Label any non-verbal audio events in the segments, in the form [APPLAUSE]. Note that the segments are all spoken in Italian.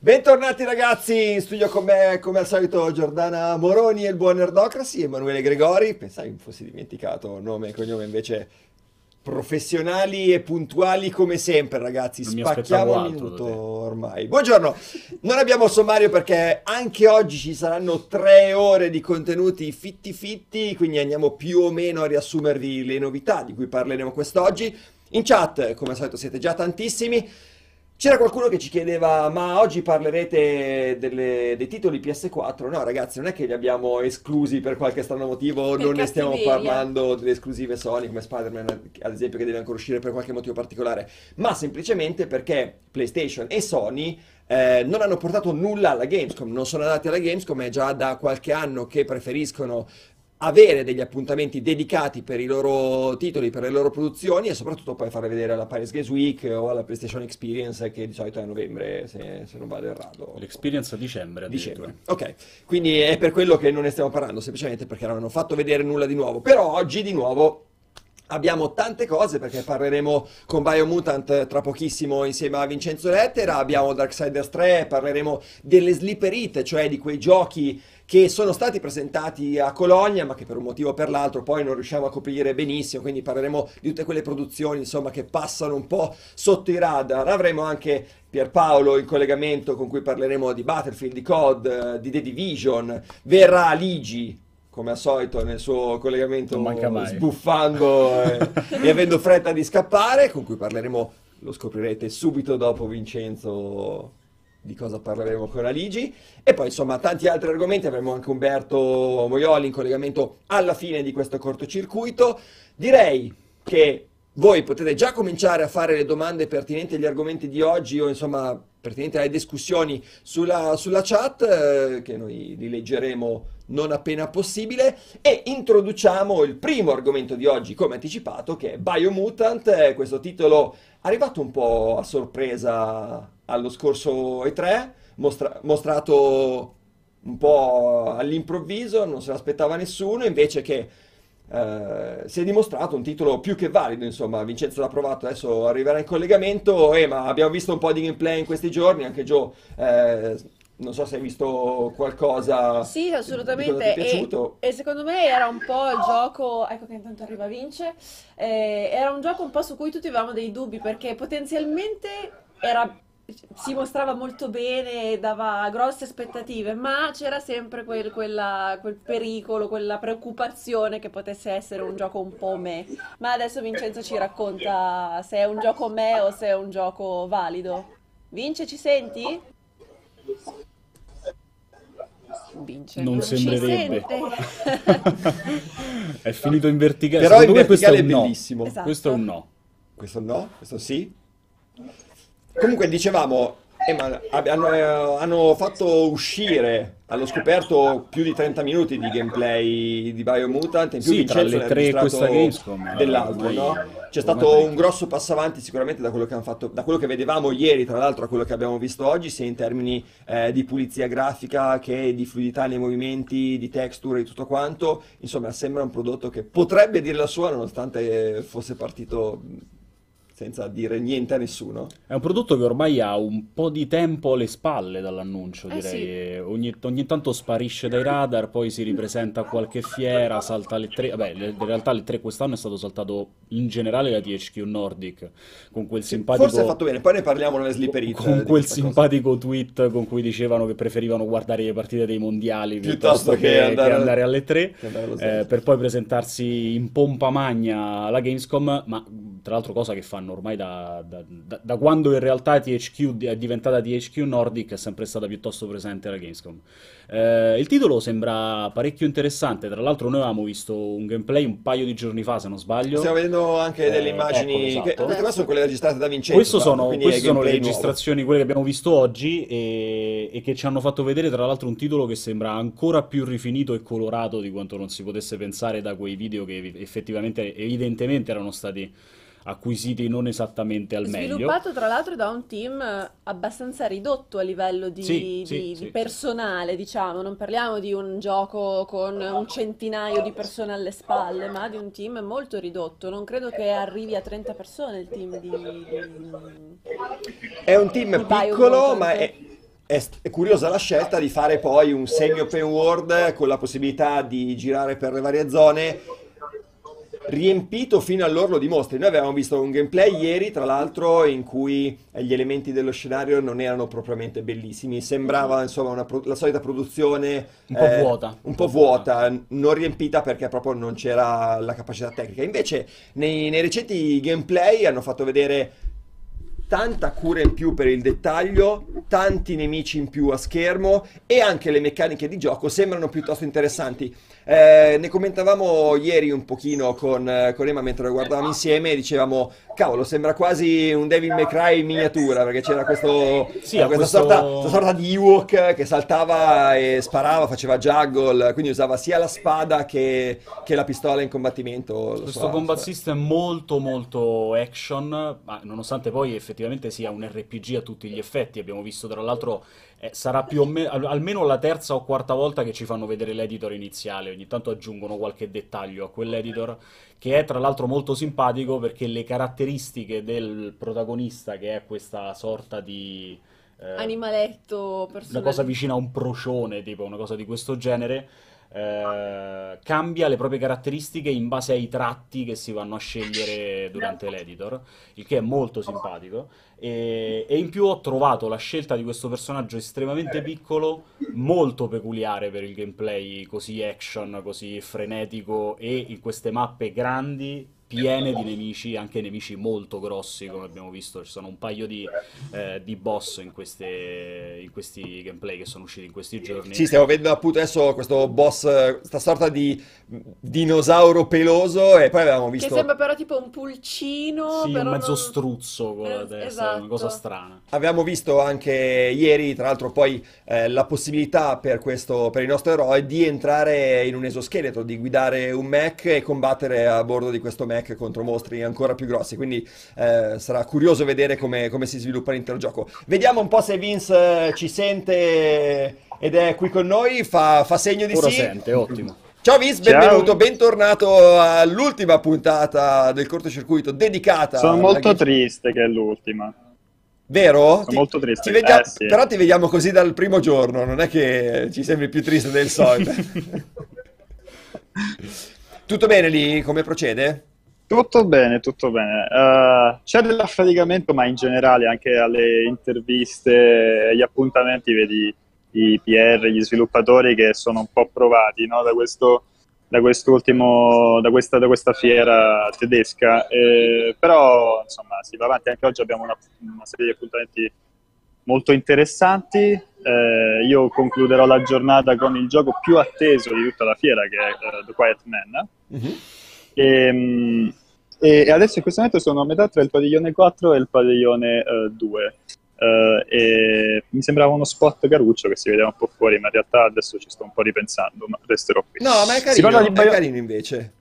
Bentornati ragazzi, in studio con me come al solito Giordana Moroni e il buon Nerdocracy, Emanuele Gregori, pensai mi fossi dimenticato nome e cognome invece professionali e puntuali come sempre ragazzi, Non spacchiamo altro minuto ormai. Buongiorno, non abbiamo sommario perché anche oggi ci saranno tre ore di contenuti fitti fitti, quindi andiamo più o meno a riassumervi le novità di cui parleremo quest'oggi. In chat, come al solito, siete già tantissimi. C'era qualcuno che ci chiedeva, ma oggi parlerete delle- dei titoli PS4? No, ragazzi, non è che li abbiamo esclusi per qualche strano motivo, Per non ne stiamo parlando delle esclusive Sony come Spider-Man, ad esempio, che deve ancora uscire per qualche motivo particolare, ma semplicemente perché PlayStation e Sony eh, non hanno portato nulla alla Gamescom, non sono andati alla Gamescom, è già da qualche anno che preferiscono avere degli appuntamenti dedicati per i loro titoli, per le loro produzioni e soprattutto poi farle vedere alla Paris Games Week o alla PlayStation Experience che di solito è a novembre, se, se non vado errato. L'experience a dicembre. Dicembre. Ok, quindi è per quello che non ne stiamo parlando, semplicemente perché non hanno fatto vedere nulla di nuovo. Però oggi di nuovo abbiamo tante cose perché parleremo con Biomutant tra pochissimo insieme a Vincenzo Lettera, abbiamo Darksiders 3, parleremo delle Sleeper Hit, cioè di quei giochi che sono stati presentati a Cologna ma che per un motivo o per l'altro poi non riusciamo a coprire benissimo, quindi parleremo di tutte quelle produzioni insomma che passano un po' sotto i radar. Avremo anche Pierpaolo in collegamento con cui parleremo di Battlefield, di COD, di The Division, verrà Ligi come al solito nel suo collegamento sbuffando eh, [LAUGHS] e avendo fretta di scappare, con cui parleremo, lo scoprirete subito dopo Vincenzo di cosa parleremo con Aligi e poi insomma tanti altri argomenti, avremo anche Umberto Moioli in collegamento alla fine di questo cortocircuito. Direi che voi potete già cominciare a fare le domande pertinenti agli argomenti di oggi o insomma pertinenti alle discussioni sulla, sulla chat, eh, che noi li leggeremo non appena possibile, e introduciamo il primo argomento di oggi, come anticipato, che è Biomutant, eh, questo titolo arrivato un po' a sorpresa allo scorso E3, mostra- mostrato un po' all'improvviso, non se l'aspettava nessuno, invece che eh, si è dimostrato un titolo più che valido, insomma, Vincenzo l'ha provato, adesso arriverà in collegamento, eh, ma abbiamo visto un po' di gameplay in questi giorni, anche Joe, eh, non so se hai visto qualcosa Sì, assolutamente. ti è E, piaciuto. e secondo me era un po' il gioco. Ecco che intanto arriva Vince. eh, era un gioco un po' su cui tutti avevamo dei dubbi perché potenzialmente era- si mostrava molto bene, dava grosse aspettative, ma c'era sempre quel, quella- quel pericolo, quella preoccupazione che potesse essere un gioco un po' me. Ma adesso Vincenzo ci racconta se è un gioco me o se è un gioco valido. Vince, ci senti? Vince, Non ci sembrerebbe. [LAUGHS] È finito in verticale. Però in Secondo me questo è verticale è no. bellissimo. Esatto. Questo è un no. Questo no, questo sì. Comunque dicevamo, eh, ma hanno, eh, hanno fatto uscire, hanno scoperto più di 30 minuti di gameplay di Biomutant, in più Sì, tra Vincenzo le ne ha tre e eh, dell'altro, no? C'è stato un grosso passo avanti sicuramente da quello che hanno fatto, da quello che vedevamo ieri, tra l'altro, a quello che abbiamo visto oggi, sia in termini eh, di pulizia grafica che di fluidità nei movimenti, di texture, di tutto quanto. Insomma, sembra un prodotto che potrebbe dire la sua nonostante fosse partito senza dire niente a nessuno. È un prodotto che ormai ha un po' di tempo alle spalle dall'annuncio, Eh direi. Ogni, ogni tanto sparisce dai radar, poi si ripresenta a qualche fiera, salta alle tre. Vabbè, le- in realtà le tre quest'anno è stato saltato in generale da THQ Nordic, con quel simpatico... Forse ha fatto bene, poi ne parliamo nelle sleeper hit. con eh, quel questa cosa. simpatico tweet con cui dicevano che preferivano guardare le partite dei mondiali Piuttosto piuttosto che che, andare- che andare alle tre, andare eh, per poi presentarsi in pompa magna alla Gamescom, ma tra l'altro cosa che fanno ormai da, da- da- da quando in realtà THQ è diventata THQ Nordic è sempre stata piuttosto presente alla Gamescom. Eh, il titolo sembra parecchio interessante, tra l'altro noi avevamo visto un gameplay un paio di giorni fa se non sbaglio. Stiamo vedendo anche delle Eh, immagini, ecco, esatto. che queste sono quelle registrate da Vincenzo. Sono, queste è sono le gameplay nuovo. registrazioni, quelle che abbiamo visto oggi e, e che ci hanno fatto vedere tra l'altro un titolo che sembra ancora più rifinito e colorato di quanto non si potesse pensare da quei video che effettivamente, evidentemente erano stati acquisiti non esattamente al meglio. Sviluppato tra l'altro da un team eh, abbastanza ridotto a livello di, Sì, sì, di- sì, di personale, diciamo. Non parliamo di un gioco con un centinaio di persone alle spalle, ma di un team molto ridotto. Non credo che arrivi a 30 persone il team di... di- È un team di piccolo, ma è, è, è curiosa la scelta di fare poi un semi open world con la possibilità di girare per le varie zone riempito fino all'orlo di mostri. Noi avevamo visto un gameplay ieri, tra l'altro, in cui gli elementi dello scenario non erano propriamente bellissimi. Sembrava insomma una la solita produzione un po' eh, vuota. un po' vuota, non riempita perché proprio non c'era la capacità tecnica. Invece, nei, nei recenti gameplay hanno fatto vedere tanta cura in più per il dettaglio, tanti nemici in più a schermo e anche le meccaniche di gioco sembrano piuttosto interessanti. Eh, ne commentavamo ieri un pochino con, eh, con Emma mentre lo guardavamo insieme e dicevamo, cavolo, sembra quasi un Devil May Cry in miniatura perché c'era questo, Sì, eh, questa, questo- sorta, questa sorta di Ewok che saltava e sparava, faceva juggle, quindi usava sia la spada che, che la pistola in combattimento. Questo so, combat so. system molto molto action, ma nonostante poi effettivamente sia un RPG a tutti gli effetti, abbiamo visto tra l'altro eh, sarà più o meno al- almeno la terza o quarta volta che ci fanno vedere l'editor iniziale, ogni tanto aggiungono qualche dettaglio a quell'editor che è tra l'altro molto simpatico perché le caratteristiche del protagonista che è questa sorta di eh, Animaletto, una personaggio. cosa vicina a un procione, tipo una cosa di questo genere, eh, cambia le proprie caratteristiche in base ai tratti che si vanno a scegliere durante l'editor, il che è molto simpatico. E, e in più ho trovato la scelta di questo personaggio estremamente piccolo, molto peculiare per il gameplay così action, così frenetico e in queste mappe grandi. Piene di nemici, anche nemici molto grossi, come abbiamo visto. Ci sono un paio di, eh, di boss in, queste, in questi gameplay che sono usciti in questi giorni. Sì, stiamo vedendo appunto adesso questo boss, eh, questa sorta di dinosauro peloso e poi avevamo Che visto... sembra però tipo un pulcino, Sì, però un mezzo non- struzzo con la Eh, testa, è una cosa esatto. strana. Avevamo visto anche ieri, tra l'altro, poi eh, la possibilità per questo, per il nostro eroe di entrare in un esoscheletro, di guidare un mech e combattere a bordo di questo mech contro mostri ancora più grossi. Quindi eh, sarà curioso vedere come, come si sviluppa l'intero gioco. Vediamo un po' se Vince eh, ci sente ed è qui con noi. Fa, fa segno di Ora sì. sente, ottimo. Ciao Vince, Ciao. benvenuto, bentornato all'ultima puntata del cortocircuito dedicata Sono alla molto Games- triste che è l'ultima. Vero? Sono molto triste. ti vediamo- Eh, sì. Però ti vediamo così dal primo giorno, non è che ci sembri più triste del solito. [LAUGHS] Tutto bene lì? Come procede? Tutto bene, tutto bene. Eh, c'è dell'affaticamento, ma in generale anche alle interviste, agli appuntamenti, vedi i PR, gli sviluppatori che sono un po' provati no, da questo da da questa, da questa fiera tedesca Eh, però insomma si va avanti anche oggi abbiamo una, una serie di appuntamenti molto interessanti Eh, io concluderò la giornata con il gioco più atteso di tutta la fiera che è eh, The Quiet Man Mhm. E, mm, e- e adesso in questo momento sono a metà tra il padiglione 4 e il padiglione eh, 2. Eh, e mi sembrava uno spot caruccio che si vedeva un po' fuori, ma in realtà adesso ci sto un po' ripensando, ma resterò qui. No, ma è Si carino, parla di è Bio- carino invece.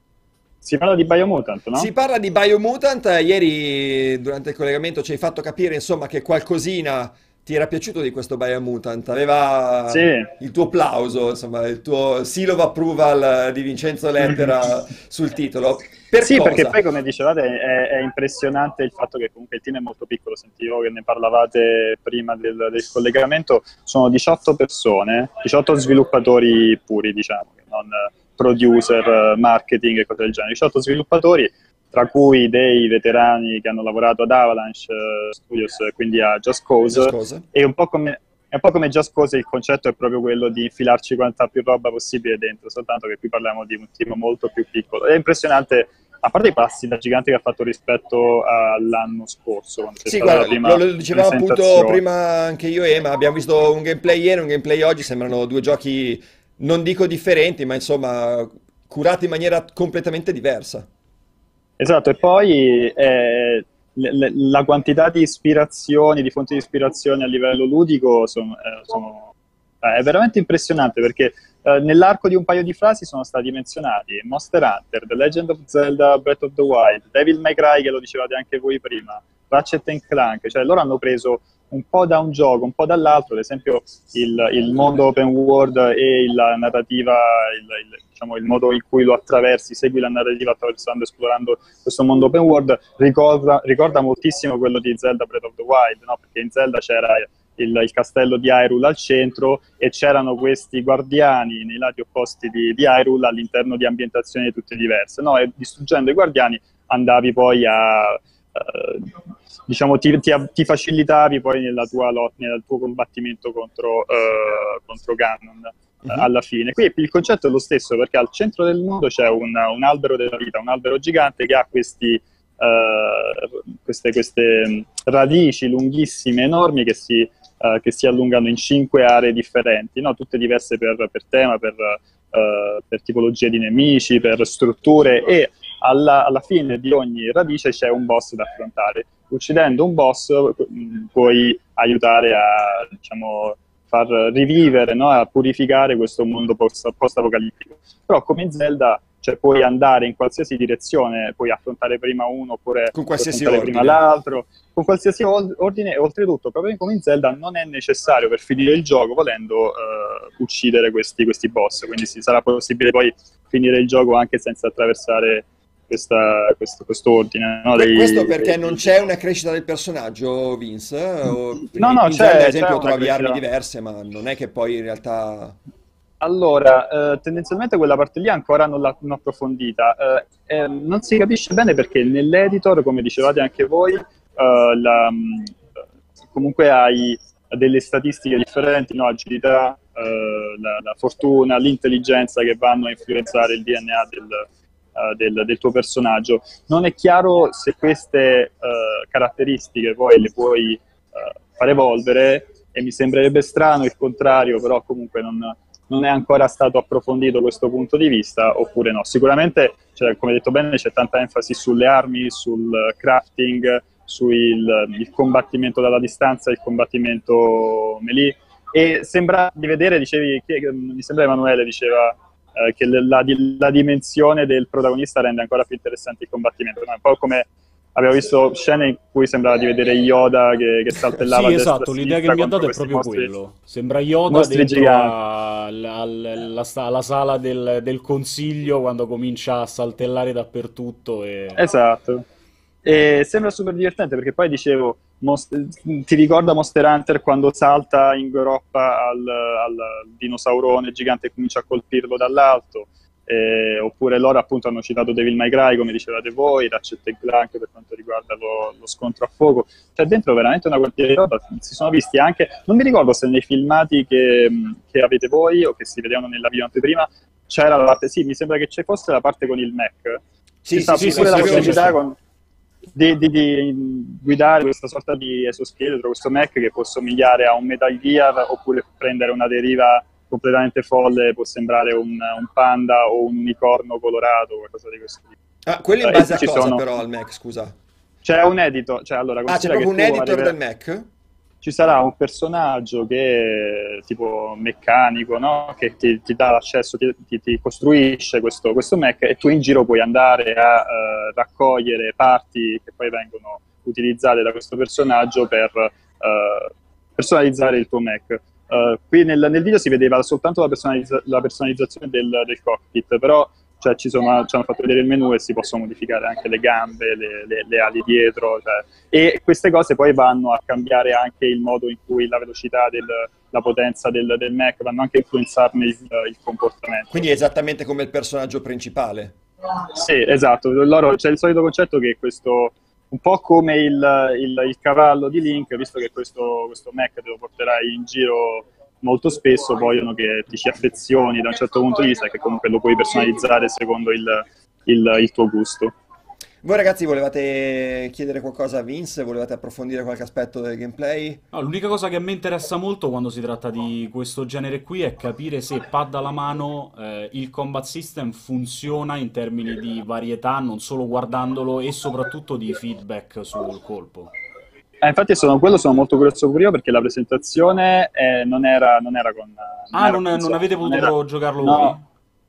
Si parla di Biomutant, no? Si parla di Biomutant, ieri durante il collegamento ci hai fatto capire insomma che qualcosina ti era piaciuto di questo Biomutant, aveva Sì. il tuo applauso, insomma, il tuo seal of approval di Vincenzo Lettera [LAUGHS] sul titolo. Per Sì, cosa? perché poi come dicevate è, è impressionante il fatto che comunque il team è molto piccolo, sentivo che ne parlavate prima del, del collegamento, sono 18 persone, 18 sviluppatori puri diciamo, non producer, marketing e cose del genere, 18 sviluppatori tra cui dei veterani che hanno lavorato ad Avalanche eh, Studios, quindi a Just Cause, Just Cause. e un po' come, è un po' come Just Cause il concetto è proprio quello di infilarci quanta più roba possibile dentro, soltanto che qui parliamo di un team molto più piccolo. È impressionante, a parte i passi da gigante che ha fatto rispetto all'anno scorso, Sì, guarda, lo, lo dicevamo appunto prima anche io e Emma, abbiamo visto un gameplay ieri, un gameplay oggi, sembrano due giochi, non dico differenti, ma insomma curati in maniera completamente diversa. Esatto, e poi eh, la quantità di ispirazioni, di fonti di ispirazione a livello ludico sono, eh, sono- eh, è veramente impressionante perché eh, nell'arco di un paio di frasi sono stati menzionati Monster Hunter, The Legend of Zelda Breath of the Wild, Devil May Cry, che lo dicevate anche voi prima, Ratchet Clank, cioè loro hanno preso un po' da un gioco, un po' dall'altro, ad esempio il, il mondo open world e la narrativa, il, il- diciamo, il modo in cui lo attraversi, segui la narrativa attraversando, esplorando questo mondo open world, ricorda, ricorda moltissimo quello di Zelda Breath of the Wild, no? perché in Zelda c'era il, il, castello di Hyrule al centro e c'erano questi guardiani nei lati opposti di, di Hyrule all'interno di ambientazioni tutte diverse. No? E distruggendo i guardiani andavi poi a... Uh, diciamo, ti, ti, ti, facilitavi poi nella tua lotta, nel tuo combattimento contro, uh, contro Ganon uh-huh. alla fine. Qui il concetto è lo stesso perché al centro del mondo c'è un, un albero della vita, un albero gigante che ha questi, uh, queste, queste, radici lunghissime, enormi che si, che si, allungano in cinque aree differenti, no? tutte diverse per, per tema, per, per tipologie di nemici, per strutture e alla, alla, fine di ogni radice c'è un boss da affrontare uccidendo un boss mm, puoi aiutare a diciamo, far rivivere, no? a purificare questo mondo post-apocalittico. Però come in Zelda cioè, puoi andare in qualsiasi direzione, puoi affrontare prima uno oppure con qualsiasi ordine. prima l'altro, con qualsiasi ordine e oltretutto, proprio come in Zelda, non è necessario per finire il gioco volendo uh, uccidere questi, questi boss, quindi sì, sarà possibile poi finire il gioco anche senza attraversare questa, questo, questo, ordine. No, dei, questo perché dei... non c'è una crescita del personaggio, Vince? O... No, no, c'è. Ad esempio, trovi armi diverse, ma non è che poi in realtà. Allora, eh, tendenzialmente quella parte lì ancora non l'ho approfondita. Eh, eh, non si capisce bene perché nell'editor, come dicevate anche voi, eh, la, comunque hai delle statistiche differenti, no? agilità, eh, la, la, fortuna, l'intelligenza che vanno a influenzare il DNA del, uh, del, del, tuo personaggio. Non è chiaro se queste uh, caratteristiche poi le puoi uh, far evolvere e mi sembrerebbe strano il contrario, però comunque non, non, è ancora stato approfondito questo punto di vista, oppure no. Sicuramente, cioè, come detto bene, c'è tanta enfasi sulle armi, sul crafting, sul combattimento dalla distanza, il combattimento melee. E sembra di vedere, dicevi, mi sembra Emanuele diceva eh, che la, la, dimensione del protagonista rende ancora più interessante il combattimento. No? Un po' come abbiamo visto scene in cui sembrava di vedere Yoda che, che saltellava sì, esatto, l'idea che mi ha dato è proprio mostri, quello. Sembra Yoda dentro alla sala del, del, consiglio quando comincia a saltellare dappertutto. E... Esatto. E sembra super divertente perché poi dicevo, ti ricorda Monster Hunter quando salta in groppa al, al dinosaurone gigante e comincia a colpirlo dall'alto? Eh, oppure loro appunto hanno citato Devil May Cry come dicevate voi, Ratchet e Clank per quanto riguarda lo, lo, scontro a fuoco. C'è dentro veramente una quantità di roba si sono visti anche, non mi ricordo se nei filmati che, che avete voi o che si vedevano nella video anteprima c'era la parte, sì mi sembra che ci fosse la parte con il Mac. Sì, sì, sì, sì, la possibilità con di, di, di, guidare questa sorta di esoscheletro, questo Mac che può somigliare a un Metal Gear oppure prendere una deriva completamente folle, può sembrare un, un panda o un unicorno colorato, qualcosa di questo tipo. Ah, quello in eh, base a cosa sono... però al Mac, scusa? C'è un editor, cioè allora... Ah, c'è proprio un editor arriva... del Mac? Ci sarà un personaggio che tipo meccanico, no? che ti, ti, dà l'accesso, ti, ti, ti costruisce questo, questo, Mac e tu in giro puoi andare a uh, raccogliere parti che poi vengono utilizzate da questo personaggio per uh, personalizzare il tuo Mac. Uh, qui nel, nel, video si vedeva soltanto la, personalizza- la personalizzazione del, del, cockpit, però cioè, ci, sono, ci, hanno fatto vedere il menu e si possono modificare anche le gambe, le, le, le ali dietro, cioè, e queste cose poi vanno a cambiare anche il modo in cui la velocità, del, la potenza del, del, Mac, vanno anche a influenzarne il, il, comportamento. Quindi è esattamente come il personaggio principale. Sì, esatto, loro, c'è il solito concetto che questo, un po' come il, il, il cavallo di Link, visto che questo, questo Mac te lo porterai in giro molto spesso vogliono che ti ci affezioni da un certo punto di vista e che comunque lo puoi personalizzare secondo il, il, il tuo gusto. Voi ragazzi volevate chiedere qualcosa a Vince? Volevate approfondire qualche aspetto del gameplay? No, l'unica cosa che a me interessa molto quando si tratta di questo genere qui è capire se pad alla mano eh, il combat system funziona in termini di varietà, non solo guardandolo e soprattutto di feedback sul colpo. Eh, infatti sono, quello sono molto curioso pure io perché la presentazione eh, non, era, non, era, con... Non ah, era non, non, avete potuto era... giocarlo no, voi?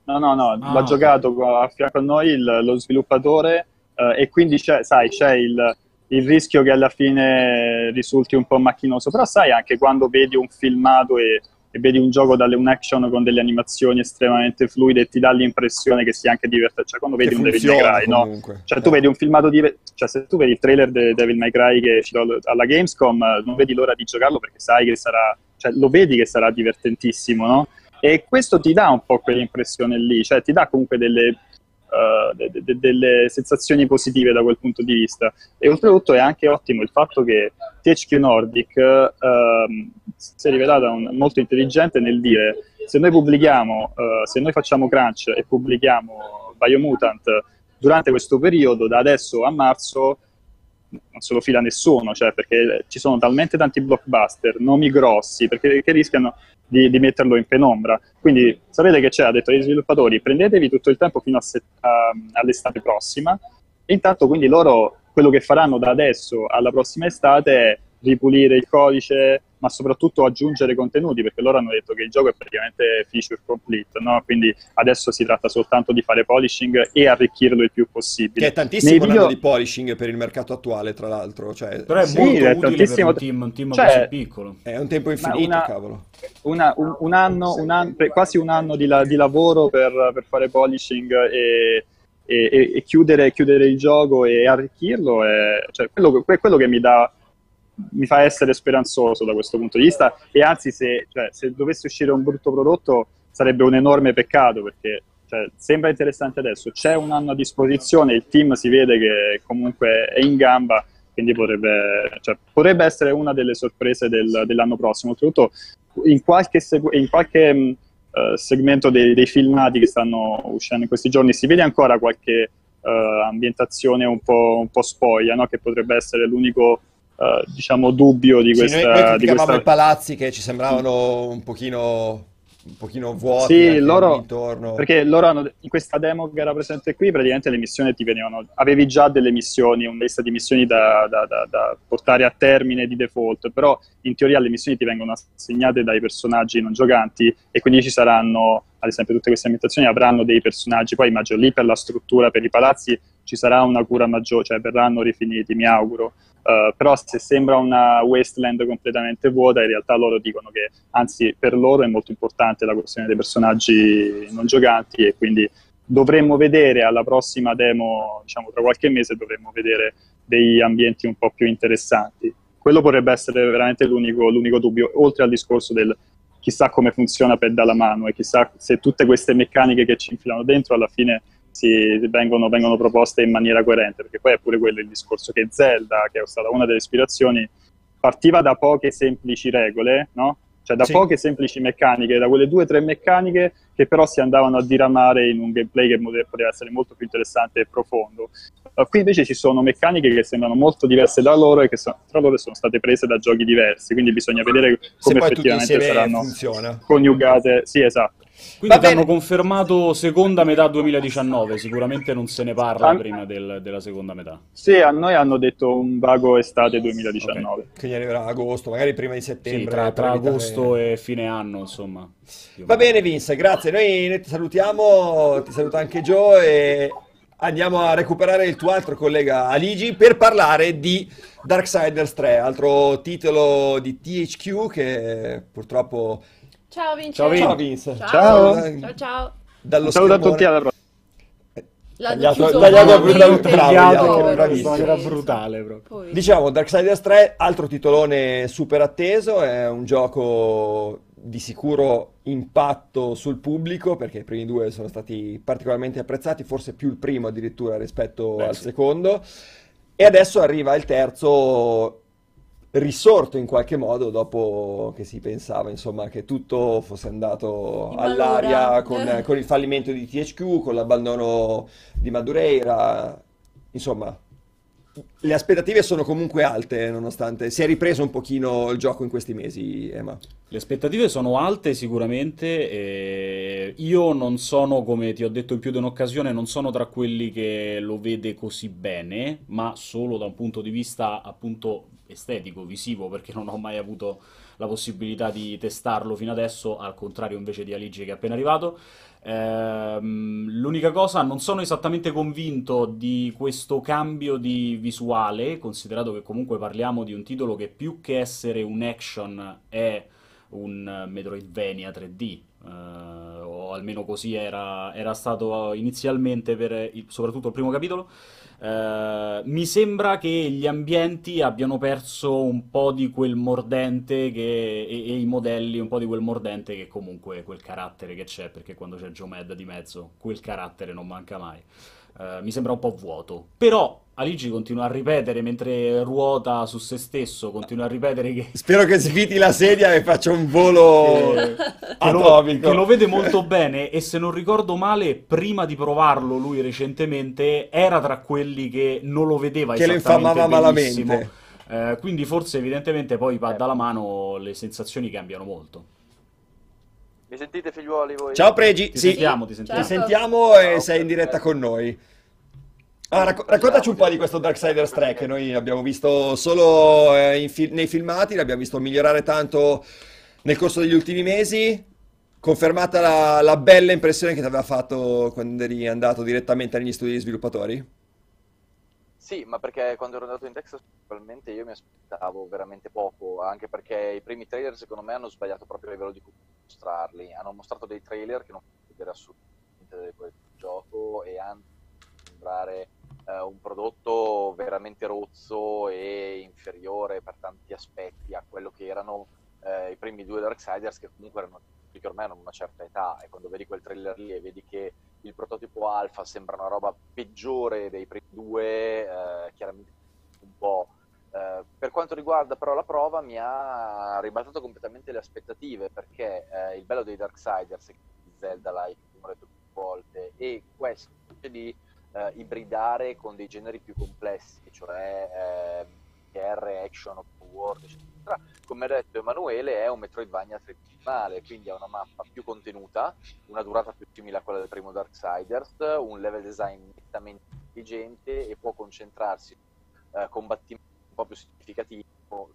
No, no, no, ah, l'ha giocato a fianco a noi il, lo sviluppatore eh, e quindi c'è, sai, c'è il, il, rischio che alla fine risulti un po' macchinoso, però sai anche quando vedi un filmato e e vedi un gioco dalle un action con delle animazioni estremamente fluide e ti dà l'impressione che sia anche divertente. Cioè, quando vedi un Devil May Cry, no? Cioè, tu Eh. vedi un filmato di. Cioè, se tu vedi il trailer di Devil May Cry che all- alla Gamescom, non vedi l'ora di giocarlo perché sai che sarà. Cioè, lo vedi che sarà divertentissimo, no? E questo ti dà un po' quell'impressione lì, cioè ti dà comunque delle, eh, de- de- delle sensazioni positive da quel punto di vista. E oltretutto è anche ottimo il fatto che THQ Nordic ehm, si è rivelata un- molto intelligente nel dire se noi pubblichiamo, eh, se noi facciamo crunch e pubblichiamo Biomutant durante questo periodo, da adesso a marzo, non se lo fila nessuno, cioè perché ci sono talmente tanti blockbuster, nomi grossi, perché che rischiano di, di metterlo in penombra. Quindi sapete che c'è, ha detto agli sviluppatori, prendetevi tutto il tempo fino a se- a- all'estate prossima, e intanto quindi loro quello che faranno da adesso alla prossima estate è ripulire il codice, ma soprattutto aggiungere contenuti, perché loro hanno detto che il gioco è praticamente feature complete, no? quindi adesso si tratta soltanto di fare polishing e arricchirlo il più possibile. Che è tantissimo video- di polishing per il mercato attuale, tra l'altro. Cioè, Però è Sì, molto è utile per tantissimo- un team, un team cioè- così piccolo. è un tempo infinito, una- cavolo. una- un, un anno, un anno- quasi un anno di, la- di lavoro per, per fare polishing e, e- e- chiudere, chiudere il gioco e arricchirlo è cioè, quello, que- quello che mi dà mi fa essere speranzoso da questo punto di vista e anzi se, cioè, se dovesse uscire un brutto prodotto sarebbe un enorme peccato perché cioè, sembra interessante adesso, c'è un anno a disposizione, il team si vede che comunque è in gamba, quindi potrebbe, cioè, potrebbe essere una delle sorprese del- dell'anno prossimo. Oltretutto in qualche, segu- in qualche eh, segmento dei, dei filmati che stanno uscendo in questi giorni si vede ancora qualche eh, ambientazione un po', un po' spoglia, no? che potrebbe essere l'unico eh, diciamo dubbio di Sì, questa, noi, noi di questa... i palazzi che ci sembravano un pochino, un pochino vuoti Sì, loro- intorno. Perché loro hanno, in questa demo che era presente qui, praticamente le missioni ti venivano, avevi già delle missioni, una lista di missioni da, da- da- da portare a termine di default, però in teoria le missioni ti vengono assegnate dai personaggi non giocanti e quindi ci saranno, ad esempio, tutte queste ambientazioni avranno dei personaggi, poi immagino lì per la struttura, per i palazzi ci sarà una cura maggiore, cioè verranno rifiniti, mi auguro. Uh, però se sembra una wasteland completamente vuota, in realtà loro dicono che anzi per loro è molto importante la questione dei personaggi non giocanti e quindi dovremmo vedere alla prossima demo, diciamo tra qualche mese, dovremmo vedere degli ambienti un po' più interessanti. Quello potrebbe essere veramente l'unico, l'unico dubbio, oltre al discorso del chissà come funziona per dalla mano e chissà se tutte queste meccaniche che ci infilano dentro alla fine si vengono, vengono proposte in maniera coerente, perché poi è pure quello il discorso che Zelda, che è stata una delle ispirazioni, partiva da poche semplici regole, no? Cioè da Sì. poche semplici meccaniche, da quelle due o tre meccaniche che però si andavano a diramare in un gameplay che pote- poteva essere molto più interessante e profondo. Uh, qui invece ci sono meccaniche che sembrano molto diverse da loro e che so- tra loro sono state prese da giochi diversi, quindi bisogna vedere Se come effettivamente saranno funziona. coniugate. Sì, esatto. Quindi Va hanno confermato seconda metà 2019, sicuramente non se ne parla Ah. prima del- della seconda metà. Sì, a noi hanno detto un vago estate 2019. Quindi arriverà agosto, magari prima di Sì, settembre. tra, per tra evitare- agosto e fine anno, insomma. Va bene Vince, grazie. Noi, noi ti salutiamo, ti saluta anche Joe e andiamo a recuperare il tuo altro collega Aligi per parlare di Darksiders 3, altro titolo di THQ che purtroppo... Ciao Vince. Ciao, Vin. Ciao Vince. Ciao. Ciao. Ciao ciao. Dallo saluto a tutti, alla prossima. L'ha Tagliato- chiuso tagliato bravissimo. era brutale proprio. Diciamo, Darksiders 3, altro titolone super atteso, è un gioco di sicuro impatto sul pubblico perché i primi due sono stati particolarmente apprezzati, forse più il primo addirittura rispetto Beh, al sì. secondo. E adesso arriva il terzo risorto in qualche modo dopo che si pensava insomma che tutto fosse andato In all'aria con, con il fallimento di THQ, con l'abbandono di Madureira, insomma le aspettative sono comunque alte nonostante si è ripreso un pochino il gioco in questi mesi, Emma. Le aspettative sono alte sicuramente, io non sono, come ti ho detto in più di un'occasione, non sono tra quelli che lo vede così bene, ma solo da un punto di vista appunto estetico, visivo, perché non ho mai avuto la possibilità di testarlo fino adesso, al contrario invece di Aligi che è appena arrivato. Ehm, l'unica cosa, non sono esattamente convinto di questo cambio di visuale, considerato che comunque parliamo di un titolo che più che essere un action è un Metroidvania 3D. Uh, o almeno così era, era stato inizialmente per il, soprattutto il primo capitolo. Uh, mi sembra che gli ambienti abbiano perso un po' di quel mordente che, e, e, i modelli un po' di quel mordente che comunque quel carattere che c'è, perché quando c'è Joe Mad di mezzo, quel carattere non manca mai. Uh, mi sembra un po' vuoto. Però Aligi continua a ripetere mentre ruota su se stesso, continua a ripetere che... [LAUGHS] Spero che sviti la sedia e faccia un volo [LAUGHS] che, [LAUGHS] atomico. Che lo, che lo vede molto bene e se non ricordo male, prima di provarlo lui recentemente era tra quelli che non lo vedeva che lo infamava malamente. Eh, quindi forse evidentemente poi va dalla mano le sensazioni cambiano molto. Mi sentite figliuoli voi? Ciao Pregi, ti sì. sentiamo, ti sentiamo. Ti sentiamo e sei in diretta con noi. Ah, racc- raccontaci un po' di questo Darksiders 3 che noi abbiamo visto solo eh, fi- nei filmati, l'abbiamo visto migliorare tanto nel corso degli ultimi mesi. Confermata la, la bella impressione che ti aveva fatto quando eri andato direttamente negli studi di sviluppatori? Sì, ma perché quando ero andato in Texas probabilmente io mi aspettavo veramente poco, anche perché i primi trailer secondo me hanno sbagliato proprio a livello di mostrarli. Hanno mostrato dei trailer che non vedere assolutamente del gioco e anzi sembrare eh, un prodotto veramente rozzo e inferiore per tanti aspetti a quello che erano eh, i primi due Darksiders che comunque erano che ormai hanno una certa età e quando vedi quel trailer lì e vedi che il prototipo alfa sembra una roba peggiore dei primi due, eh, chiaramente un po'. Eh, per quanto riguarda però la prova mi ha ribaltato completamente le aspettative perché eh, il bello dei Darksiders è Zelda-like, come ho detto più volte, e questo di eh, ibridare con dei generi più complessi, cioè eh, R, action, open world, eccetera. Come ha detto Emanuele, è un Metroidvania tridimensionale, quindi ha una mappa più contenuta, una durata più simile a quella del primo Darksiders, un level design nettamente intelligente e può concentrarsi su eh, combattimenti un po' più significativi,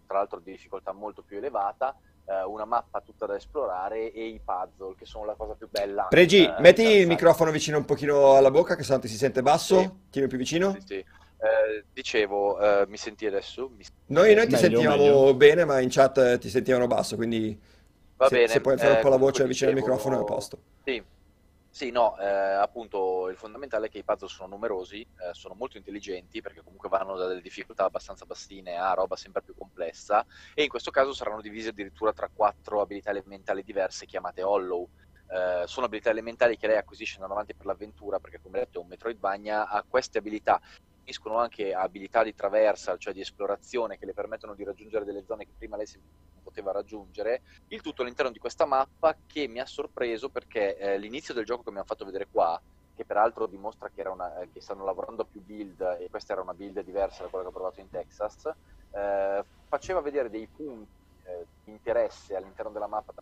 tra l'altro di difficoltà molto più elevata, eh, una mappa tutta da esplorare e i puzzle, che sono la cosa più bella. Pregi, eh, metti il microfono vicino un pochino alla bocca, che sennò ti si sente basso. Sì. Tieni più vicino. Sì, sì. Eh, dicevo, eh, mi senti adesso? Mi... Noi, noi, ti meglio, sentivamo meglio. bene, ma in chat eh, ti sentivano basso, quindi Va se, bene. se puoi alzare un po' la voce vicino dicevo... al microfono è a posto. Sì, sì, no, eh, appunto il fondamentale è che i puzzle sono numerosi, eh, sono molto intelligenti perché comunque vanno da delle difficoltà abbastanza bassine a roba sempre più complessa e in questo caso saranno divisi addirittura tra quattro abilità elementali diverse chiamate Hollow. Eh, sono abilità elementali che lei acquisisce andando avanti per l'avventura perché come detto è un Metroidvania, ha queste abilità uniscono anche abilità di traversa, cioè di esplorazione, che le permettono di raggiungere delle zone che prima lei non poteva raggiungere. Il tutto all'interno di questa mappa che mi ha sorpreso perché eh, l'inizio del gioco che mi hanno fatto vedere qua, che peraltro dimostra che, una, eh, che, stanno lavorando a più build, e questa era una build diversa da quella che ho provato in Texas, eh, faceva vedere dei punti eh, di interesse all'interno della mappa,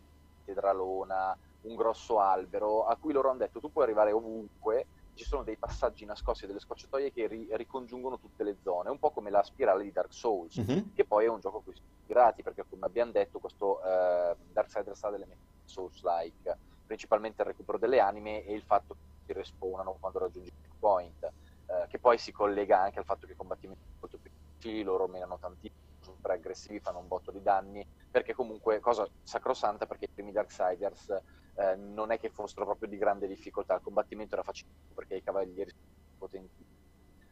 tedralona, un grosso albero, a cui loro hanno detto tu puoi arrivare ovunque, ci sono dei passaggi nascosti delle scorciatoie che ri- ricongiungono tutte le zone, un po' come la spirale di Dark Souls, uh-huh. che poi è un gioco a cui sono ispirati, perché come abbiamo detto questo eh, Darksiders ha delle Souls-like, principalmente il recupero delle anime e il fatto che si respawnano quando raggiungi il checkpoint, eh, che poi si collega anche al fatto che i combattimenti sono molto più difficili, loro menano tantissimo, sono super aggressivi, fanno un botto di danni, perché comunque, cosa sacrosanta, perché i primi Darksiders eh, non è che fossero proprio di grande difficoltà, il combattimento era facile perché i cavalieri sono potenti.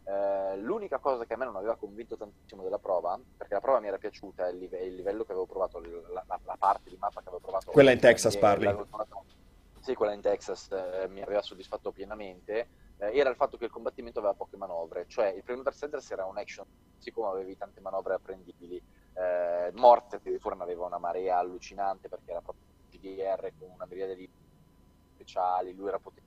Eh, l'unica cosa che a me non aveva convinto tantissimo della prova, perché la prova mi era piaciuta, il, live- il livello che avevo provato, la, la, la, parte di mappa che avevo provato. Quella in Texas parli? Sì, quella in Texas eh, mi aveva soddisfatto pienamente. Eh, era il fatto che il combattimento aveva poche manovre, cioè il primo Darksiders era un action, siccome avevi tante manovre apprendibili. Eh, Morte addirittura ne aveva una marea allucinante perché era proprio GDR con una miriade di speciali, lui era potente,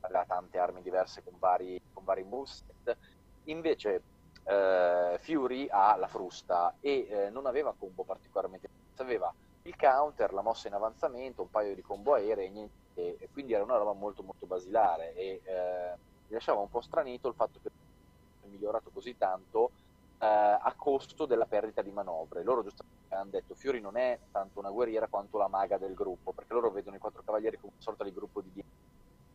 aveva tante armi diverse con vari, con vari moveset. Invece eh, Fury ha la frusta e eh, non aveva combo particolarmente, aveva il counter, la mossa in avanzamento, un paio di combo aerei e niente, e quindi era una roba molto molto basilare e eh, mi lasciava un po' stranito il fatto che è migliorato così tanto a costo della perdita di manovre. Loro giustamente hanno detto Fiori non è tanto una guerriera quanto la maga del gruppo, perché loro vedono i quattro cavalieri come una sorta di gruppo di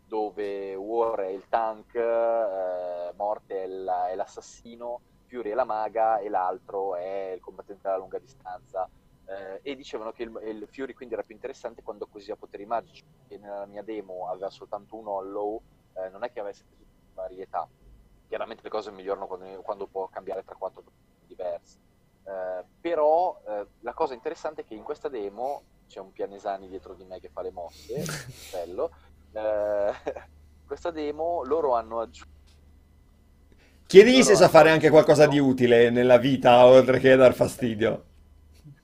dove War è il tank, eh, Morte è, la, è, l'assassino, Fury è la maga e l'altro è il combattente alla lunga distanza. Eh, e dicevano che il, il, Fury quindi era più interessante quando acquisiva poteri magici, e nella mia demo aveva soltanto uno hollow, eh, non è che avesse varietà. Chiaramente le cose migliorano quando, quando può cambiare tra quattro diversi. Eh, però eh, la cosa interessante è che in questa demo c'è un Pianesani dietro di me che fa le mosse, [LAUGHS] bello. Eh, questa demo loro hanno aggiunto Chiedigli se sa fare anche qualcosa di utile nella vita, oltre che dar fastidio.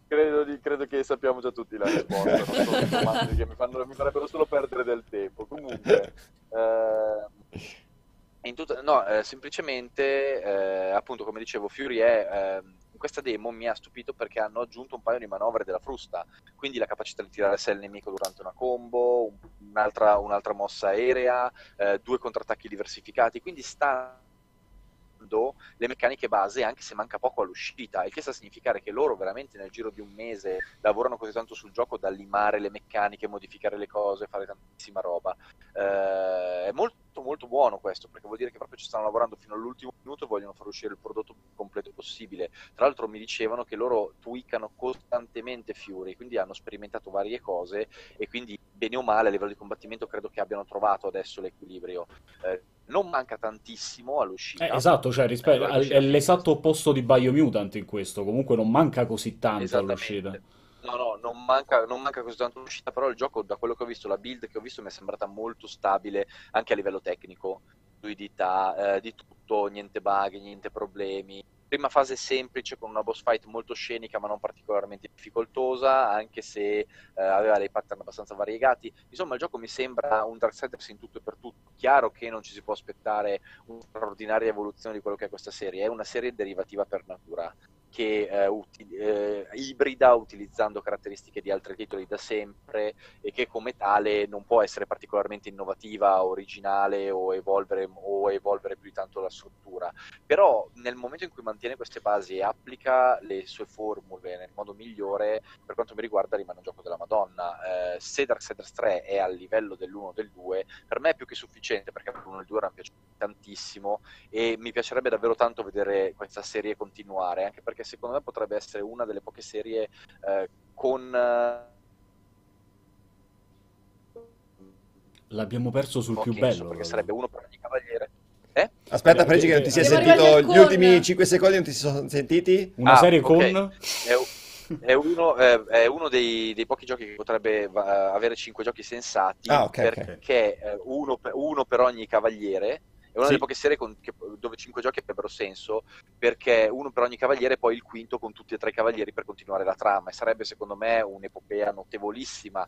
Credo, di, credo che sappiamo già tutti la risposta, non sono domande [LAUGHS] che mi, fanno, mi farebbero solo perdere del tempo. Comunque, eh, [LAUGHS] tutto, no, eh, semplicemente, eh, appunto, come dicevo, Fury è in questa demo mi ha stupito perché hanno aggiunto un paio di manovre della frusta, quindi la capacità di tirare sé il nemico durante una combo, un'altra, un'altra mossa aerea, eh, due contrattacchi diversificati, quindi sta le meccaniche base anche se manca poco all'uscita, il che sta a significare che loro veramente nel giro di un mese lavorano così tanto sul gioco da limare le meccaniche, modificare le cose, fare tantissima roba. Eh, è molto molto buono questo perché vuol dire che proprio ci stanno lavorando fino all'ultimo minuto e vogliono far uscire il prodotto più completo possibile. Tra l'altro mi dicevano che loro tweakano costantemente Fury, quindi hanno sperimentato varie cose e quindi bene o male a livello di combattimento credo che abbiano trovato adesso l'equilibrio. Eh, non manca tantissimo all'uscita. Eh, esatto, cioè rispetto, è l'esatto opposto di Biomutant in questo, comunque non manca così tanto all'uscita. No, no, non manca, non manca così tanto all'uscita, però il gioco, da quello che ho visto, la build che ho visto mi è sembrata molto stabile anche a livello tecnico, fluidità, eh, di tutto, niente bug, niente problemi prima fase semplice con una boss fight molto scenica ma non particolarmente difficoltosa, anche se eh, aveva dei pattern abbastanza variegati. Insomma, il gioco mi sembra un Darksiders in tutto e per tutto. Chiaro che non ci si può aspettare una straordinaria evoluzione di quello che è questa serie, è una serie derivativa per natura che eh, uti- eh, ibrida utilizzando caratteristiche di altri titoli da sempre e che come tale non può essere particolarmente innovativa, originale o evolvere, o evolvere più di tanto la struttura. Però nel momento in cui mantiene queste basi e applica le sue formule nel modo migliore, per quanto mi riguarda rimane un gioco della Madonna. Eh, se Darksiders 3 è al livello dell'1 o del 2, per me è più che sufficiente perché l'1 e il 2 erano piaciuti tantissimo e mi piacerebbe davvero tanto vedere questa serie continuare, anche perché secondo me potrebbe essere una delle poche serie eh, con... Eh, L'abbiamo perso sul più bello. Perché sarebbe uno per ogni cavaliere. Eh? Aspetta, Pregi, che non ti si è sentito gli ultimi 5 secondi, non ti si sono sentiti? Una ah, serie okay. con... È, è uno, è, è uno dei, dei, pochi giochi che potrebbe avere 5 giochi sensati, ah, okay, perché okay. Uno, uno per ogni cavaliere è una sì. delle poche serie con, che, dove cinque giochi avrebbero senso, perché uno per ogni cavaliere e poi il quinto con tutti e tre i cavalieri per continuare la trama. E sarebbe secondo me un'epopea notevolissima,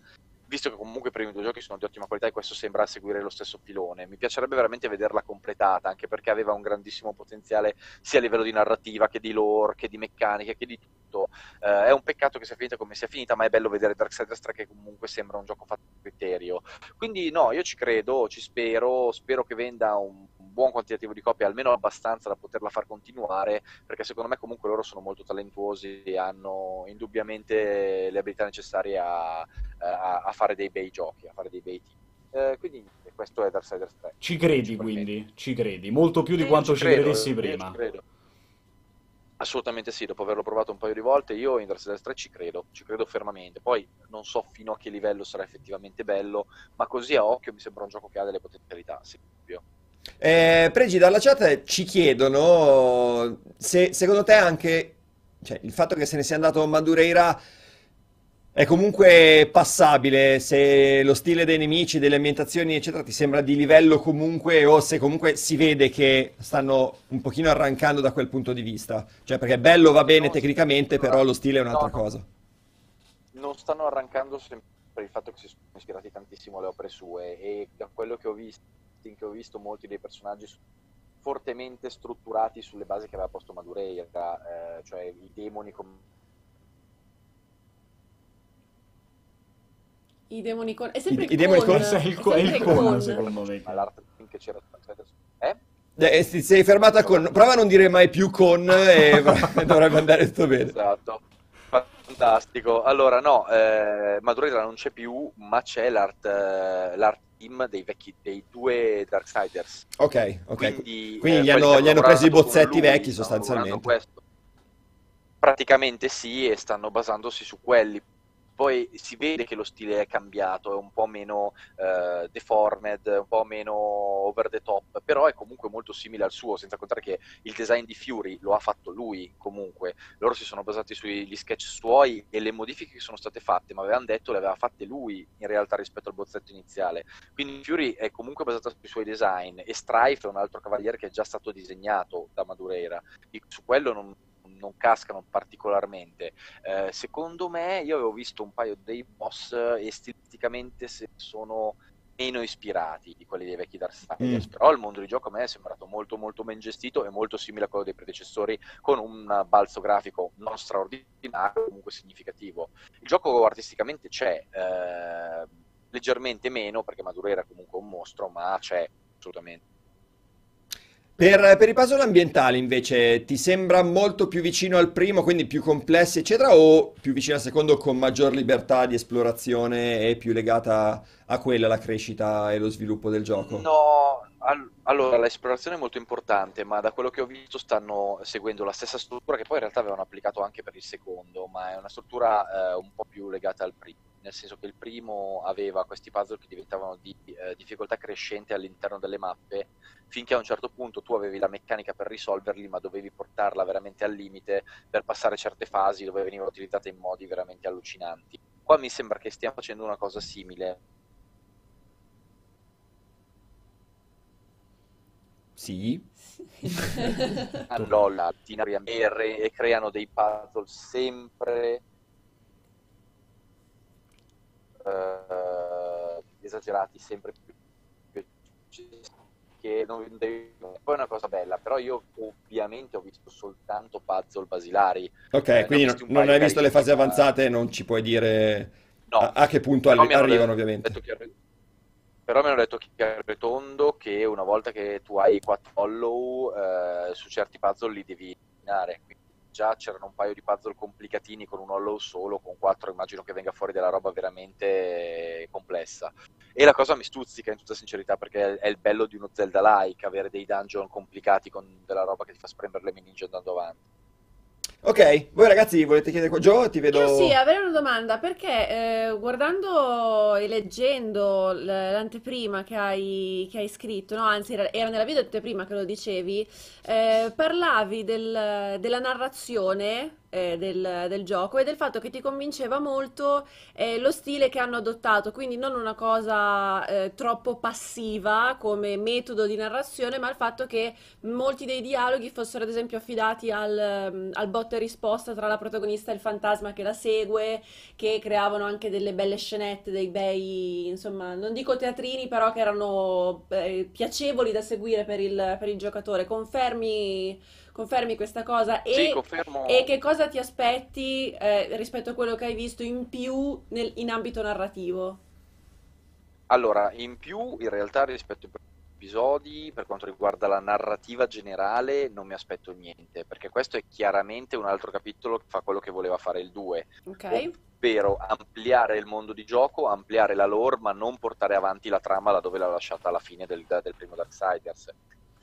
visto che comunque i primi due giochi sono di ottima qualità e questo sembra seguire lo stesso filone. Mi piacerebbe veramente vederla completata, anche perché aveva un grandissimo potenziale sia a livello di narrativa che di lore, che di meccanica, che di tutto. Uh, è un peccato che sia finita come sia finita, ma è bello vedere Darksiders 3 che comunque sembra un gioco fatto a criterio. Quindi no, io ci credo, ci spero, spero che venda un buon quantitativo di copie, almeno abbastanza da poterla far continuare, perché secondo me comunque loro sono molto talentuosi e hanno indubbiamente le abilità necessarie a, a, a fare dei bei giochi, a fare dei bei team. Eh, quindi questo è Darksiders 3. Ci credi quindi, ci credi, molto più di quanto ci, ci credessi prima. Ci credo. Assolutamente sì, dopo averlo provato un paio di volte, io in Darksiders 3 ci credo, ci credo fermamente. Poi non so fino a che livello sarà effettivamente bello, ma così a occhio mi sembra un gioco che ha delle potenzialità, sì, eh, Pregi dalla chat ci chiedono se secondo te anche cioè, il fatto che se ne sia andato Madureira è comunque passabile, se lo stile dei nemici, delle ambientazioni, eccetera, ti sembra di livello comunque, o se comunque si vede che stanno un pochino arrancando da quel punto di vista. Cioè, perché bello va bene no, tecnicamente, però lo stile è un'altra no, cosa. Non stanno arrancando per il fatto che si sono ispirati tantissimo alle opere sue, e da quello che ho visto casting che ho visto molti dei personaggi fortemente strutturati sulle basi che aveva posto Madureira, eh, cioè i demoni come I demoni con... È sempre I, il, i demoni con... È il, è il con, con, secondo me. Ma che c'era... Eh? Eh, ti sei fermata con... Prova a non dire mai più con e [LAUGHS] dovrebbe andare tutto bene. Esatto. Fantastico. Allora, no, eh, Madureira non c'è più, ma c'è l'art, eh, l'art team dei, vecchi, dei due Darksiders. Ok, ok. Quindi, Quindi eh, gli, hanno, gli hanno preso i bozzetti lui, vecchi sostanzialmente. praticamente sì e stanno basandosi su quelli poi si vede che lo stile è cambiato, è un po' meno eh, deformed, un po' meno over the top, però è comunque molto simile al suo, senza contare che il design di Fury lo ha fatto lui comunque. Loro si sono basati sugli sketch suoi e le modifiche che sono state fatte, ma avevano detto le aveva fatte lui in realtà rispetto al bozzetto iniziale. Quindi Fury è comunque basata sui suoi design e Strife è un altro cavaliere che è già stato disegnato da Madureira. Su quello non non cascano particolarmente. Eh, secondo me, io avevo visto un paio dei boss e stilisticamente sono meno ispirati di quelli dei vecchi Darksiders, mm. però il mondo di gioco a me è sembrato molto molto ben gestito e molto simile a quello dei predecessori con un balzo grafico non straordinario, comunque significativo. Il gioco artisticamente c'è, eh, leggermente meno perché Maduro era comunque un mostro, ma c'è assolutamente. Per, per, i puzzle ambientali invece ti sembra molto più vicino al primo, quindi più complessi eccetera, o più vicino al secondo con maggior libertà di esplorazione e più legata a quella la crescita e lo sviluppo del gioco? No, allora l'esplorazione è molto importante, ma da quello che ho visto stanno seguendo la stessa struttura che poi in realtà avevano applicato anche per il secondo, ma è una struttura eh, un po' più legata al primo nel senso che il primo aveva questi puzzle che diventavano di eh, difficoltà crescente all'interno delle mappe, finché a un certo punto tu avevi la meccanica per risolverli, ma dovevi portarla veramente al limite per passare certe fasi dove veniva utilizzata in modi veramente allucinanti. Qua mi sembra che stiamo facendo una cosa simile. Sì. allora, e creano dei puzzle sempre eh, esagerati sempre più che non poi è una cosa bella però io ovviamente ho visto soltanto puzzle basilari. Ok eh, quindi non, non hai visto le fasi avanzate non ci puoi dire no, a, a, che punto arri- arrivano detto, ovviamente. detto però mi hanno detto chiaro tondo che una volta che tu hai quattro follow eh, su certi puzzle li devi eliminare già c'erano un paio di puzzle complicatini con un hollow solo, con quattro immagino che venga fuori della roba veramente complessa. E la cosa mi stuzzica in tutta sincerità perché è il bello di uno Zelda-like, avere dei dungeon complicati con della roba che ti fa spremere le meninge andando avanti. Ok, voi ragazzi volete chiedere? Joe, ti vedo... Io sì, avrei una domanda, perché eh, guardando e leggendo l'anteprima che hai, che hai scritto, no? Anzi era nella video anteprima che lo dicevi, eh, parlavi del- della narrazione eh, del, del gioco e del fatto che ti convinceva molto eh, lo stile che hanno adottato, quindi non una cosa eh, troppo passiva come metodo di narrazione, ma il fatto che molti dei dialoghi fossero ad esempio affidati al, mm, al botta e risposta tra la protagonista e il fantasma che la segue, che creavano anche delle belle scenette, dei bei, insomma, non dico teatrini, però che erano eh, piacevoli da seguire per il, per il giocatore. Confermi Confermi questa cosa? E, sì, confermo. E che cosa ti aspetti eh, rispetto a quello che hai visto in più nel, in ambito narrativo? Allora, in più in realtà rispetto ai episodi, per quanto riguarda la narrativa generale, non mi aspetto niente, perché questo è chiaramente un altro capitolo che fa quello che voleva fare il 2. Ok. Ovvero ampliare il mondo di gioco, ampliare la lore, ma non portare avanti la trama da dove l'ha lasciata alla fine del, del primo Darksiders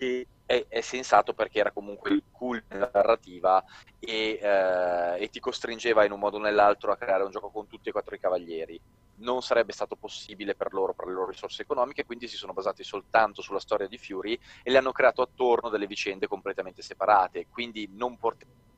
che è, è, sensato perché era comunque il cool della narrativa e, eh, e, ti costringeva in un modo o nell'altro a creare un gioco con tutti e quattro i cavalieri. Non sarebbe stato possibile per loro, per le loro risorse economiche, quindi si sono basati soltanto sulla storia di Fury e le hanno creato attorno delle vicende completamente separate, quindi non portavano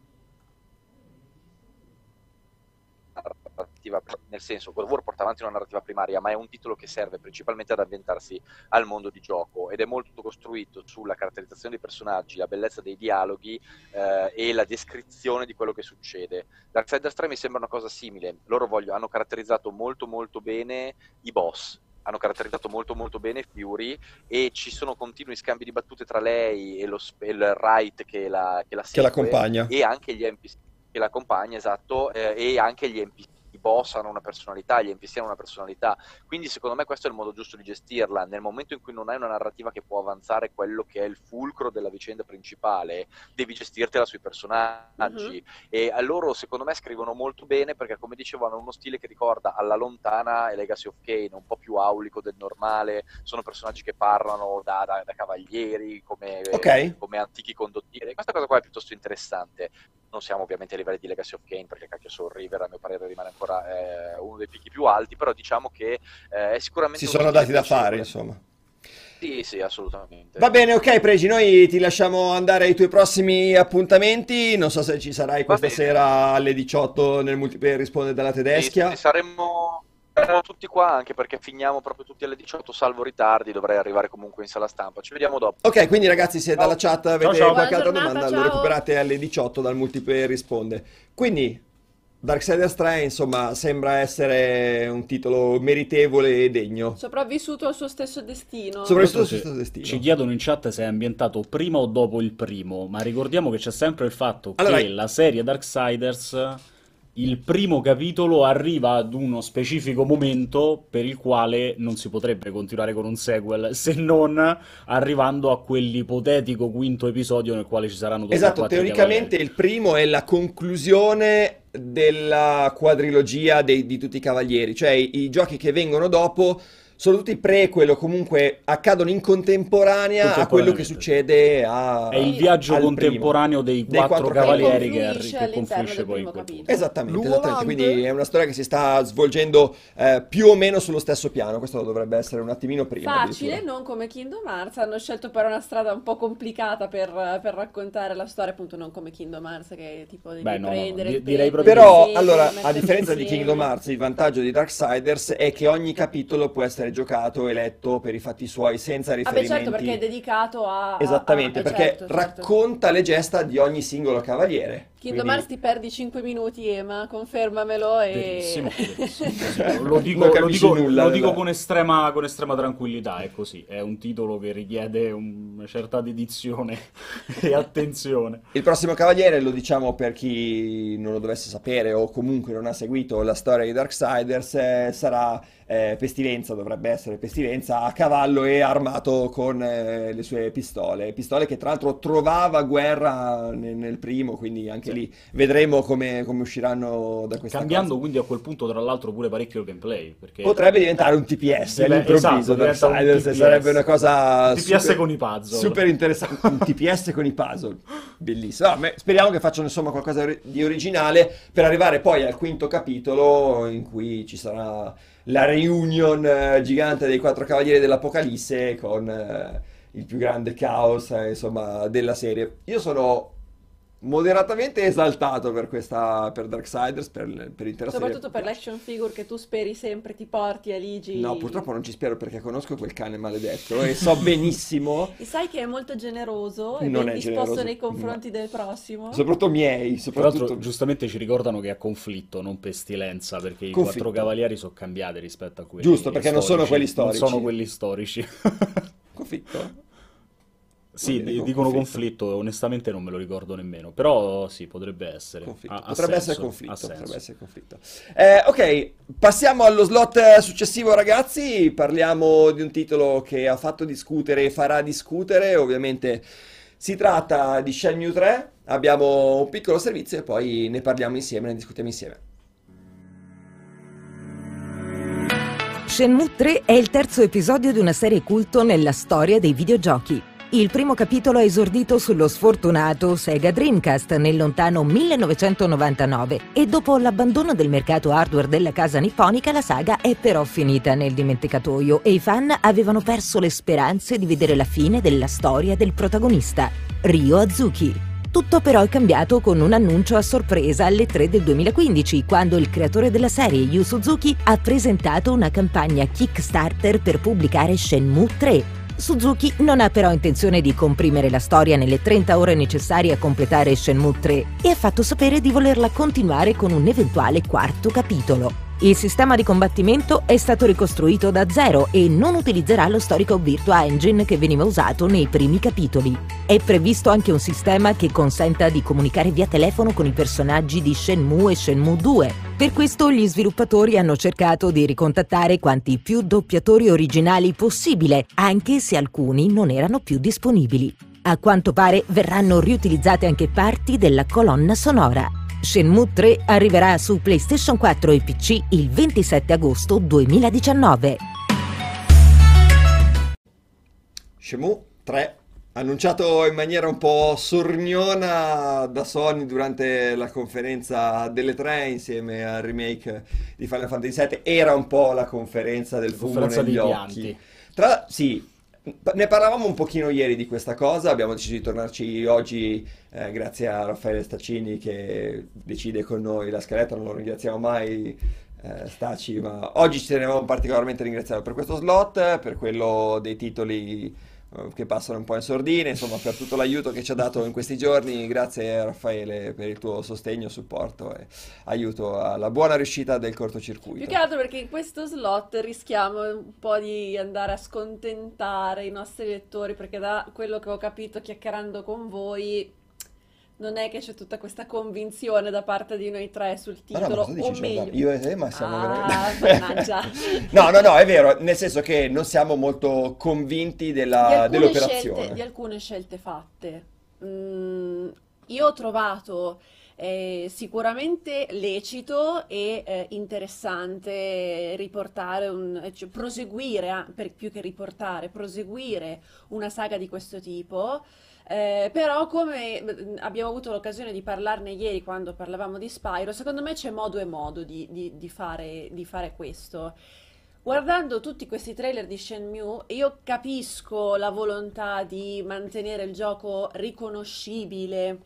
narrativa, nel senso God of War porta avanti una narrativa primaria, ma è un titolo che serve principalmente ad ambientarsi al mondo di gioco ed è molto costruito sulla caratterizzazione dei personaggi, la bellezza dei dialoghi eh, e la descrizione di quello che succede. Darksiders 3 mi sembra una cosa simile, loro voglio, hanno caratterizzato molto molto bene i boss, hanno caratterizzato molto molto bene Fury e ci sono continui scambi di battute tra lei e lo, il Wright che la, che la, segue, che l'accompagna e anche gli NPC che l'accompagna esatto eh, e anche gli NPC boss hanno una personalità, gli NPC hanno una personalità, quindi secondo me questo è il modo giusto di gestirla, nel momento in cui non hai una narrativa che può avanzare quello che è il fulcro della vicenda principale, devi gestirtela sui personaggi. Uh-huh. e a loro secondo me scrivono molto bene perché come dicevo hanno uno stile che ricorda alla lontana Legacy of Kane, un po' più aulico del normale, sono personaggi che parlano da, da, da cavalieri come, okay. come antichi condottieri, questa cosa qua è piuttosto interessante non siamo ovviamente a livelli di Legacy of Kane perché cacchio Soul River a mio parere rimane ancora eh, uno dei picchi più alti, però diciamo che eh, è sicuramente... Si sono dati da fare, insomma. Sì, sì, assolutamente. Va bene, ok, Pregi, noi ti lasciamo andare ai tuoi prossimi appuntamenti. Non so se ci sarai questa sera alle 18 nel multiplayer risponde dalla Tedeschia. Sì, sì, saremmo tutti qua anche perché finiamo proprio tutti alle 18, salvo ritardi, dovrei arrivare comunque in sala stampa. Ci vediamo dopo. Ok, quindi ragazzi, se Ciao. dalla chat avete ciao. qualche altra domanda, giornata, lo ciao. recuperate alle 18 dal multiplayer risponde. Quindi, Darksiders 3, insomma, sembra essere un titolo meritevole e degno. Sopravvissuto al suo stesso destino. Soprattutto Questo sul sì. stesso destino. Ci chiedono in chat se è ambientato prima o dopo il primo, ma ricordiamo che c'è sempre il fatto Allora- che la serie Darksiders, il primo capitolo arriva ad uno specifico momento per il quale non si potrebbe continuare con un sequel, [LAUGHS] se non arrivando a quell'ipotetico quinto episodio nel quale ci saranno tutti e Esatto, teoricamente il primo è la conclusione della quadrilogia dei- di tutti i cavalieri, cioè i, i giochi che vengono dopo sono tutti prequel o comunque accadono in contemporanea a quello che succede a, È il viaggio contemporaneo dei Dei quattro, quattro cavalieri che, Confluisce che confluisce poi in quel. Esattamente, esattamente, quindi è una storia che si sta svolgendo eh, più o meno sullo stesso piano, questo dovrebbe essere un attimino prima. Facile, non come Kingdom Hearts. Hanno scelto però una strada un po' complicata per, per raccontare la storia, appunto, non come Kingdom Hearts, che tipo devi Beh, no, no, prendere di- il direi proprio Però, insieme, allora, a differenza di insieme. Kingdom Hearts, il vantaggio di Darksiders è che ogni capitolo può essere giocato e letto per i fatti suoi senza Ah, beh, riferimenti. certo, perché è dedicato a... a- Esattamente, a- eh, perché certo, certo. racconta le gesta di ogni singolo cavaliere. Kingdom Quindi- Hearts ti perdi 5 minuti, Ema, confermamelo e... Verissimo, verissimo. [LAUGHS] Lo dico, lo dico- nulla, lo dico vabbè. con estrema, con estrema tranquillità, è così. È un titolo che richiede una certa dedizione [LAUGHS] e attenzione. Il prossimo cavaliere, lo diciamo per chi non lo dovesse sapere o comunque non ha seguito la storia di Darksiders, eh, sarà eh, Pestilenza, dovrebbe essere Pestilenza a cavallo e armato con eh, le sue pistole. Pistole che tra l'altro trovava guerra nel, nel primo, quindi anche Sì. Lì vedremo come, come usciranno da questa Cambiando cosa. quindi a quel punto, tra l'altro, pure parecchio il gameplay. Perché Potrebbe diventare un TPS beh, all'improvviso esatto, un TPS. sarebbe una cosa Un TPS super- con i puzzle. Super interessante, un TPS con i puzzle, bellissimo. No, speriamo che facciano insomma qualcosa di originale per arrivare poi al quinto capitolo in cui ci sarà la reunion eh, gigante dei quattro cavalieri dell'Apocalisse con eh, il più grande caos eh, insomma della serie. Io sono moderatamente esaltato per questa per Darksiders, per, per l'intera serie. Soprattutto per l'action figure che tu speri sempre ti porti a Ligi. No, purtroppo non ci spero perché conosco quel cane maledetto e so [LAUGHS] benissimo, E sai che è molto generoso e Non ben è disposto generoso, nei confronti del prossimo. soprattutto miei, Tra l'altro, soprattutto giustamente ci ricordano che è conflitto, non pestilenza, perché i Conflitto. quattro cavalieri sono cambiati rispetto a quelli Giusto, perché non sono quelli Non sono storici. quelli storici. conflitto. [LAUGHS] Sì, dicono conflitto. conflitto, onestamente non me lo ricordo nemmeno, però sì, potrebbe essere. Conflitto. Ha- ha Potrebbe senso, essere conflitto. Potrebbe essere conflitto. Eh, ok, passiamo allo slot successivo, ragazzi. Parliamo di un titolo che ha fatto discutere e farà discutere. Ovviamente si tratta di Shenmue 3. Abbiamo un piccolo servizio e poi ne parliamo insieme, ne discutiamo insieme. Shenmue 3 è il terzo episodio di una serie culto nella storia dei videogiochi. Il primo capitolo ha esordito sullo sfortunato Sega Dreamcast nel lontano 1999 e dopo l'abbandono del mercato hardware della casa nipponica la saga è però finita nel dimenticatoio e i fan avevano perso le speranze di vedere la fine della storia del protagonista, Ryo Azuki. Tutto però è cambiato con un annuncio a sorpresa alle 3 del 2015, quando il creatore della serie, Yu Suzuki, ha presentato una campagna Kickstarter per pubblicare Shenmue 3. Suzuki non ha però intenzione di comprimere la storia nelle 30 ore necessarie a completare Shenmue 3 e ha fatto sapere di volerla continuare con un eventuale quarto capitolo. Il sistema di combattimento è stato ricostruito da zero e non utilizzerà lo storico Virtua Engine che veniva usato nei primi capitoli. È previsto anche un sistema che consenta di comunicare via telefono con i personaggi di Shenmue e Shenmue 2. Per questo gli sviluppatori hanno cercato di ricontattare quanti più doppiatori originali possibile, anche se alcuni non erano più disponibili. A quanto pare verranno riutilizzate anche parti della colonna sonora. Shenmue 3 arriverà su PlayStation 4 e PC il 27 agosto 2019. Shenmue 3 Annunciato in maniera un po' sorniona da Sony durante la conferenza delle tre insieme al remake di Final Fantasy VII, era un po' la conferenza del fumo negli occhi. Tra, sì, ne parlavamo un pochino ieri di questa cosa, abbiamo deciso di tornarci oggi eh, grazie a Raffaele Staccini che decide con noi la scaletta, non lo ringraziamo mai eh, Staci, ma oggi ci tenevamo particolarmente a ringraziarlo per questo slot, per quello dei titoli che passano un po' in sordine, insomma per tutto l'aiuto che ci ha dato in questi giorni, grazie Raffaele per il tuo sostegno, supporto e aiuto alla buona riuscita del Più cortocircuito. che altro perché in questo slot rischiamo un po' di andare a scontentare i nostri lettori, perché da quello che ho capito chiacchierando con voi, non è che c'è tutta questa convinzione da parte di noi tre sul Ma no, ma titolo, cosa o dici? meglio... Io e te, ma siamo Ah, veramente... [LAUGHS] No, no, no, è vero, nel senso che non siamo molto convinti Di della- alcune dell'operazione. scelte, di alcune scelte fatte. Mm, io ho trovato eh, sicuramente lecito e eh, interessante riportare un, eh, cioè, proseguire, per più che riportare, proseguire una saga di questo tipo. Eh, però come abbiamo avuto l'occasione di parlarne ieri quando parlavamo di Spyro, secondo me c'è modo e modo di, di- di fare, di fare questo. Guardando tutti questi trailer di Shenmue, io capisco la volontà di mantenere il gioco riconoscibile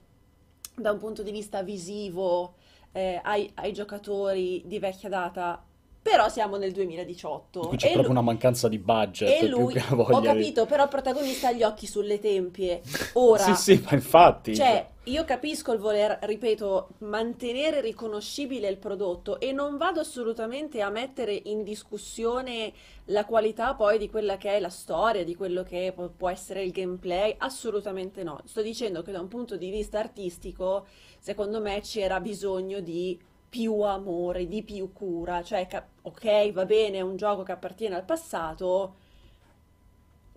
da un punto di vista visivo eh, ai, ai giocatori di vecchia data, però siamo nel 2018 Qui c'è e proprio lu- una mancanza di budget e lui, ho voglia di... capito, però il protagonista ha gli occhi sulle tempie. [LAUGHS] Ora, Sì, sì, ma infatti... cioè, io capisco il voler, ripeto, mantenere riconoscibile il prodotto e non vado assolutamente a mettere in discussione la qualità poi di quella che è la storia, di quello che può essere il gameplay, assolutamente no. Sto dicendo che da un punto di vista artistico, secondo me c'era bisogno di più amore, di più cura, cioè, ok, va bene, è un gioco che appartiene al passato.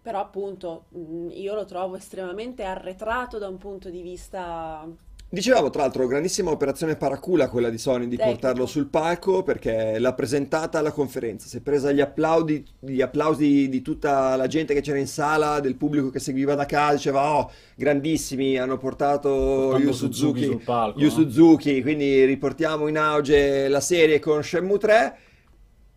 Però appunto io lo trovo estremamente arretrato da un punto di vista Dicevamo, tra l'altro, grandissima operazione paracula quella di Sony di tecnico. portarlo sul palco perché l'ha presentata alla conferenza, si è presa gli applaudi, gli applausi di tutta la gente che c'era in sala, del pubblico che seguiva da casa, diceva oh, grandissimi, hanno portato Yu Suzuki Suzuki, sul palco, Yu no? Suzuki, quindi riportiamo in auge la serie con Shenmue 3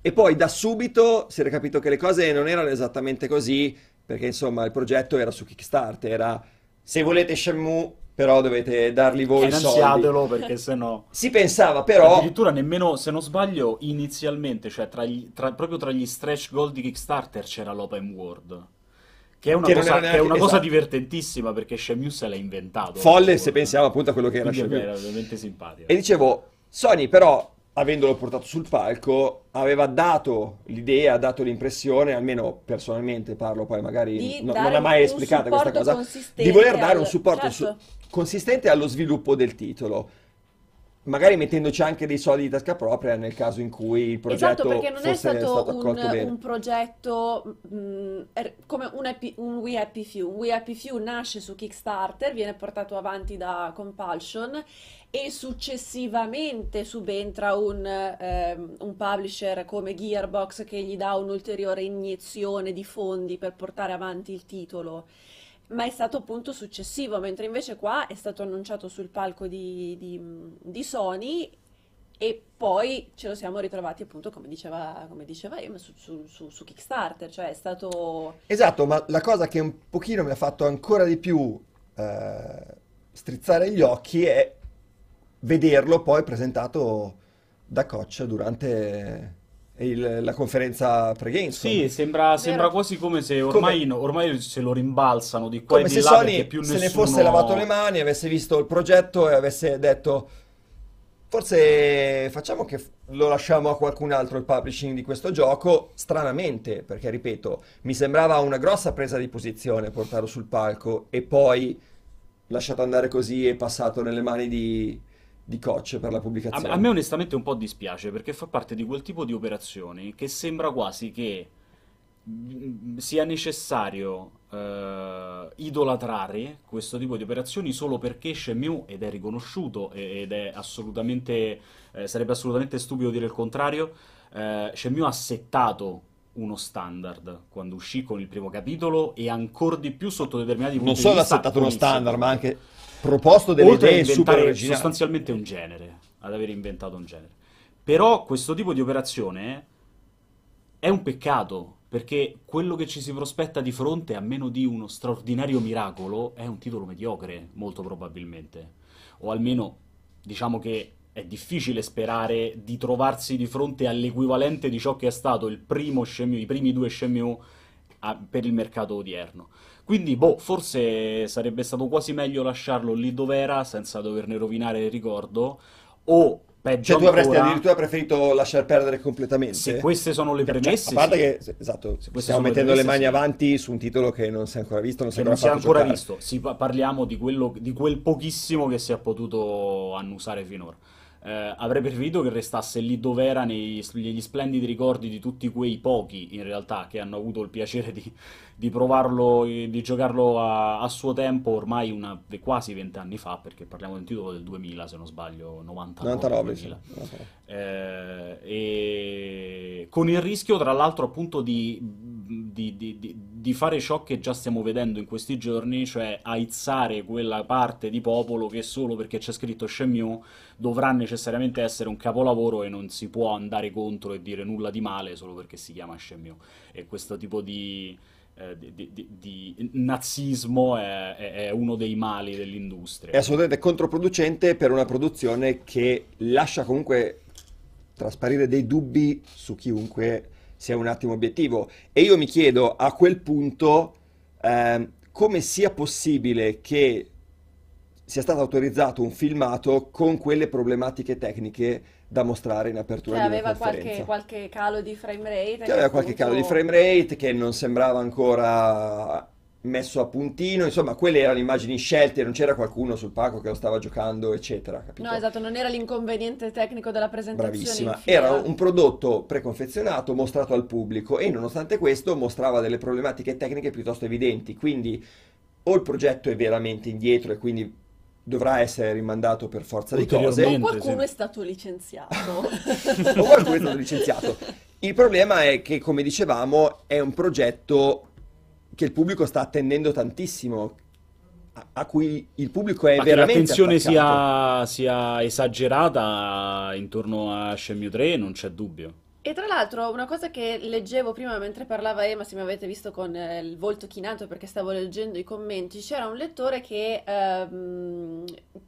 e poi da subito si era capito che le cose non erano esattamente così perché insomma il progetto era su Kickstarter, era se volete Shenmue però dovete dargli voi i soldi. Finanziatelo perché sennò... Si pensava però, Addirittura nemmeno, se non sbaglio, inizialmente, cioè tra gli- tra- proprio tra gli stretch goal di Kickstarter c'era l'open world. Che è una Che cosa, era che è neanche- una cosa esatto. divertentissima perché Shenmue se l'ha inventato. folle se pensiamo appunto a quello che era Shenmue. era veramente simpatico. E dicevo, Sony però, avendolo portato sul palco, aveva dato l'idea, ha dato l'impressione, almeno personalmente parlo, poi magari no- non ha mai esplicata questa cosa, di voler dare un al- supporto certo. su- consistente allo sviluppo del titolo. Magari mettendoci anche dei soldi di tasca propria nel caso in cui il Esatto, progetto perché non è stato stato un, bene. un progetto mh, er- come un, Happy- un We Happy Few. We Happy Few nasce su Kickstarter, viene portato avanti da Compulsion e successivamente subentra un, ehm, un publisher come Gearbox che gli dà un'ulteriore iniezione di fondi per portare avanti il titolo. Ma è stato appunto successivo, mentre invece qua è stato annunciato sul palco di, di- di Sony e poi ce lo siamo ritrovati appunto come diceva, come diceva Emma su, su- su- su Kickstarter, cioè è stato... Esatto, ma la cosa che un pochino mi ha fatto ancora di più eh, strizzare gli occhi è vederlo poi presentato da Coach durante il- la conferenza pre-Gamescom. Sì, sembra, sembra quasi come se ormai, Come- no- ormai se lo rimbalzano di qua Come e di se là Sony perché più se ne nessuno... fosse lavato le mani, avesse visto il progetto e avesse detto forse facciamo che lo lasciamo a qualcun altro il publishing di questo gioco, stranamente, perché ripeto, mi sembrava una grossa presa di posizione portarlo sul palco e poi lasciato andare così e passato nelle mani di, di Coach per la A, pubblicazione. a me onestamente un po' dispiace perché fa parte di quel tipo di operazioni che sembra quasi che mm, sia necessario eh, idolatrare questo tipo di operazioni solo perché Shenmue ed è riconosciuto ed è assolutamente eh, sarebbe assolutamente stupido dire il contrario eh, Shenmue ha settato uno standard quando uscì con il primo capitolo e ancora di più sotto determinati punti Non solo ha settato uno standard, ma anche proposto delle Oltre idee super originali. sostanzialmente un genere, ad aver inventato un genere. Però questo tipo di operazione è un peccato, perché quello che ci si prospetta di fronte, a meno di uno straordinario miracolo, è un titolo mediocre, molto probabilmente. O almeno, diciamo che è difficile sperare di trovarsi di fronte all'equivalente di ciò che è stato il primo Shenmue, i primi due a- per il mercato odierno. Quindi, boh, forse sarebbe stato quasi meglio lasciarlo lì dove era, senza doverne rovinare il ricordo, o peggio Cioè tu avresti ancora, addirittura preferito lasciar perdere completamente? se queste sono le Cioè, premesse, a parte sì. che, esatto, stiamo le mettendo le premesse, mani sì. avanti su un titolo che non si è ancora visto, non si è non si è ancora ancora visto. Si pa- parliamo di, quello, di quel pochissimo che si è potuto annusare finora. Eh, avrei preferito che restasse lì dove era nei- negli splendidi ricordi di tutti quei pochi, in realtà, che hanno avuto il piacere di, di provarlo, eh, di giocarlo a, a suo tempo, ormai una- quasi vent'anni fa, perché parliamo di un titolo del 2000, se non sbaglio, 99, 99, sì. 2000. 99. Eh, e con il rischio, tra l'altro, appunto di, di- di- fare ciò che già stiamo vedendo in questi giorni, cioè aizzare quella parte di popolo che solo perché c'è scritto Shenmue dovrà necessariamente essere un capolavoro e non si può andare contro e dire nulla di male solo perché si chiama Shenmue. E questo tipo di, eh, di- di- di- nazismo è- è uno dei mali dell'industria. È assolutamente controproducente per una produzione che lascia comunque trasparire dei dubbi su chiunque sia un attimo obiettivo. E io mi chiedo a quel punto ehm, come sia possibile che sia stato autorizzato un filmato con quelle problematiche tecniche da mostrare in apertura Che di aveva qualche, qualche calo di frame rate. Che aveva qualche appunto- calo di frame rate, che non sembrava ancora messo a puntino, insomma, quelle erano immagini scelte, non c'era qualcuno sul palco che lo stava giocando, eccetera, capito? No, esatto, non era l'inconveniente tecnico della presentazione Bravissima. Era un prodotto preconfezionato mostrato al pubblico e nonostante questo mostrava delle problematiche tecniche piuttosto evidenti, quindi o il progetto è veramente indietro e quindi dovrà essere rimandato per forza di cose. O qualcuno sì. è stato licenziato. [LAUGHS] o qualcuno è stato licenziato. Il problema è che, come dicevamo, è un progetto che il pubblico sta attendendo tantissimo, a, a cui il pubblico è Ma che veramente l'attenzione attaccato. sia, sia esagerata intorno a Shenmue 3 non c'è dubbio. E tra l'altro, una cosa che leggevo prima mentre parlava Emma, se mi avete visto con eh, il volto chinato perché stavo leggendo i commenti, c'era un lettore che ehm,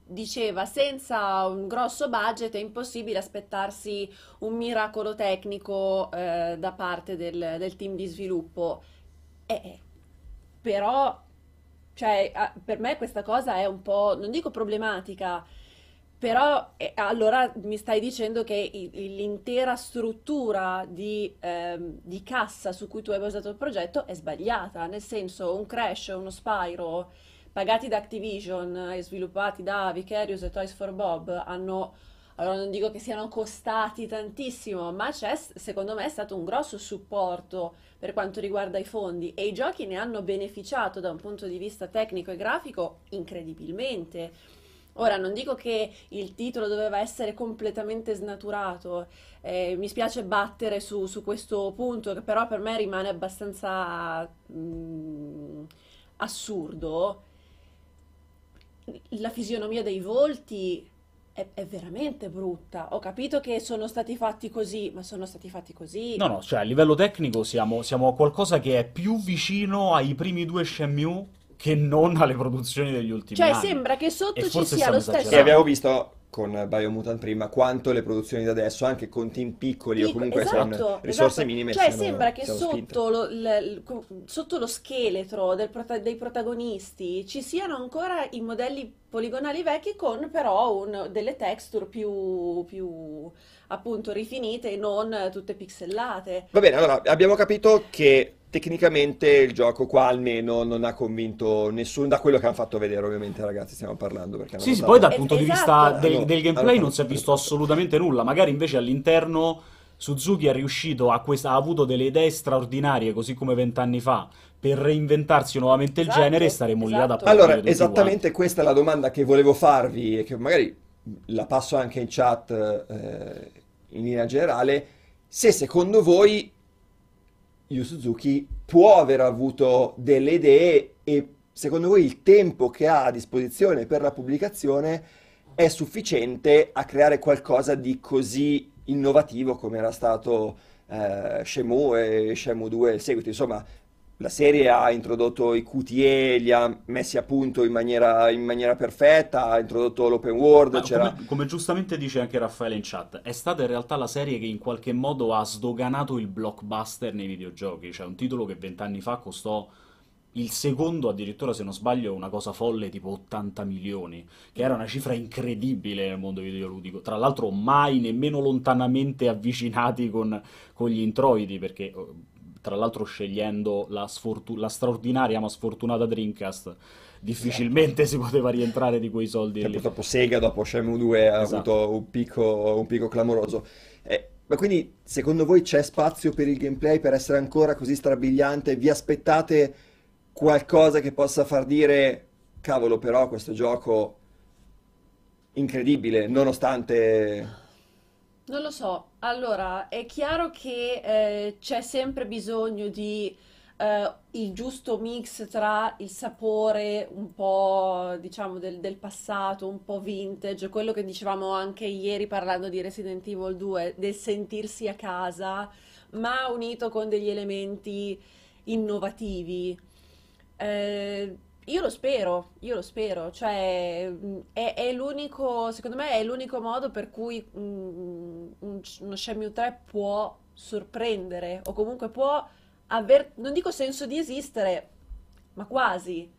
diceva senza un grosso budget è impossibile aspettarsi un miracolo tecnico eh, da parte del, del team di sviluppo. Eh, però, cioè, per me questa cosa è un po', non dico problematica, però eh, allora mi stai dicendo che i- i- l'intera struttura di, ehm, di cassa su cui tu hai basato il progetto è sbagliata, nel senso un Crash, uno Spyro pagati da Activision e sviluppati da Vicarious e Toys for Bob hanno, allora non dico che siano costati tantissimo, ma c'è, secondo me è stato un grosso supporto per quanto riguarda i fondi e i giochi ne hanno beneficiato da un punto di vista tecnico e grafico incredibilmente. Ora, non dico che il titolo doveva essere completamente snaturato, eh, mi spiace battere su, su questo punto, che però per me rimane abbastanza mm, assurdo. La fisionomia dei volti è, è veramente brutta. Ho capito che sono stati fatti così, ma sono stati fatti così. No, no, cioè a livello tecnico siamo, siamo a qualcosa che è più vicino ai primi due Shenmue che non alle produzioni degli ultimi Cioè, anni. sembra che sotto E ci forse sia lo stiamo stesso. E abbiamo visto con Biomutant prima quanto le produzioni da adesso, anche con team piccoli o Dico, comunque con esatto, risorse esatto. minime, Cioè, siano- sembra che sotto lo, l- sotto lo scheletro prota- dei protagonisti ci siano ancora i modelli poligonali vecchi con però un- delle texture più, più appunto rifinite e non tutte pixellate. Va bene, allora abbiamo capito che tecnicamente il gioco qua almeno non ha convinto nessuno da quello che hanno fatto vedere, ovviamente, ragazzi, stiamo parlando Sì, sì, poi dal punto di esatto. vista del, del gameplay hanno non si è fatto- visto assolutamente nulla. Magari invece all'interno Suzuki è riuscito a questa, ha avuto delle idee straordinarie, così come vent'anni fa, per reinventarsi nuovamente il Esatto, genere e staremo lì ad esatto. applaudire Allora, esattamente questa è la domanda che volevo farvi e che magari la passo anche in chat eh, in linea generale. Se secondo voi Yu Suzuki può aver avuto delle idee e secondo voi il tempo che ha a disposizione per la pubblicazione è sufficiente a creare qualcosa di così innovativo come era stato eh, Shenmue e Shenmue 2 il seguito. Insomma, la serie ha introdotto i QTE, li ha messi a punto in maniera, in maniera perfetta, ha introdotto l'open world. C'era... Come, come, giustamente dice anche Raffaele in chat, è stata in realtà la serie che in qualche modo ha sdoganato il blockbuster nei videogiochi. Cioè, un titolo che vent'anni fa costò il secondo, addirittura, se non sbaglio, una cosa folle tipo 80 milioni, che era una cifra incredibile nel mondo videoludico. Tra l'altro, mai nemmeno lontanamente avvicinati con, con gli introiti, perché oh, tra l'altro scegliendo la, sfortu- la straordinaria ma sfortunata Dreamcast difficilmente esatto. si poteva rientrare di quei soldi. Che purtroppo Sega dopo Shenmue 2 ha esatto. avuto un picco, un picco clamoroso. Eh, ma quindi secondo voi c'è spazio per il gameplay per essere ancora così strabiliante? Vi aspettate qualcosa che possa far dire cavolo però questo gioco incredibile nonostante non lo so, allora è chiaro che eh, c'è sempre bisogno di eh, il giusto mix tra il sapore un po' diciamo del, del passato, un po' vintage, quello che dicevamo anche ieri parlando di Resident Evil 2, del sentirsi a casa, ma unito con degli elementi innovativi. Eh, io lo spero, io lo spero, cioè è, è l'unico, secondo me è l'unico modo per cui mm, un, uno Shenmue 3 può sorprendere o comunque può aver, non dico senso di esistere, ma quasi.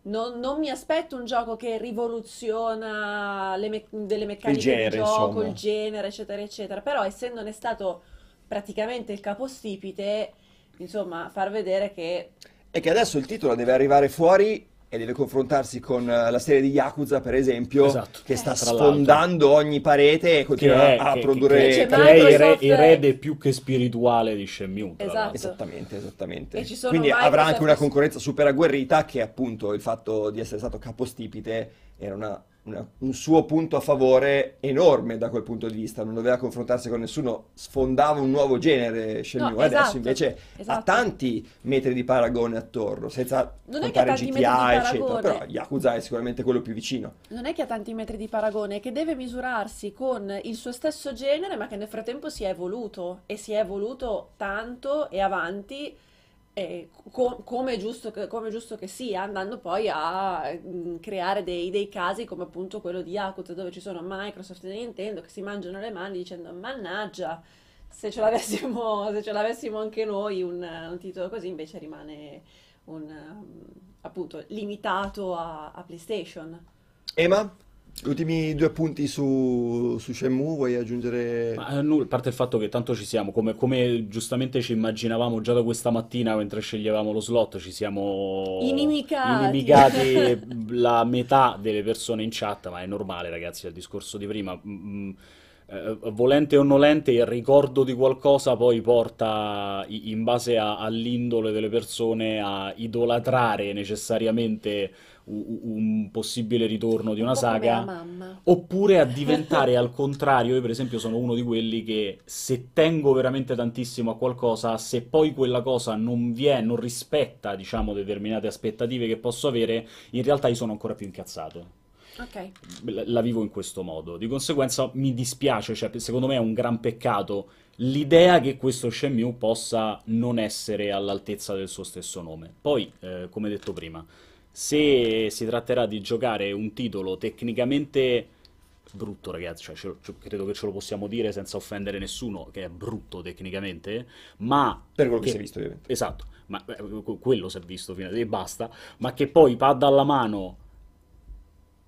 Non, non mi aspetto un gioco che rivoluziona le me- delle meccaniche genere, di gioco, insomma. il genere, eccetera, eccetera, però essendone stato praticamente il capostipite, insomma, far vedere che è che adesso il titolo deve arrivare fuori e deve confrontarsi con eh, la serie di Yakuza, per esempio, esatto. che sta eh, sfondando ogni parete e continua a che, produrre... Che, che, che lei è re, erede più che spirituale di Shenmue. Esatto. Esattamente, esattamente. Quindi avrà anche una concorrenza super agguerrita che appunto il fatto di essere stato capostipite era una una, un suo punto a favore enorme da quel punto di vista, non doveva confrontarsi con nessuno, sfondava un nuovo genere Shenmue, no, esatto, adesso invece esatto. ha tanti metri di paragone attorno, senza non contare GTA eccetera, però Yakuza è sicuramente quello più vicino. Non è che ha tanti metri di paragone, è che deve misurarsi con il suo stesso genere ma che nel frattempo si è evoluto e si è evoluto tanto e avanti co- come, è giusto che, come, è giusto che, sia, andando poi a mh, mm, creare dei, dei, casi come appunto quello di Yakuza, dove ci sono Microsoft e Nintendo che si mangiano le mani dicendo mannaggia, se ce l'avessimo, se ce l'avessimo anche noi un, un, titolo così invece rimane un, um, appunto limitato a, a PlayStation. Ema? Ultimi due punti su, su Shenmue, vuoi aggiungere? Ma, no, a parte il fatto che tanto ci siamo, come, come, giustamente ci immaginavamo già da questa mattina mentre sceglievamo lo slot, ci siamo inimicati, inimicati [LAUGHS] la metà delle persone in chat, ma è normale ragazzi, è il discorso di prima. Mm, eh, volente o nolente, il ricordo di qualcosa poi porta, in base a, all'indole delle persone, a idolatrare necessariamente un possibile ritorno di una saga, oppure a diventare [LAUGHS] al contrario. Io, per esempio, sono uno di quelli che se tengo veramente tantissimo a qualcosa, se poi quella cosa non viene, non rispetta, diciamo, determinate aspettative che posso avere, in realtà io sono ancora più incazzato. Okay. La, la, vivo in questo modo. Di conseguenza mi dispiace, cioè, secondo me è un gran peccato l'idea che questo Shenmue possa non essere all'altezza del suo stesso nome. Poi, eh, come detto prima, se si tratterà di giocare un titolo tecnicamente brutto, ragazzi, cioè, ce, ce, credo che ce lo possiamo dire senza offendere nessuno, che è brutto tecnicamente, ma... Per quello che, che si è visto, ovviamente. Esatto, ma eh, quello si è visto fino a... e basta, ma che poi pad alla mano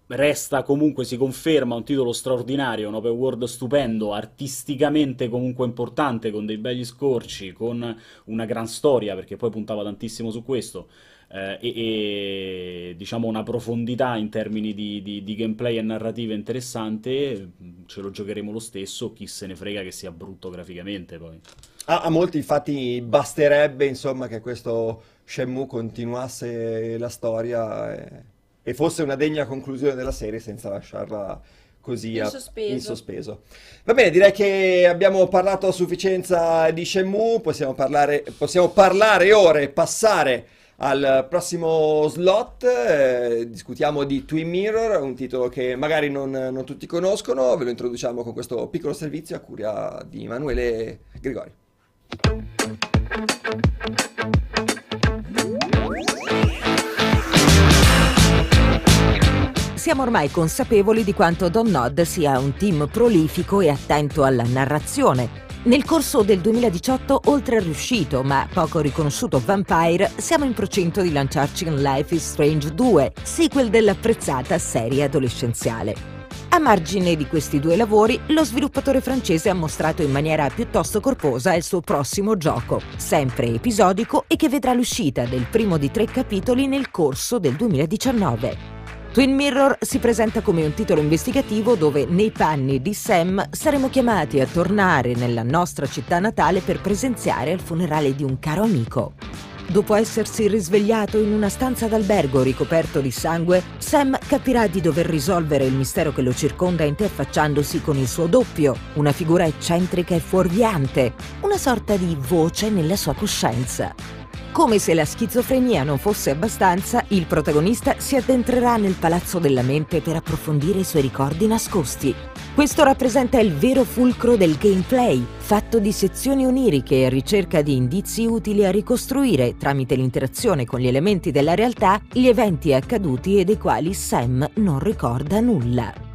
resta comunque, si conferma un titolo straordinario, un open world stupendo, artisticamente comunque importante, con dei begli scorci, con una gran storia, perché poi puntava tantissimo su questo eh, e, e, diciamo una profondità in termini di, di, di, gameplay e narrativa interessante, ce lo giocheremo lo stesso, chi se ne frega che sia brutto graficamente poi. Ah, a molti infatti basterebbe insomma che questo Shenmue continuasse la storia e, e fosse una degna conclusione della serie senza lasciarla così In a- sospeso. in sospeso. Va bene, direi che abbiamo parlato a sufficienza di Shenmue, possiamo parlare, possiamo parlare ora e passare al prossimo slot, eh, discutiamo di Twin Mirror, un titolo che magari non, non tutti conoscono, ve lo introduciamo con questo piccolo servizio a cura di Emanuele Gregori. Siamo ormai consapevoli di quanto Don Nod sia un team prolifico e attento alla narrazione. Nel corso del 2018, oltre al riuscito ma poco riconosciuto Vampire, siamo in procinto di lanciarci in Life is Strange 2, sequel dell'apprezzata serie adolescenziale. A margine di questi due lavori, lo sviluppatore francese ha mostrato in maniera piuttosto corposa il suo prossimo gioco, sempre episodico e che vedrà l'uscita del primo di tre capitoli nel corso del 2019. Twin Mirror si presenta come un titolo investigativo dove, nei panni di Sam, saremo chiamati a tornare nella nostra città natale per presenziare al funerale di un caro amico. Dopo essersi risvegliato in una stanza d'albergo ricoperto di sangue, Sam capirà di dover risolvere il mistero che lo circonda interfacciandosi con il suo doppio, una figura eccentrica e fuorviante, una sorta di voce nella sua coscienza. Come se la schizofrenia non fosse abbastanza, il protagonista si addentrerà nel palazzo della mente per approfondire i suoi ricordi nascosti. Questo rappresenta il vero fulcro del gameplay, fatto di sezioni oniriche e ricerca di indizi utili a ricostruire, tramite l'interazione con gli elementi della realtà, gli eventi accaduti e dei quali Sam non ricorda nulla.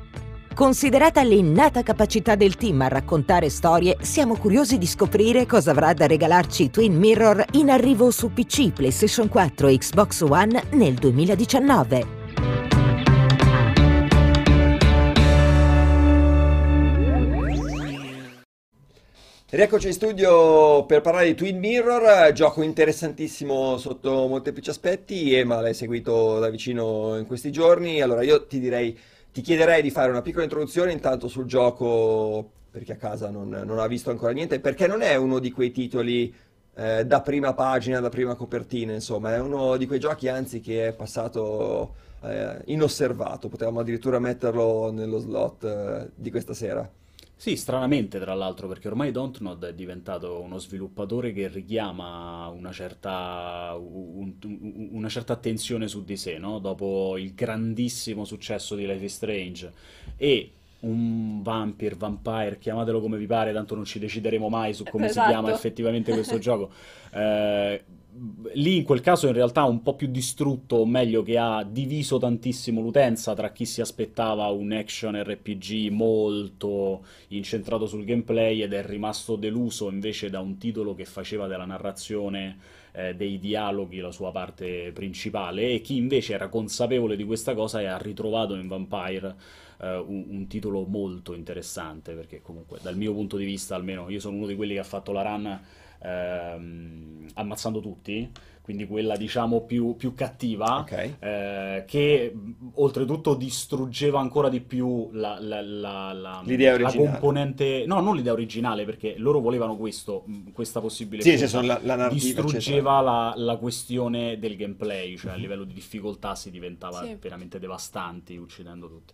Considerata l'innata capacità del team a raccontare storie, siamo curiosi di scoprire cosa avrà da regalarci Twin Mirror in arrivo su PC, PlayStation 4 e Xbox One nel 2019. Rieccoci in studio per parlare di Twin Mirror, gioco interessantissimo sotto molteplici aspetti, Ema l'hai seguito da vicino in questi giorni, allora io ti direi, ti chiederei di fare una piccola introduzione intanto sul gioco per chi a casa non, non ha visto ancora niente, perché non è uno di quei titoli eh, da prima pagina, da prima copertina, insomma, è uno di quei giochi anzi che è passato eh, inosservato, potevamo addirittura metterlo nello slot eh, di questa sera. Sì, stranamente tra l'altro, perché ormai Dontnod è diventato uno sviluppatore che richiama una certa, un- un- una certa attenzione su di sé, no? Dopo il grandissimo successo di Life is Strange e un Vampire, Vampire, chiamatelo come vi pare, tanto non ci decideremo mai su come si Esatto. chiama effettivamente questo gioco. [LAUGHS] Eh, lì in quel caso in realtà un po' più distrutto, o meglio che ha diviso tantissimo l'utenza tra chi si aspettava un action RPG molto incentrato sul gameplay ed è rimasto deluso invece da un titolo che faceva della narrazione, eh, dei dialoghi la sua parte principale e chi invece era consapevole di questa cosa e ha ritrovato in Vampire eh, un, un titolo molto interessante perché comunque dal mio punto di vista almeno io sono uno di quelli che ha fatto la run ehm, ammazzando tutti, quindi quella diciamo più, più cattiva, Ok. eh, che oltretutto distruggeva ancora di più la, la- la- la- L'idea la originale. componente, no, non l'idea originale, perché loro volevano questo, questa possibile Sì, cosa. senso, la, la narrativa, distruggeva la, la questione del gameplay, cioè a [LAUGHS] livello di difficoltà si diventava Sì. veramente devastanti uccidendo tutti.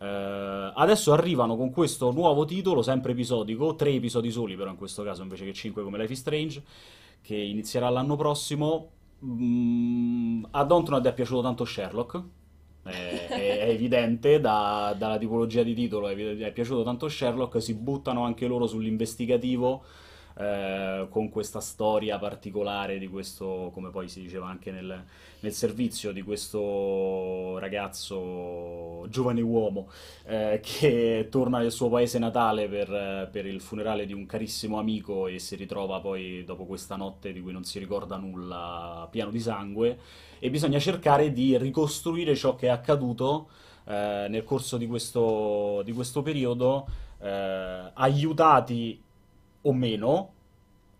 Eh, adesso arrivano con questo nuovo titolo, sempre episodico, tre episodi soli però in questo caso invece che cinque come Life is Strange, che inizierà l'anno prossimo. Mm, a Dontnod è piaciuto tanto Sherlock, è, è- evidente da- dalla tipologia di titolo, è, è piaciuto tanto Sherlock, si buttano anche loro sull'investigativo eh, con questa storia particolare di questo, come poi si diceva anche nel, nel servizio, di questo ragazzo, giovane uomo, eh, che torna nel suo paese natale per, per il funerale di un carissimo amico e si ritrova poi dopo questa notte di cui non si ricorda nulla, pieno di sangue, e bisogna cercare di ricostruire ciò che è accaduto eh, nel corso di questo, di questo periodo, eh, aiutati o meno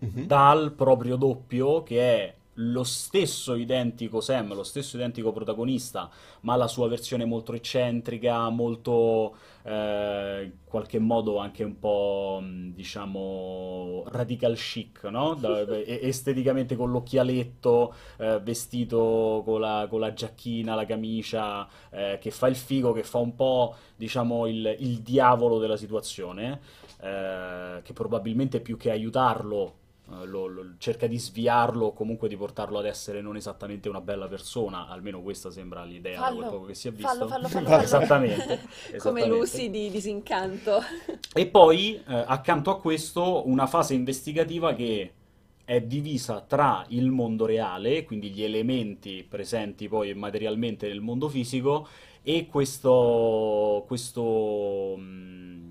Mhm. dal proprio doppio che è lo stesso identico Sam, lo stesso identico protagonista, ma la sua versione molto eccentrica, molto eh, in qualche modo anche un po' diciamo radical chic, no? Da, [LAUGHS] esteticamente con l'occhialetto, eh, vestito con la, con la, giacchina, la camicia, eh, che fa il figo, che fa un po' diciamo il, il diavolo della situazione, eh, che probabilmente più che aiutarlo eh, lo, lo, cerca di sviarlo o comunque di portarlo ad essere non esattamente una bella persona, almeno questa sembra l'idea fallo, da quel poco che si è visto. Fallo, fallo, [LAUGHS] fallo, esattamente, [LAUGHS] esattamente. Come Lucy di Disincanto. E poi eh, accanto a questo una fase investigativa che è divisa tra il mondo reale, quindi gli elementi presenti poi materialmente nel mondo fisico, e questo, questo mh, mm,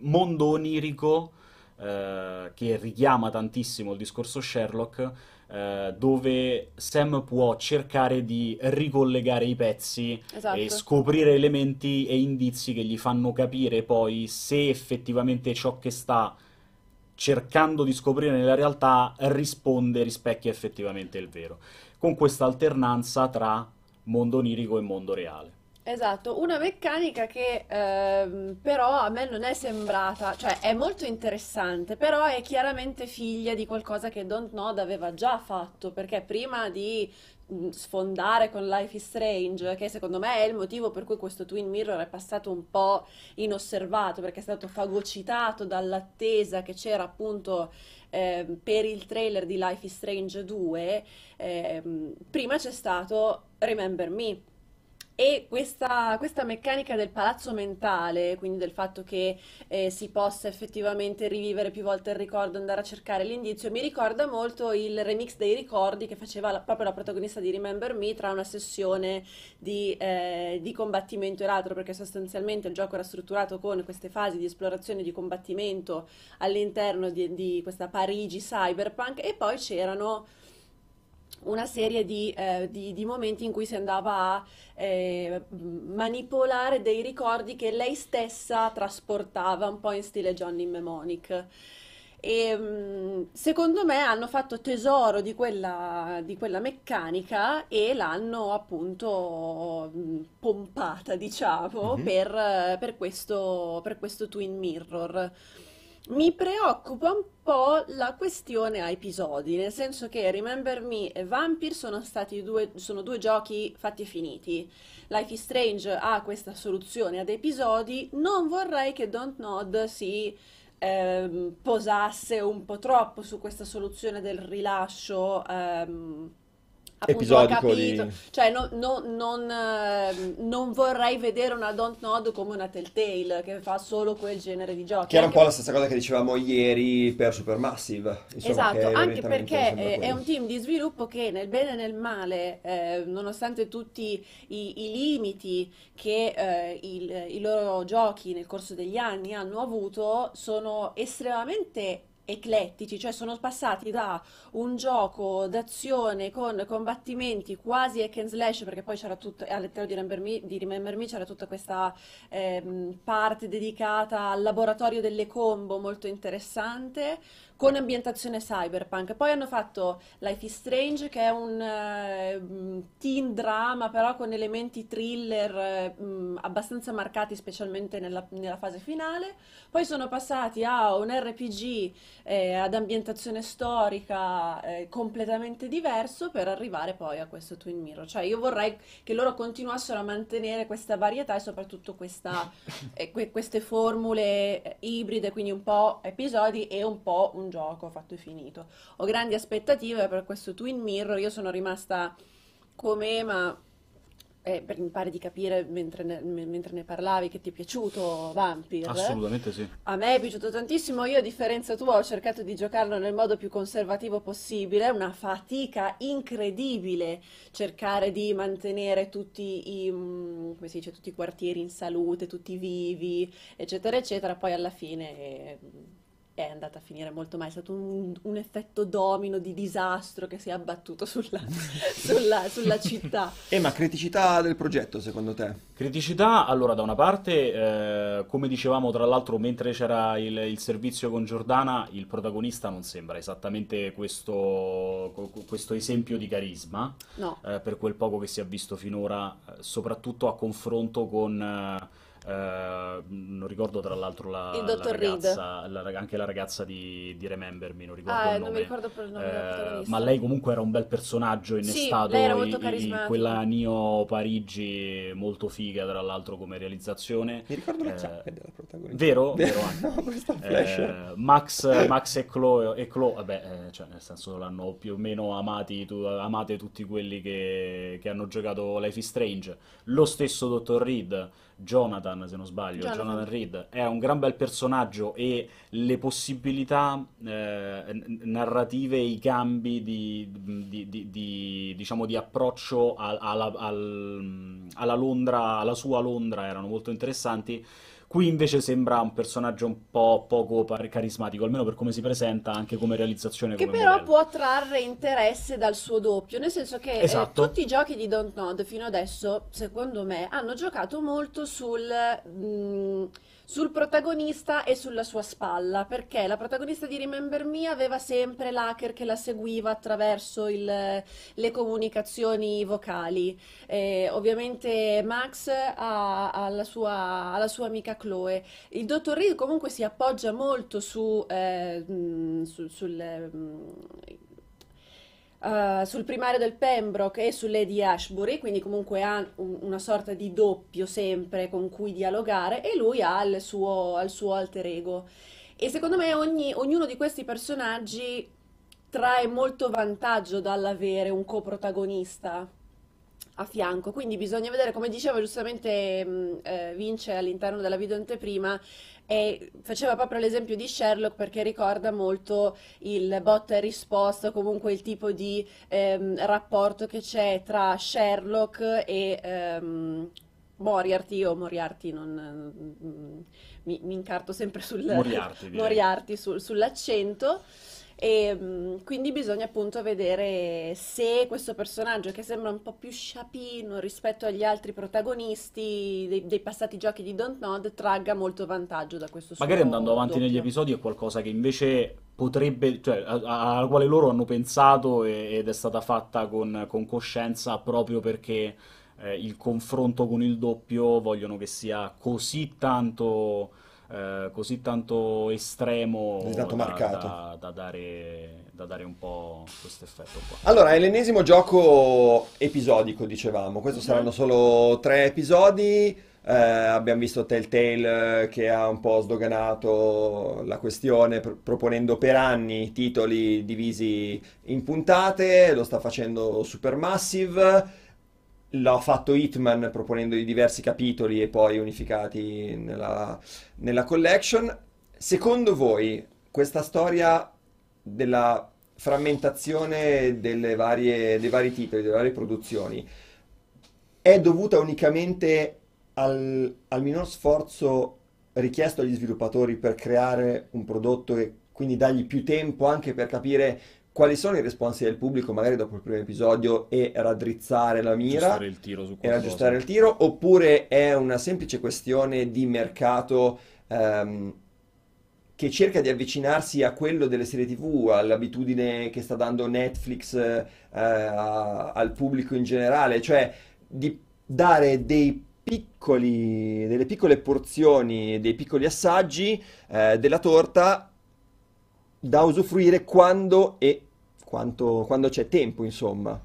mondo onirico eh, che richiama tantissimo il discorso Sherlock, eh, dove Sam può cercare di ricollegare i pezzi esatto. e scoprire elementi e indizi che gli fanno capire poi se effettivamente ciò che sta cercando di scoprire nella realtà risponde, rispecchia effettivamente il vero. Con questa alternanza tra mondo onirico e mondo reale. Esatto, una meccanica che ehm, però a me non è sembrata, cioè è molto interessante, però è chiaramente figlia di qualcosa che Don't Nod aveva già fatto, perché prima di mm, sfondare con Life is Strange, che secondo me è il motivo per cui questo Twin Mirror è passato un po' inosservato, perché è stato fagocitato dall'attesa che c'era appunto eh, per il trailer di Life is Strange 2, eh, prima c'è stato Remember Me e questa, questa, meccanica del palazzo mentale, quindi del fatto che eh, si possa effettivamente rivivere più volte il ricordo, andare a cercare l'indizio, mi ricorda molto il remix dei ricordi che faceva la, proprio la protagonista di Remember Me tra una sessione di, eh, di combattimento e l'altro, perché sostanzialmente il gioco era strutturato con queste fasi di esplorazione e di combattimento all'interno di, di questa Parigi cyberpunk e poi c'erano una serie di, eh, di, di, momenti in cui si andava a eh, manipolare dei ricordi che lei stessa trasportava un po' in stile Johnny Mnemonic. E mm, secondo me hanno fatto tesoro di quella, di quella meccanica e l'hanno appunto mm, pompata, diciamo, mm-hmm. per, per, questo, per questo Twin Mirror. Mi preoccupa un po' la questione a episodi, nel senso che Remember Me e Vampire sono due, sono due giochi fatti e finiti. Life is Strange ha questa soluzione ad episodi, non vorrei che Don't Nod si ehm, posasse un po' troppo su questa soluzione del rilascio. Ehm, episodico di... Cioè, no, no, non, eh, non, vorrei vedere una Don't Nod come una Telltale che fa solo quel genere di giochi. Che era un po' la stessa cosa che dicevamo ieri per Supermassive. Insomma, esatto, anche perché è, è, un team di sviluppo che nel bene e nel male, eh, nonostante tutti i, i limiti che eh, il, i loro giochi nel corso degli anni hanno avuto, sono estremamente eclettici, cioè sono passati da un gioco d'azione con combattimenti quasi hack and slash, perché poi c'era tutto, all'interno di Remember Me, di Remember Me c'era tutta questa ehm, parte dedicata al laboratorio delle combo molto interessante, con ambientazione cyberpunk. Poi hanno fatto Life is Strange, che è un uh, teen drama, però con elementi thriller uh, abbastanza marcati, specialmente nella, nella, fase finale. Poi sono passati a un RPG eh, ad ambientazione storica eh, completamente diverso per arrivare poi a questo Twin Mirror. Cioè, io vorrei che loro continuassero a mantenere questa varietà e soprattutto questa, [LAUGHS] eh, que- queste formule eh, ibride, quindi un po' episodi e un po' un un gioco fatto e finito. Ho grandi aspettative per questo Twin Mirror, io sono rimasta come ma eh, per, mi pare di capire mentre ne, mentre ne, parlavi che ti è piaciuto Vampire. Assolutamente sì. A me è piaciuto tantissimo, io a differenza tua ho cercato di giocarlo nel modo più conservativo possibile, è una fatica incredibile cercare di mantenere tutti i, mm, dice, tutti i quartieri in salute, tutti vivi, eccetera, eccetera, poi alla fine... Eh, è andata a finire molto male, è stato un, un effetto domino di disastro che si è abbattuto sulla, [LAUGHS] sulla, sulla città. E ma criticità del progetto secondo te? Criticità, allora da una parte, eh, come dicevamo tra l'altro mentre c'era il, il servizio con Giordana, il protagonista non sembra esattamente questo, questo esempio di carisma, No, eh, per quel poco che si è visto finora, eh, soprattutto a confronto con... eh, non ricordo tra l'altro la, Il la ragazza, la anche la ragazza di, di Remember Me, non ricordo ah, il non nome. mi ricordo poi il nome della Eh, protagonista. ma lei comunque era un bel personaggio Sì, innestato, lei era i- molto i- carismatica. quella Nio Parigi molto figa tra l'altro come realizzazione. Mi ricordo le Eh, della protagonista. Vero? [LAUGHS] Vero anche. no. Eh, Max, Max e Chloe, e Chloe, vabbè, eh, cioè, nel senso l'hanno più o meno amati, tu- amate tutti quelli che, che hanno giocato Life is Strange. Lo stesso Dottor Reed, Jonathan, se non sbaglio, Jonathan. Jonathan Reed, è un gran bel personaggio e le possibilità eh, narrative, i cambi di, di- di- di- diciamo, di approccio al- alla, al- alla Londra, alla sua Londra erano molto interessanti. Qui invece sembra un personaggio un po' poco carismatico, almeno per come si presenta, anche come realizzazione, Che come però modello. può trarre interesse dal suo doppio, nel senso che eh, Esatto. tutti i giochi di Don't Nod fino adesso, secondo me, hanno giocato molto sul, mm, sul protagonista e sulla sua spalla, perché la protagonista di Remember Me aveva sempre l'hacker che la seguiva attraverso il- le comunicazioni vocali. Eh, ovviamente Max ha, ha la sua, ha la sua amica Chloe. Il dottor Reed comunque si appoggia molto su, eh, su- sul, eh, sul primario del Pembroke e su Lady Ashbury, quindi comunque ha un- una sorta di doppio sempre con cui dialogare e lui ha il suo, il suo alter ego. E secondo me ogni- ognuno di questi personaggi trae molto vantaggio dall'avere un coprotagonista a fianco, quindi bisogna vedere, come diceva giustamente mh, eh, Vince all'interno della video anteprima, e faceva proprio l'esempio di Sherlock perché ricorda molto il botta e risposta, comunque il tipo di ehm, rapporto che c'è tra Sherlock e ehm, Moriarty o Moriarty, non, mm, mi, mi incarto sempre sul Moriarty. Moriarty sul- sull'accento. E mm, quindi bisogna appunto vedere se questo personaggio che sembra un po' più sciapino rispetto agli altri protagonisti dei, dei passati giochi di Don't Nod tragga molto vantaggio da questo Magari andando avanti negli doppio. episodi è qualcosa che invece potrebbe, cioè, alla quale loro hanno pensato e- ed è stata fatta con, con coscienza proprio perché eh, il confronto con il doppio vogliono che sia così tanto, eh, così tanto estremo Così tanto da, marcato. da- da dare, da dare un po' questo effetto qua. Allora, è l'ennesimo gioco episodico, dicevamo. Questo saranno solo tre episodi. Eh, abbiamo visto Telltale eh, che ha un po' sdoganato la questione pr- proponendo per anni titoli divisi in puntate. Lo sta facendo Supermassive. L'ha fatto Hitman proponendo i diversi capitoli e poi unificati nella, nella collection. Secondo voi, questa storia della frammentazione varie- dei vari titoli, delle varie produzioni, è dovuta unicamente al, al minor sforzo richiesto agli sviluppatori per creare un prodotto e quindi dargli più tempo anche per capire quali sono i responsi del pubblico, magari dopo il primo episodio, e raddrizzare la mira? Aggiustare il tiro su e aggiustare il tiro, oppure è una semplice questione di mercato ehm, che cerca di avvicinarsi a quello delle serie TV, all'abitudine che sta dando Netflix eh, a- al pubblico in generale, cioè di dare dei piccoli, delle piccole porzioni, dei piccoli assaggi eh, della torta da usufruire quando e quanto, quando c'è tempo, insomma.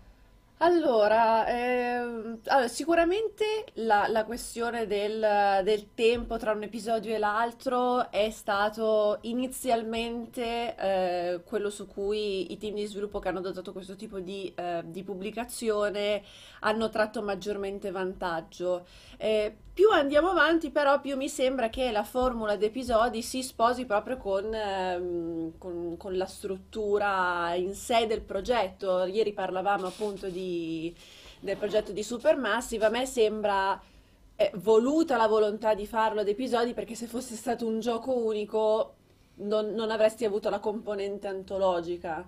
Allora, ehm, allora, sicuramente la, la questione del, del tempo tra un episodio e l'altro è stato inizialmente eh, quello su cui i team di sviluppo che hanno adottato questo tipo di, eh, di pubblicazione hanno tratto maggiormente vantaggio. Eh, più andiamo avanti, però, più mi sembra che la formula di episodi si sposi proprio con, ehm, con- con la struttura in sé del progetto. Ieri parlavamo appunto di- del progetto di Supermassive. A me sembra eh, voluta la volontà di farlo ad episodi perché se fosse stato un gioco unico non, non avresti avuto la componente antologica.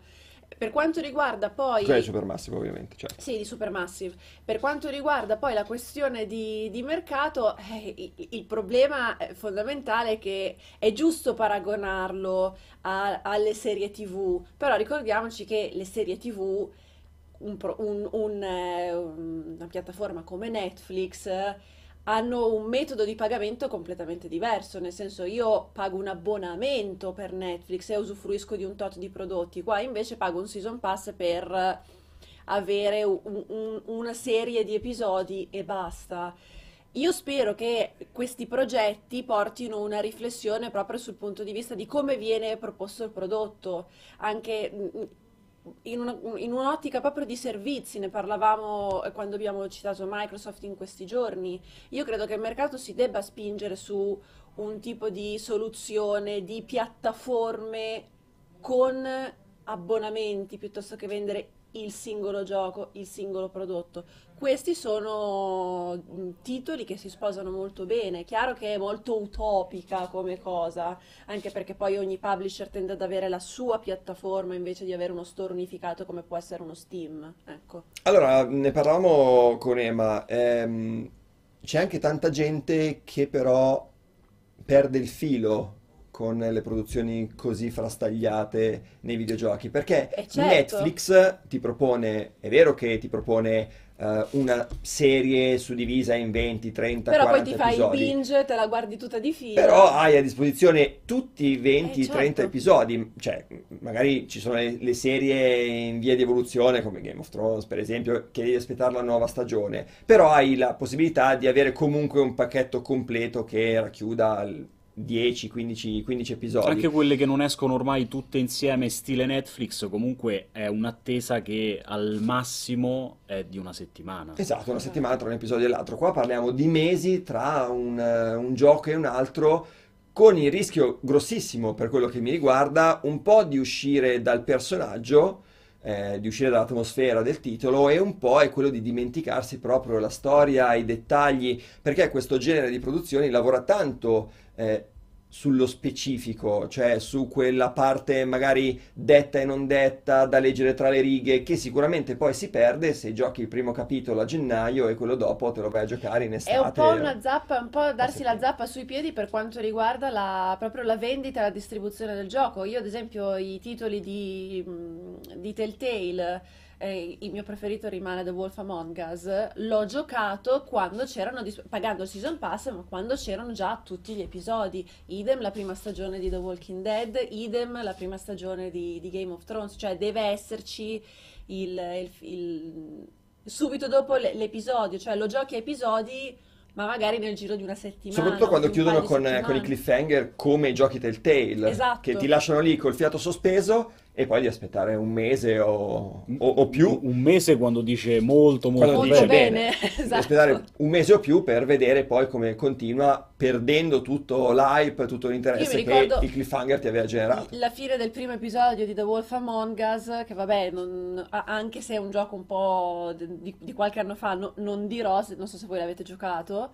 Per quanto riguarda poi... Quella di Supermassive ovviamente, certo. Sì, di Supermassive. Per quanto riguarda poi la questione di, di mercato, eh, il, il problema fondamentale è che è giusto paragonarlo a- alle serie TV, però ricordiamoci che le serie TV, un un- un, eh, una piattaforma come Netflix, hanno un metodo di pagamento completamente diverso, nel senso io pago un abbonamento per Netflix e usufruisco di un tot di prodotti, qua invece pago un season pass per avere un- un- una serie di episodi e basta. Io spero che questi progetti portino una riflessione proprio sul punto di vista di come viene proposto il prodotto, anche mm, in una- in un'ottica proprio di servizi, ne parlavamo eh, quando abbiamo citato Microsoft in questi giorni. Io credo che il mercato si debba spingere su un tipo di soluzione, di piattaforme con abbonamenti piuttosto che vendere il singolo gioco, il singolo prodotto. Questi sono mh, titoli che si sposano molto bene. È chiaro che è molto utopica come cosa, anche perché poi ogni publisher tende ad avere la sua piattaforma invece di avere uno store unificato come può essere uno Steam. Ecco. Allora, ne parlavamo con Ema, ehm, c'è anche tanta gente che però perde il filo con le produzioni così frastagliate nei videogiochi, perché E certo. Netflix ti propone, è vero che ti propone eh, una serie suddivisa in 20, 30, Però poi 40 ti fai il episodi. binge, te la guardi tutta di fila. Però hai a disposizione tutti i 20, Eh, certo. 30 episodi, cioè magari ci sono le, le serie in via di evoluzione come Game of Thrones per esempio, che devi aspettare la nuova stagione, però hai la possibilità di avere comunque un pacchetto completo che racchiuda il 10, 15, 15 episodi. Anche quelle che non escono ormai tutte insieme, stile Netflix, comunque è un'attesa che al massimo è di una settimana. Esatto, una settimana tra un episodio e l'altro. Qua parliamo di mesi tra un, un gioco e un altro, con il rischio grossissimo, per quello che mi riguarda, un po' di uscire dal personaggio, eh, di uscire dall'atmosfera del titolo, e un po' è quello di dimenticarsi proprio la storia, i dettagli, perché questo genere di produzioni lavora tanto eh, sullo specifico, cioè su quella parte magari detta e non detta, da leggere tra le righe, che sicuramente poi si perde se giochi il primo capitolo a gennaio e quello dopo te lo vai a giocare in È estate. un po' una zappa, un po' darsi la zappa sui piedi per quanto riguarda la, proprio la vendita e la distribuzione del gioco. Io, ad esempio, i titoli di, mh, di Telltale, eh, il mio preferito rimane The Wolf Among Us, l'ho giocato quando c'erano, pagando il Season Pass, ma quando c'erano già tutti gli episodi. Idem la prima stagione di The Walking Dead, idem la prima stagione di, di Game of Thrones, cioè deve esserci il, il- il- subito dopo l'episodio, cioè lo giochi a episodi, ma magari nel giro di una settimana. Soprattutto quando chiudono paio di con, con i cliffhanger come i giochi Telltale, Esatto. che ti lasciano lì col fiato sospeso e poi di aspettare un mese o, o- o più. Un mese quando dice molto molto Quando Molto dice bene. bene, [LAUGHS] esatto. aspettare un mese o più per vedere poi come continua, perdendo tutto l'hype, tutto l'interesse che il cliffhanger ti aveva generato. La fine del primo episodio di The Wolf Among Us, che vabbè, non- anche se è un gioco un po' di, di qualche anno fa, no- non dirò, se- non so se voi l'avete giocato,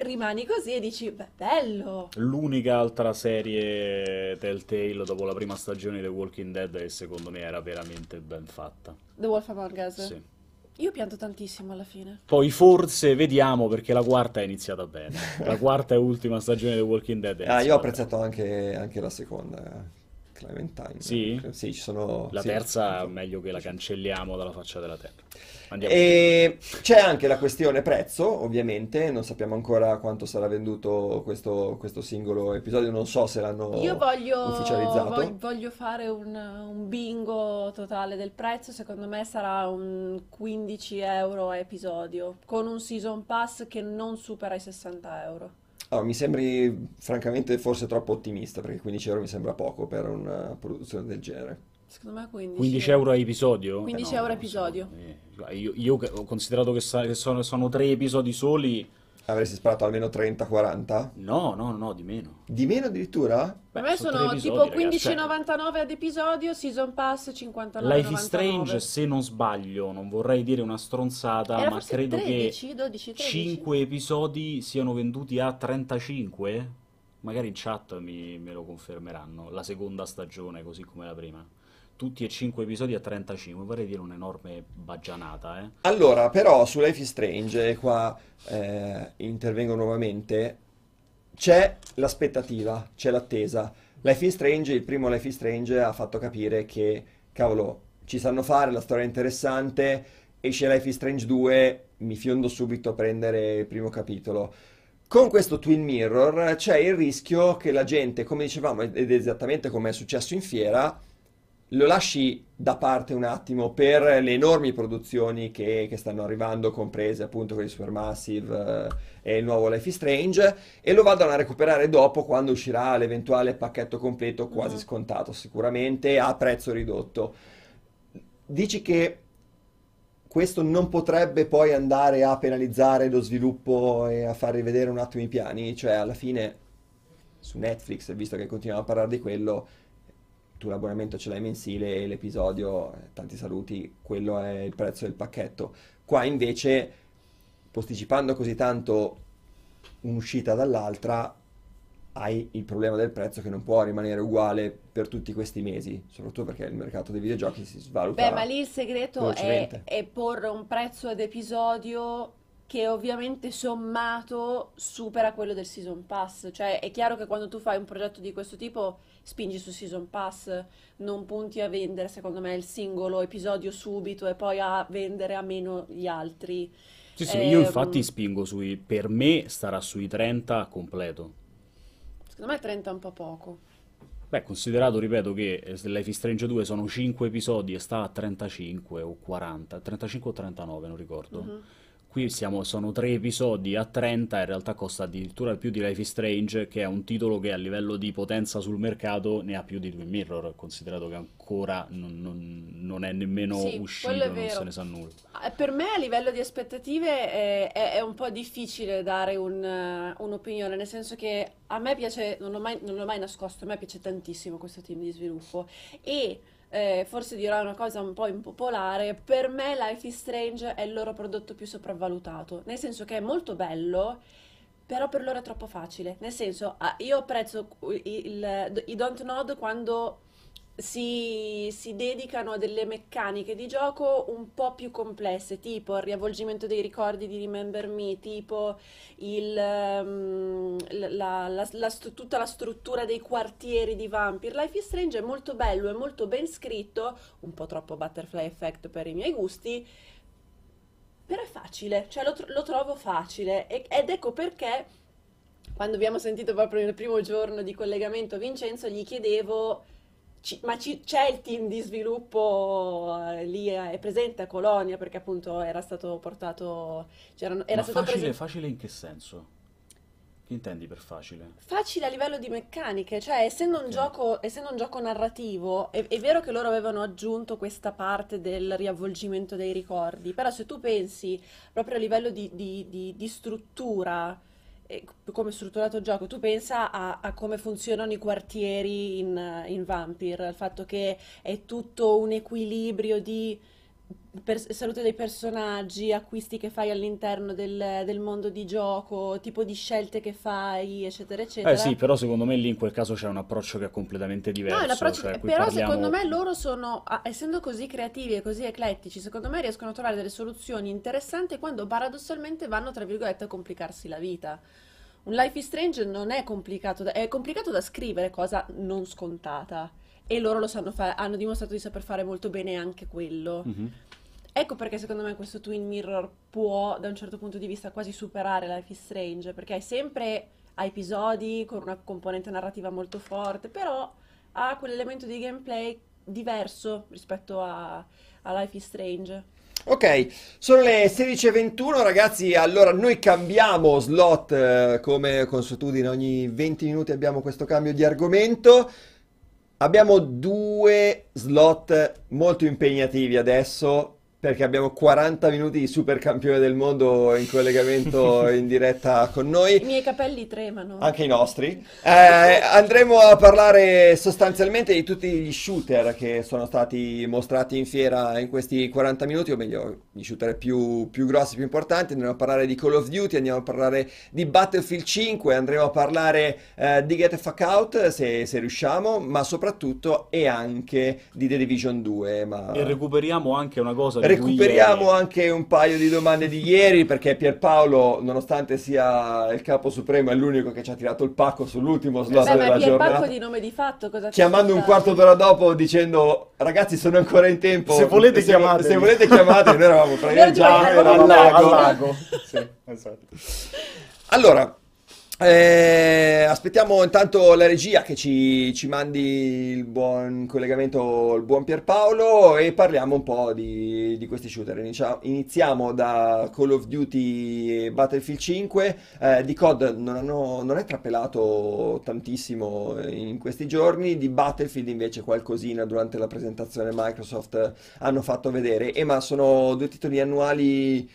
rimani così e dici, beh, bello. L'unica altra serie Telltale dopo la prima stagione di The Walking Dead che secondo me era veramente ben fatta. The Wolf Among Us. Sì. Io pianto tantissimo alla fine. Poi forse vediamo perché la quarta è iniziata bene. [LAUGHS] La quarta e ultima stagione di The Walking Dead è Ah, io ho apprezzato anche, anche la seconda, eh, Clementine. Sì? Sì, ci sono... La sì. terza è meglio che la cancelliamo dalla faccia della terra. Andiamo. E c'è anche la questione prezzo, ovviamente, non sappiamo ancora quanto sarà venduto questo, questo singolo episodio, non so se l'hanno Io voglio, ufficializzato. vog- voglio fare un, un bingo totale del prezzo, secondo me sarà un 15 euro a episodio, con un season pass che non supera i 60 euro. Allora, mi sembri francamente forse troppo ottimista, perché 15 euro mi sembra poco per una produzione del genere. Secondo me 15, 15 euro a episodio? 15 Eh, no, euro a episodio. Eh, Io, io ho considerato che, sa- che sono, sono tre episodi soli. Avresti sparato almeno 30-40? No, no, no, di meno. Di meno addirittura? Per me sono sono tipo episodi, ragazzi, 15,99 ad episodio, season pass 59,99. Life is Strange, se non sbaglio, non vorrei dire una stronzata, Era ma credo 13, che 12, 13. 5 episodi siano venduti a 35? Magari in chat mi, me lo confermeranno. La seconda stagione, così come la prima. Tutti e cinque episodi a 35, vorrei dire un'enorme baggianata, eh. Allora, però su Life is Strange, e qua eh, intervengo nuovamente, c'è l'aspettativa, c'è l'attesa. Life is Strange, il primo Life is Strange ha fatto capire che, cavolo, ci sanno fare, la storia è interessante, esce Life is Strange 2, mi fiondo subito a prendere il primo capitolo. Con questo Twin Mirror c'è il rischio che la gente, come dicevamo, ed esattamente come è successo in fiera, lo lasci da parte un attimo per le enormi produzioni che, che stanno arrivando, comprese appunto quelli Supermassive eh, e il nuovo Life is Strange, e lo vadano a recuperare dopo quando uscirà l'eventuale pacchetto completo, quasi Mhm. scontato sicuramente, a prezzo ridotto. Dici che questo non potrebbe poi andare a penalizzare lo sviluppo e a far rivedere un attimo i piani? Cioè, alla fine, su Netflix, visto che continuiamo a parlare di quello, tu l'abbonamento ce l'hai mensile e l'episodio, eh, tanti saluti, quello è il prezzo del pacchetto. Qua invece, posticipando così tanto un'uscita dall'altra, hai il problema del prezzo che non può rimanere uguale per tutti questi mesi, soprattutto perché il mercato dei videogiochi si svaluta. Beh, ma lì il segreto è, è porre un prezzo ad episodio che ovviamente sommato supera quello del Season Pass. Cioè è chiaro che quando tu fai un progetto di questo tipo spingi su Season Pass, non punti a vendere, secondo me, il singolo episodio subito e poi a vendere a meno gli altri. Sì, sì, io Ehm, infatti spingo sui... Per me starà sui 30 completo. Secondo me 30 è un po' poco. Beh, considerato, ripeto, che eh, Life is Strange 2 sono 5 episodi e sta a 35 o 40, 35 o 39, non ricordo. Mhm. Qui siamo, sono 3 episodi a 30, in realtà costa addirittura più di Life is Strange, che è un titolo che a livello di potenza sul mercato ne ha più di Twin Mirror, considerato che ancora non, non- non è nemmeno Sì, uscito, è non se ne sa nulla. Eh, Per me a livello di aspettative eh, è, è un po' difficile dare un, eh, un'opinione, nel senso che a me piace, non l'ho mai, non l'ho mai nascosto, a me piace tantissimo questo team di sviluppo e eh, forse dirò una cosa un po' impopolare, per me Life is Strange è il loro prodotto più sopravvalutato, nel senso che è molto bello, però per loro è troppo facile, nel senso ah, io apprezzo i Don't Nod quando si, si dedicano a delle meccaniche di gioco un po' più complesse, tipo il riavvolgimento dei ricordi di Remember Me, tipo il, ehm, la- la- la tutta la struttura dei quartieri di Vampire. Life is Strange è molto bello, è molto ben scritto, un po' troppo Butterfly Effect per i miei gusti, però è facile, cioè lo, tro- lo trovo facile E- ed ecco perché quando abbiamo sentito proprio nel primo giorno di collegamento Vincenzo gli chiedevo ci- ma ci- c'è il team di sviluppo eh, lì, eh, è presente a Colonia perché appunto era stato portato, era Ma stato facile, presen- facile in che senso? Che intendi per facile? facile a livello di meccaniche, cioè essendo un Ok. gioco, essendo un gioco narrativo, è, è vero che loro avevano aggiunto questa parte del riavvolgimento dei ricordi, però se tu pensi proprio a livello di, di- di- di struttura, come è strutturato il gioco, tu pensa a, a come funzionano i quartieri in, in Vampire, al fatto che è tutto un equilibrio di per- salute dei personaggi, acquisti che fai all'interno del, del mondo di gioco, tipo di scelte che fai, eccetera, eccetera. Eh sì, però secondo me lì in quel caso c'è un approccio che è completamente No, diverso, l'approccio- cioè però parliamo- secondo me loro sono, essendo così creativi e così eclettici, secondo me riescono a trovare delle soluzioni interessanti quando paradossalmente vanno, tra virgolette, a complicarsi la vita. Un Life is Strange non è complicato, da- è complicato da scrivere, cosa non scontata. E loro lo sanno fare, hanno dimostrato di saper fare molto bene anche quello. Mhm. Ecco perché secondo me questo Twin Mirror può, da un certo punto di vista, quasi superare Life is Strange, perché hai sempre a episodi con una componente narrativa molto forte, però ha quell'elemento di gameplay diverso rispetto a, a Life is Strange. Ok, sono le 16.21 ragazzi, allora noi cambiamo slot eh, come consuetudine, ogni 20 minuti abbiamo questo cambio di argomento. Abbiamo due slot molto impegnativi adesso perché abbiamo 40 minuti di super campione del mondo in collegamento [LAUGHS] in diretta con noi. I miei capelli tremano. Anche i nostri. Eh, andremo a parlare sostanzialmente di tutti gli shooter che sono stati mostrati in fiera in questi 40 minuti, o meglio, gli shooter più, più grossi, più importanti. Andremo a parlare di Call of Duty, andiamo a parlare di Battlefield 5, andremo a parlare eh, di Get the Fuck Out se, se, riusciamo, ma soprattutto e anche di The Division 2. Ma... E recuperiamo anche una cosa Recuperiamo anche un paio di domande di ieri perché Pierpaolo, nonostante sia il capo supremo, è l'unico che ci ha tirato il pacco sull'ultimo slot Beh, ma della Pierpacco giornata. di nome di fatto cosa Chiamando un quarto d'ora dopo dicendo ragazzi sono ancora in tempo. Se volete se, chiamatemi." Se volete chiamate, noi eravamo [LAUGHS] praticamente Noi già al lago. lago. sì, esatto. Allora, eh, aspettiamo intanto la regia che ci, ci mandi il buon collegamento, il buon Pierpaolo e parliamo un po' di, di questi shooter. Iniziamo da Call of Duty Battlefield 5. Eh, di COD non, hanno- non è trapelato tantissimo in questi giorni, di Battlefield invece qualcosina durante la presentazione Microsoft hanno fatto vedere. E ma sono due titoli annuali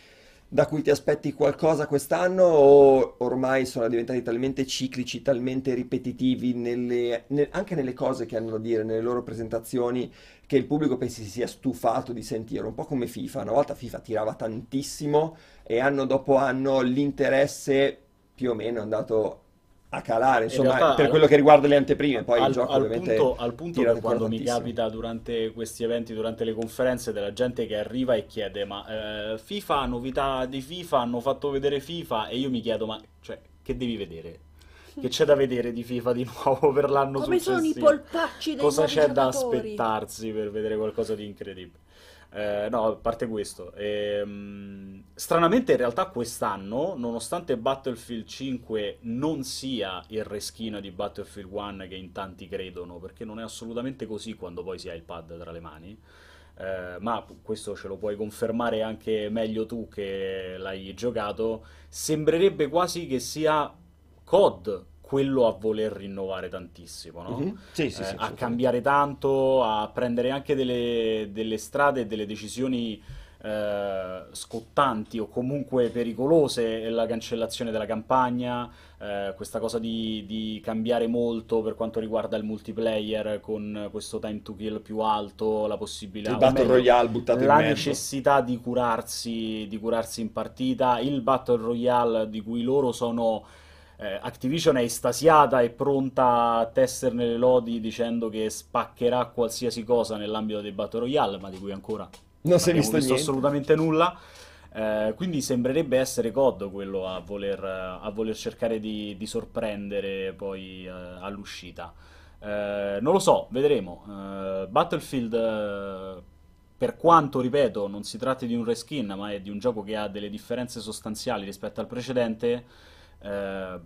da cui ti aspetti qualcosa quest'anno o ormai sono diventati talmente ciclici, talmente ripetitivi nelle- ne- anche nelle cose che hanno da dire, nelle loro presentazioni, che il pubblico pensi si sia stufato di sentire, un po' come FIFA. Una volta FIFA tirava tantissimo e anno dopo anno l'interesse più o meno è andato a calare, In insomma, realtà, per al- quello che riguarda le anteprime, poi il al, gioco al ovviamente punto, al punto che quando mi capita durante questi eventi, durante le conferenze, della gente che arriva e chiede: Ma eh, FIFA, novità di FIFA, hanno fatto vedere FIFA? E io mi chiedo: Ma cioè, che devi vedere? Che c'è da vedere di FIFA di [LAUGHS] nuovo per l'anno Come sono i successivo? polpacci dei Cosa c'è da aspettarsi per vedere qualcosa di incredibile? Eh, no, a parte questo, ehm, stranamente in realtà quest'anno, nonostante Battlefield 5 non sia il reschino di Battlefield 1 che in tanti credono, perché non è assolutamente così quando poi si ha il pad tra le mani, eh, ma questo ce lo puoi confermare anche meglio tu che l'hai giocato, sembrerebbe quasi che sia COD quello a voler rinnovare tantissimo, no? Mhm. Sì, sì, eh, sì, a cambiare tanto, a prendere anche delle, delle strade e delle decisioni eh, scottanti o comunque pericolose, la cancellazione della campagna, eh, questa cosa di, di cambiare molto per quanto riguarda il multiplayer con questo time to kill più alto, la possibilità, Il Battle meglio, Royale buttato la necessità di curarsi, di curarsi in partita, il Battle Royale di cui loro sono eh, Activision è estasiata e pronta a tesserne le lodi dicendo che spaccherà qualsiasi cosa nell'ambito dei Battle Royale, ma di cui ancora Non si è visto niente. assolutamente nulla. Eh, quindi sembrerebbe essere COD quello a voler, a voler cercare di, di sorprendere poi eh, all'uscita. Eh, non lo so, vedremo. Eh, Battlefield, eh, per quanto ripeto, non si tratti di un reskin, ma è di un gioco che ha delle differenze sostanziali rispetto al precedente. Eh,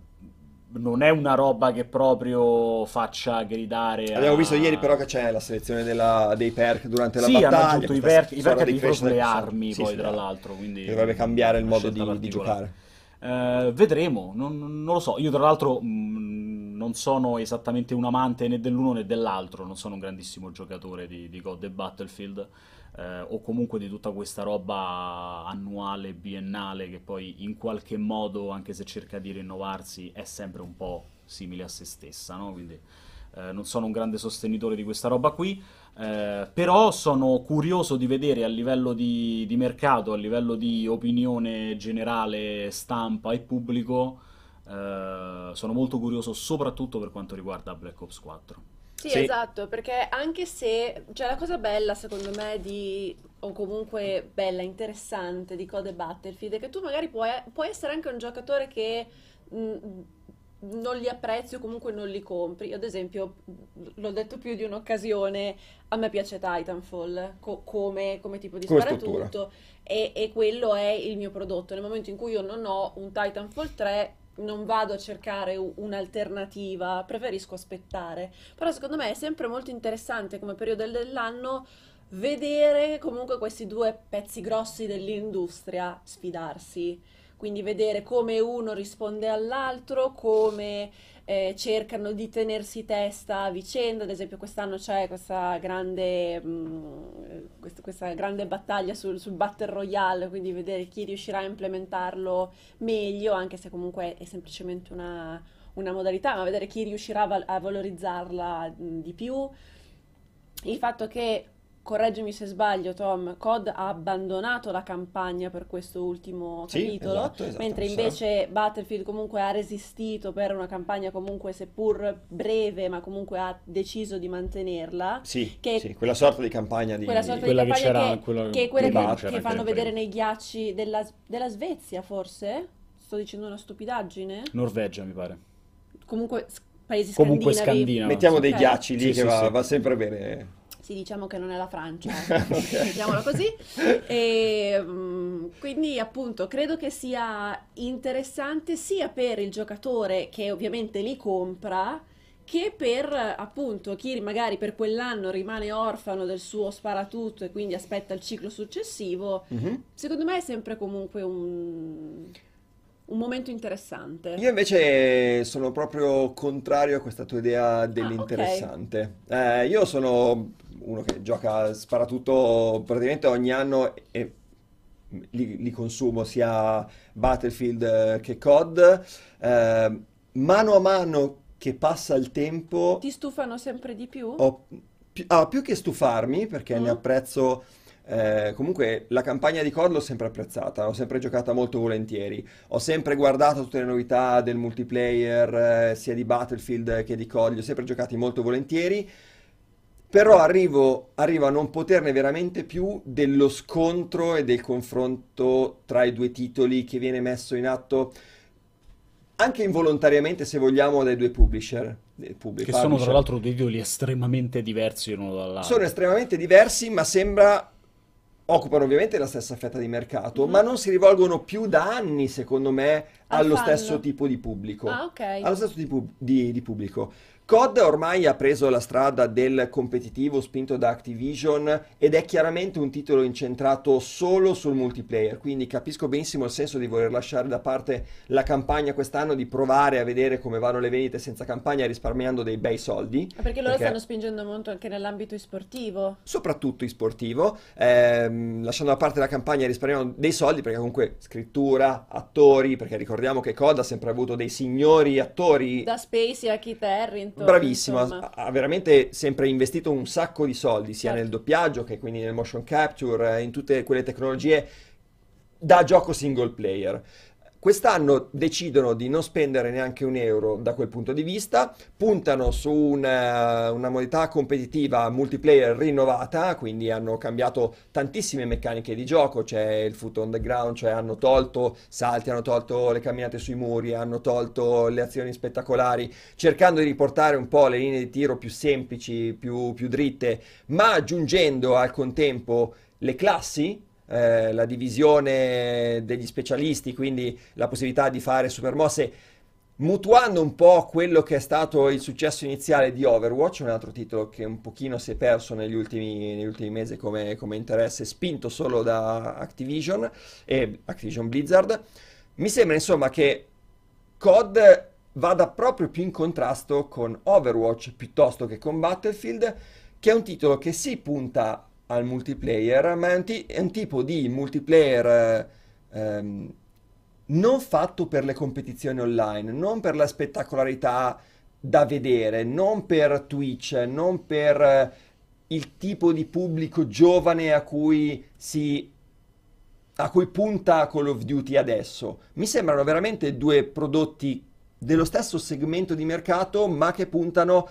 non è una roba che proprio faccia gridare Abbiamo a- visto ieri però che c'è la selezione della- dei perk durante la sì, battaglia. hanno aggiunto i perk, i perk crescita sulle armi sì, poi sì, tra no. l'altro, quindi dovrebbe cambiare il modo di, di giocare. Eh, vedremo, non, non lo so. Io, tra l'altro, mh, non sono esattamente un amante né dell'uno né dell'altro. Non sono un grandissimo giocatore di, di COD e Battlefield, eh, o comunque di tutta questa roba annuale, biennale, che poi in qualche modo, anche se cerca di rinnovarsi, è sempre un po' simile a se stessa, no? Quindi. eh, non sono un grande sostenitore di questa roba qui, eh, però sono curioso di vedere a livello di, di mercato, a livello di opinione generale, stampa e pubblico, eh, sono molto curioso soprattutto per quanto riguarda Black Ops 4. Sì, Sì. esatto, perché anche se, cioè la cosa bella secondo me di, o comunque bella, interessante di Code Battlefield è che tu magari puoi, puoi essere anche un giocatore che mh, non li apprezzi o comunque non li compri. Io, ad esempio, l'ho detto più di un'occasione, a me piace Titanfall co- come, come tipo di Come sparatutto e, e quello è il mio prodotto. Nel momento in cui io non ho un Titanfall 3, non vado a cercare un'alternativa, preferisco aspettare. Però secondo me è sempre molto interessante come periodo dell'anno vedere comunque questi due pezzi grossi dell'industria sfidarsi. quindi vedere come uno risponde all'altro, come eh, cercano di tenersi testa a vicenda, ad esempio quest'anno c'è questa grande, mh, questa, questa grande battaglia sul, sul, Battle Royale, quindi vedere chi riuscirà a implementarlo meglio, anche se comunque è semplicemente una, una modalità, ma vedere chi riuscirà a, val- a valorizzarla mh, di più. Il fatto che correggimi se sbaglio, Tom, COD ha abbandonato la campagna per questo ultimo Sì, capitolo, esatto, esatto, mentre sarà. invece Battlefield comunque ha resistito per una campagna comunque seppur breve, ma comunque ha deciso di mantenerla. Sì, Che- sì, quella sorta di campagna di... Quella sorta Quella di che campagna c'era- che, quella- che è quella che, Battle, che fanno vedere nei ghiacci della, della Svezia, forse? Sto dicendo una stupidaggine? Norvegia, mi pare. Comunque paesi Comunque scandinavi. scandinavo. Mettiamo dei Ok. ghiacci lì Sì, che sì, va, sì. va sempre bene. Sì, diciamo che non è la Francia, [LAUGHS] mettiamola così. E, mm, quindi appunto credo che sia interessante sia per il giocatore che ovviamente li compra, che per appunto chi magari per quell'anno rimane orfano del suo sparatutto e quindi aspetta il ciclo successivo. Mhm. Secondo me è sempre comunque un, un momento interessante. Io invece sono proprio contrario a questa tua Ah, idea dell'interessante. Eh, io sono uno che gioca sparatutto praticamente ogni anno e li, li consumo sia Battlefield eh, che COD. Eh, mano a mano che passa il tempo Ti stufano sempre di più? ho più, ah, più che stufarmi, perché ne Mm. apprezzo, eh, comunque la campagna di COD l'ho sempre apprezzata, l'ho sempre giocata molto volentieri, ho sempre guardato tutte le novità del multiplayer, eh, sia di Battlefield che di COD, li ho sempre giocati molto volentieri, però arrivo, arrivo a non poterne veramente più dello scontro e del confronto tra i due titoli che viene messo in atto anche involontariamente, se vogliamo, dai due publisher. Che sono tra publisher. l'altro dei titoli estremamente diversi l'uno dall'altro. Sono estremamente diversi, ma sembra occupano ovviamente la stessa fetta di mercato, Mhm. ma non si rivolgono più da anni, secondo me, Al allo fan. stesso tipo di pubblico. Ah, ok. Allo stesso tipo di, di pubblico. COD ormai ha preso la strada del competitivo spinto da Activision ed è chiaramente un titolo incentrato solo sul multiplayer, quindi capisco benissimo il senso di voler lasciare da parte la campagna quest'anno, di provare a vedere come vanno le vendite senza campagna risparmiando dei bei soldi. Ma Perché loro Perché- stanno spingendo molto anche nell'ambito sportivo. soprattutto sportivo, ehm, lasciando da parte la campagna risparmiando dei soldi perché comunque scrittura, attori, perché ricordiamo che COD ha sempre avuto dei signori attori Da Spacey a Keith Harington. Bravissimo, insomma. ha, veramente sempre investito un sacco di soldi sia Certo. nel doppiaggio che quindi nel motion capture, in tutte quelle tecnologie da gioco single player. Quest'anno decidono di non spendere neanche un euro da quel punto di vista, puntano su una, una modalità competitiva multiplayer rinnovata, quindi hanno cambiato tantissime meccaniche di gioco, c'è il foot on the ground, cioè hanno tolto salti, hanno tolto le camminate sui muri, hanno tolto le azioni spettacolari, cercando di riportare un po' le linee di tiro più semplici, più, più dritte, ma aggiungendo al contempo le classi, eh, la divisione degli specialisti, quindi la possibilità di fare supermosse, mutuando un po' quello che è stato il successo iniziale di Overwatch, un altro titolo che un pochino si è perso negli ultimi, negli ultimi mesi come, come interesse, spinto solo da Activision e Activision Blizzard. Mi sembra insomma che COD vada proprio più in contrasto con Overwatch piuttosto che con Battlefield, che è un titolo che si punta al multiplayer, ma è un, ti- è un tipo di multiplayer eh, ehm, non fatto per le competizioni online, non per la spettacolarità da vedere, non per Twitch, non per eh, il tipo di pubblico giovane a cui si a cui punta Call of Duty adesso. Mi sembrano veramente due prodotti dello stesso segmento di mercato, ma che puntano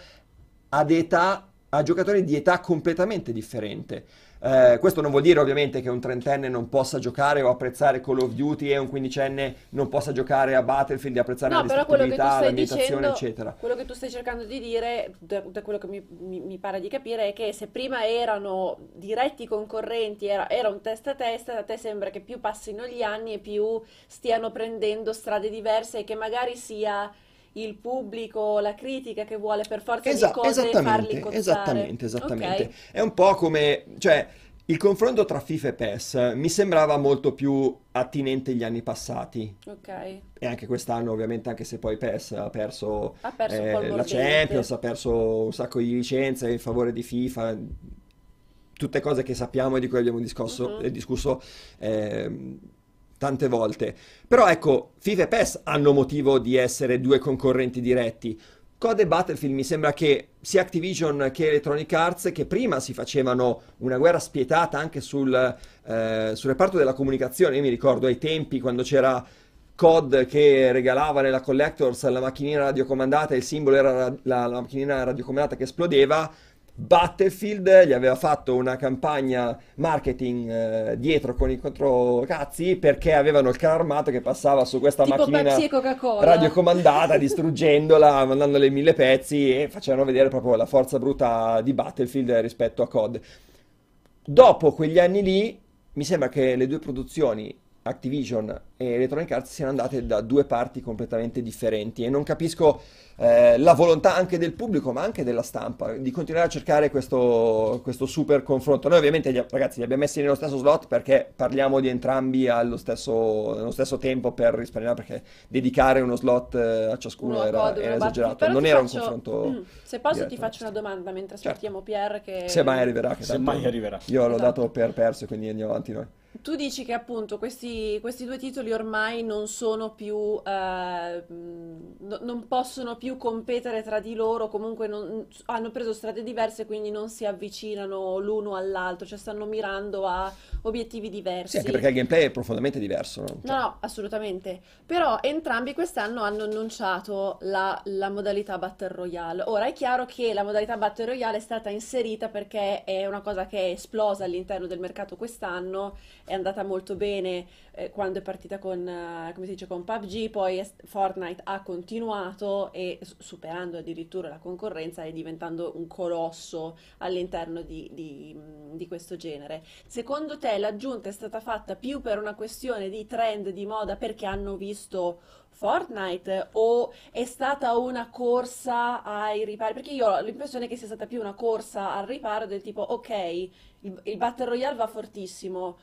ad età, a giocatori di età completamente differente. Eh, questo non vuol dire ovviamente che un trentenne non possa giocare o apprezzare Call of Duty e un quindicenne non possa giocare a Battlefield e apprezzare No, la stai l'ambientazione, dicendo, eccetera. quello che tu stai cercando di dire, da, da quello che mi, mi- mi pare di capire, è che se prima erano diretti concorrenti, era, era un testa a testa, a te sembra che più passino gli anni e più stiano prendendo strade diverse e che magari sia il pubblico, la critica che vuole per forza Esa- di cose farli esattamente, cozzare. esattamente, esattamente. Ok. È un po' come, cioè, Il confronto tra FIFA e PES mi sembrava molto più attinente agli anni passati Ok. e anche quest'anno ovviamente anche se poi PES ha perso, Ha perso eh, la. Champions, ha perso un sacco di licenze in favore di FIFA, tutte cose che sappiamo e di cui abbiamo discusso, Mhm. eh, discusso ehm, tante volte. Però ecco, FIFA e PES hanno motivo di essere due concorrenti diretti. COD e Battlefield mi sembra che sia Activision che Electronic Arts, che prima si facevano una guerra spietata anche sul, eh, sul reparto della comunicazione, io mi ricordo ai tempi quando c'era COD che regalava nella Collectors la macchinina radiocomandata e il simbolo era la- la macchinina radiocomandata che esplodeva. Battlefield gli aveva fatto una campagna marketing eh, dietro con i controcazzi perché avevano il carro armato che passava su questa Tipo Coca-Cola. radiocomandata, [LAUGHS] distruggendola, mandandole in mille pezzi e facevano vedere proprio la forza bruta di Battlefield rispetto a COD. Dopo quegli anni lì, mi sembra che le due produzioni, Activision e Electronic Arts, siano andate da due parti completamente differenti e non capisco eh, la volontà anche del pubblico, ma anche della stampa, di continuare a cercare questo, questo super confronto. Noi ovviamente, gli- ragazzi, li abbiamo messi nello stesso slot perché parliamo di entrambi allo stesso, nello stesso tempo per risparmiare, perché dedicare uno slot eh, a ciascuno Uno a era, era esagerato. Non ti era un faccio- confronto... Mm, Se posso ti diretto. faccio una domanda mentre Certo. aspettiamo Pier che... Se mai arriverà, che Se tanto mai arriverà. Io l'ho Esatto. dato per perso, quindi andiamo avanti noi. Tu dici che appunto questi, questi due titoli ormai non sono più, eh, no- non possono più competere tra di loro, comunque non- hanno preso strade diverse, quindi non si avvicinano l'uno all'altro, cioè stanno mirando a obiettivi diversi. Sì, anche perché il gameplay è profondamente diverso, no? No, no, assolutamente. Però entrambi quest'anno hanno annunciato la, la modalità Battle Royale. Ora è chiaro che la modalità Battle Royale è stata inserita perché è una cosa che è esplosa all'interno del mercato quest'anno, è andata molto bene eh, quando è partita con, eh, come si dice, con PUBG, poi Fortnite ha continuato e superando addirittura la concorrenza e diventando un colosso all'interno di, di- di questo genere. Secondo te l'aggiunta è stata fatta più per una questione di trend, di moda, perché hanno visto Fortnite o è stata una corsa ai ripari? Perché io ho l'impressione che sia stata più una corsa al riparo del tipo, ok, il, il Battle Royale va fortissimo.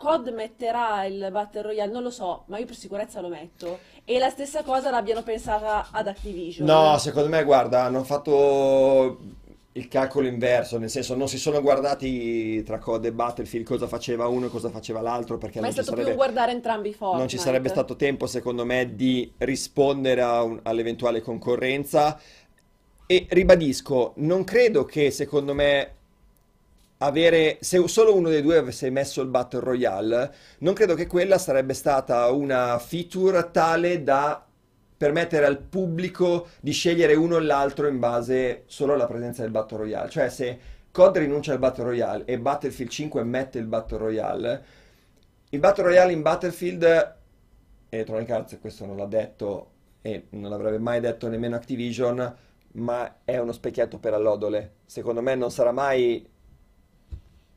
COD metterà il Battle Royale, non lo so, ma io per sicurezza lo metto. E la stessa cosa l'abbiano pensata ad Activision. No, secondo me, guarda, hanno fatto il calcolo inverso, nel senso non si sono guardati tra COD e Battlefield cosa faceva uno e cosa faceva l'altro, perché ma è non ci stato più sarebbe, guardare entrambi Fortnite. non ci sarebbe stato tempo, secondo me, di rispondere un- all'eventuale concorrenza. E ribadisco, non credo che, secondo me, avere, se solo uno dei due avesse messo il Battle Royale, non credo che quella sarebbe stata una feature tale da permettere al pubblico di scegliere uno o l'altro in base solo alla presenza del Battle Royale. Cioè, se COD rinuncia al Battle Royale e Battlefield 5 mette il Battle Royale, il Battle Royale in Battlefield, Electronic Arts questo non l'ha detto e non l'avrebbe mai detto nemmeno Activision, ma è uno specchietto per allodole. Secondo me non sarà mai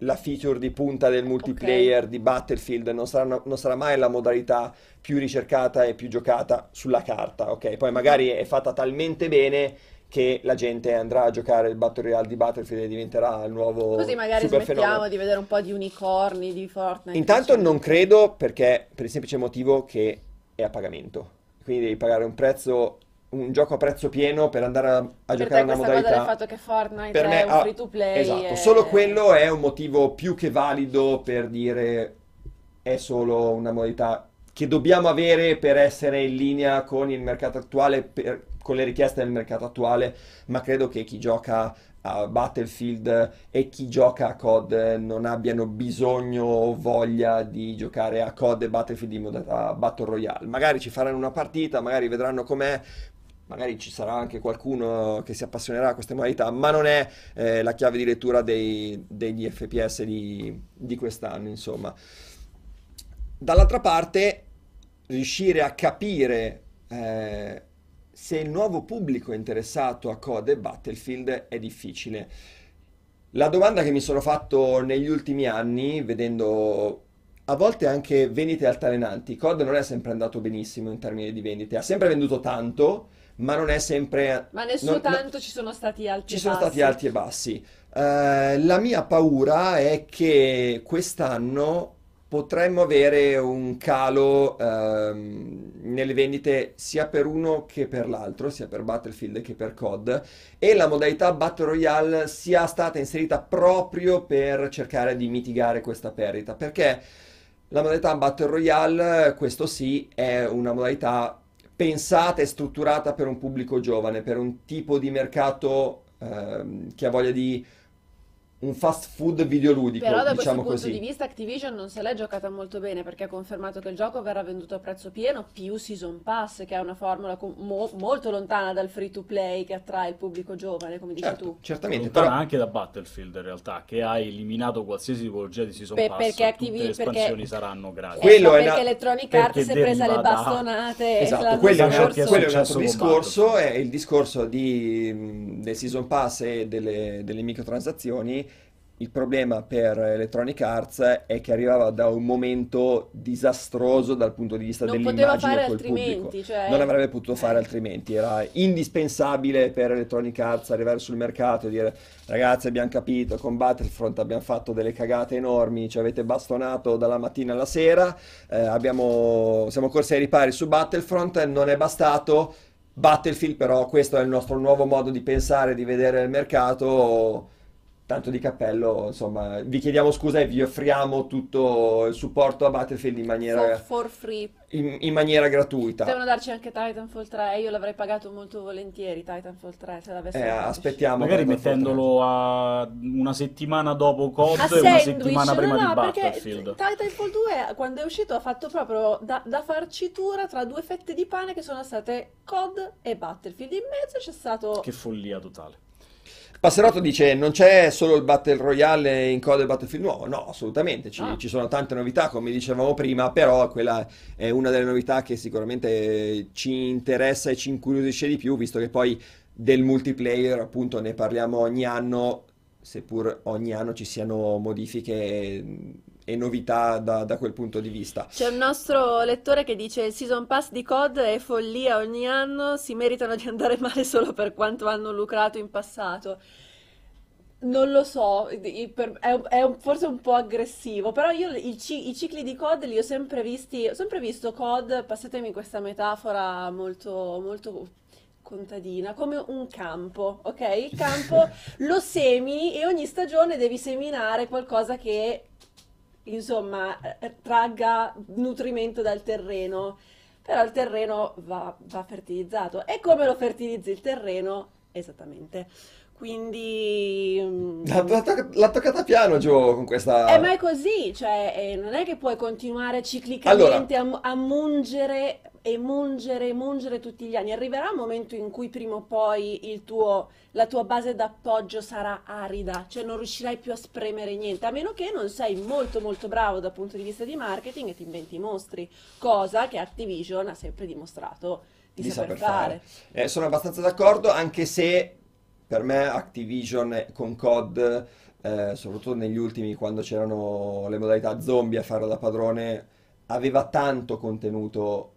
la feature di punta del multiplayer di Battlefield, non sarà, non sarà mai la modalità più ricercata e più giocata sulla carta, ok? Poi magari è fatta talmente bene che la gente andrà a giocare il Battle Royale di Battlefield e diventerà il nuovo Così magari super smettiamo fenomeno. di vedere un po' di unicorni, di Fortnite. Intanto non credo perché per il semplice motivo che è a pagamento. Quindi devi pagare un prezzo, un gioco a prezzo pieno per andare a, a Per giocare te una modalità. fatto che Fortnite Per è me un ah, free to play esatto, è- solo quello è un motivo più che valido per dire è solo una modalità che dobbiamo avere per essere in linea con il mercato attuale, per- con le richieste del mercato attuale, ma credo che chi gioca a Battlefield e chi gioca a COD non abbiano bisogno o voglia di giocare a COD e Battlefield in modalità Battle Royale. Magari ci faranno una partita, magari vedranno com'è, magari ci sarà anche qualcuno che si appassionerà a queste modalità, ma non è eh, la chiave di lettura dei- degli FPS di, di quest'anno, insomma. Dall'altra parte, riuscire a capire eh, se il nuovo pubblico è interessato a COD e Battlefield è difficile. La domanda che mi sono fatto negli ultimi anni, vedendo a volte anche vendite altalenanti, COD non è sempre andato benissimo in termini di vendite, ha sempre venduto tanto, ma non è sempre... Ma nel suo non- tanto ci sono stati alti ci e sono stati bassi. alti e bassi. Eh, la mia paura è che quest'anno potremmo avere un calo ehm, nelle vendite sia per uno che per l'altro, sia per Battlefield che per COD, e la modalità Battle Royale sia stata inserita proprio per cercare di mitigare questa perdita, perché la modalità Battle Royale, questo sì, è una modalità pensata e strutturata per un pubblico giovane, per un tipo di mercato ehm, che ha voglia di un fast food videoludico, Però da diciamo questo punto così. di vista Activision non se l'è giocata molto bene perché ha confermato che il gioco verrà venduto a prezzo pieno più Season Pass, che è una formula com- mo- molto lontana dal free to play che attrae il pubblico giovane, come dici Certo, tu. certamente, Lontana però anche da Battlefield in realtà, che ha eliminato qualsiasi tipologia di Season Per- Pass, perché tutte Activi- le espansioni perché- saranno gratis. Eh, Quello è perché una- Electronic Arts si è presa le bastonate Esatto, quello è, Esatto, quello è un altro discorso, è il discorso di, mh, del Season Pass e delle, delle microtransazioni. Il problema per Electronic Arts è che arrivava da un momento disastroso dal punto di vista Non dell'immagine col pubblico. cioè- Non avrebbe potuto fare Eh. altrimenti, era indispensabile per Electronic Arts arrivare sul mercato e dire ragazzi abbiamo capito, con Battlefront abbiamo fatto delle cagate enormi, ci avete bastonato dalla mattina alla sera, eh, abbiamo- siamo corsi ai ripari su Battlefront, non è bastato. Battlefield, però, questo è il nostro nuovo modo di pensare, di vedere il mercato. Tanto di cappello, insomma, vi chiediamo scusa e vi offriamo tutto il supporto a Battlefield in For, maniera, for free. in, in maniera gratuita. Potevano darci anche Titanfall 3, io l'avrei pagato molto volentieri Titanfall 3 se l'avessero Eh, aspettiamo. Magari Titanfall 3. mettendolo a una settimana dopo COD A e una sandwich, settimana prima no, di no, perché Battlefield. Titanfall 2 quando è uscito ha fatto proprio da, da farcitura tra due fette di pane che sono state COD e Battlefield. In mezzo c'è stato Che follia totale. Passerotto dice: Non c'è solo il Battle Royale in coda del Battlefield nuovo? No, assolutamente. Ci, Ah. ci sono tante novità, come dicevamo prima, però quella è una delle novità che sicuramente ci interessa e ci incuriosisce di più, visto che poi del multiplayer, appunto, ne parliamo ogni anno, seppur ogni anno ci siano modifiche e, novità da, da quel punto di vista. C'è un nostro lettore che dice il season pass di COD è follia ogni anno, si meritano di andare male solo per quanto hanno lucrato in passato. Non lo so, è, forse un po' aggressivo, però io i, ci- i cicli di COD li ho sempre visti, ho sempre visto COD, passatemi questa metafora molto, molto contadina, come un campo, ok? Il campo [LAUGHS] lo semini e ogni stagione devi seminare qualcosa che insomma, eh, tragga nutrimento dal terreno, però il terreno va, va fertilizzato. E come lo fertilizzi il terreno? Esattamente. Quindi... mm, L'ha, l'ha l'ha toccata piano, Gio, con questa. eh, ma è così, cioè eh, non è che puoi continuare ciclicamente a, a mungere e mungere e mungere tutti gli anni. Arriverà un momento in cui prima o poi il tuo, la tua base d'appoggio sarà arida, cioè non riuscirai più a spremere niente, a meno che non sei molto molto bravo dal punto di vista di marketing e ti inventi i mostri, cosa che Activision ha sempre dimostrato di, di saper saper fare. fare. Eh, sono abbastanza d'accordo, anche se per me Activision con COD, eh, soprattutto negli ultimi, quando c'erano le modalità zombie a fare da padrone, aveva tanto contenuto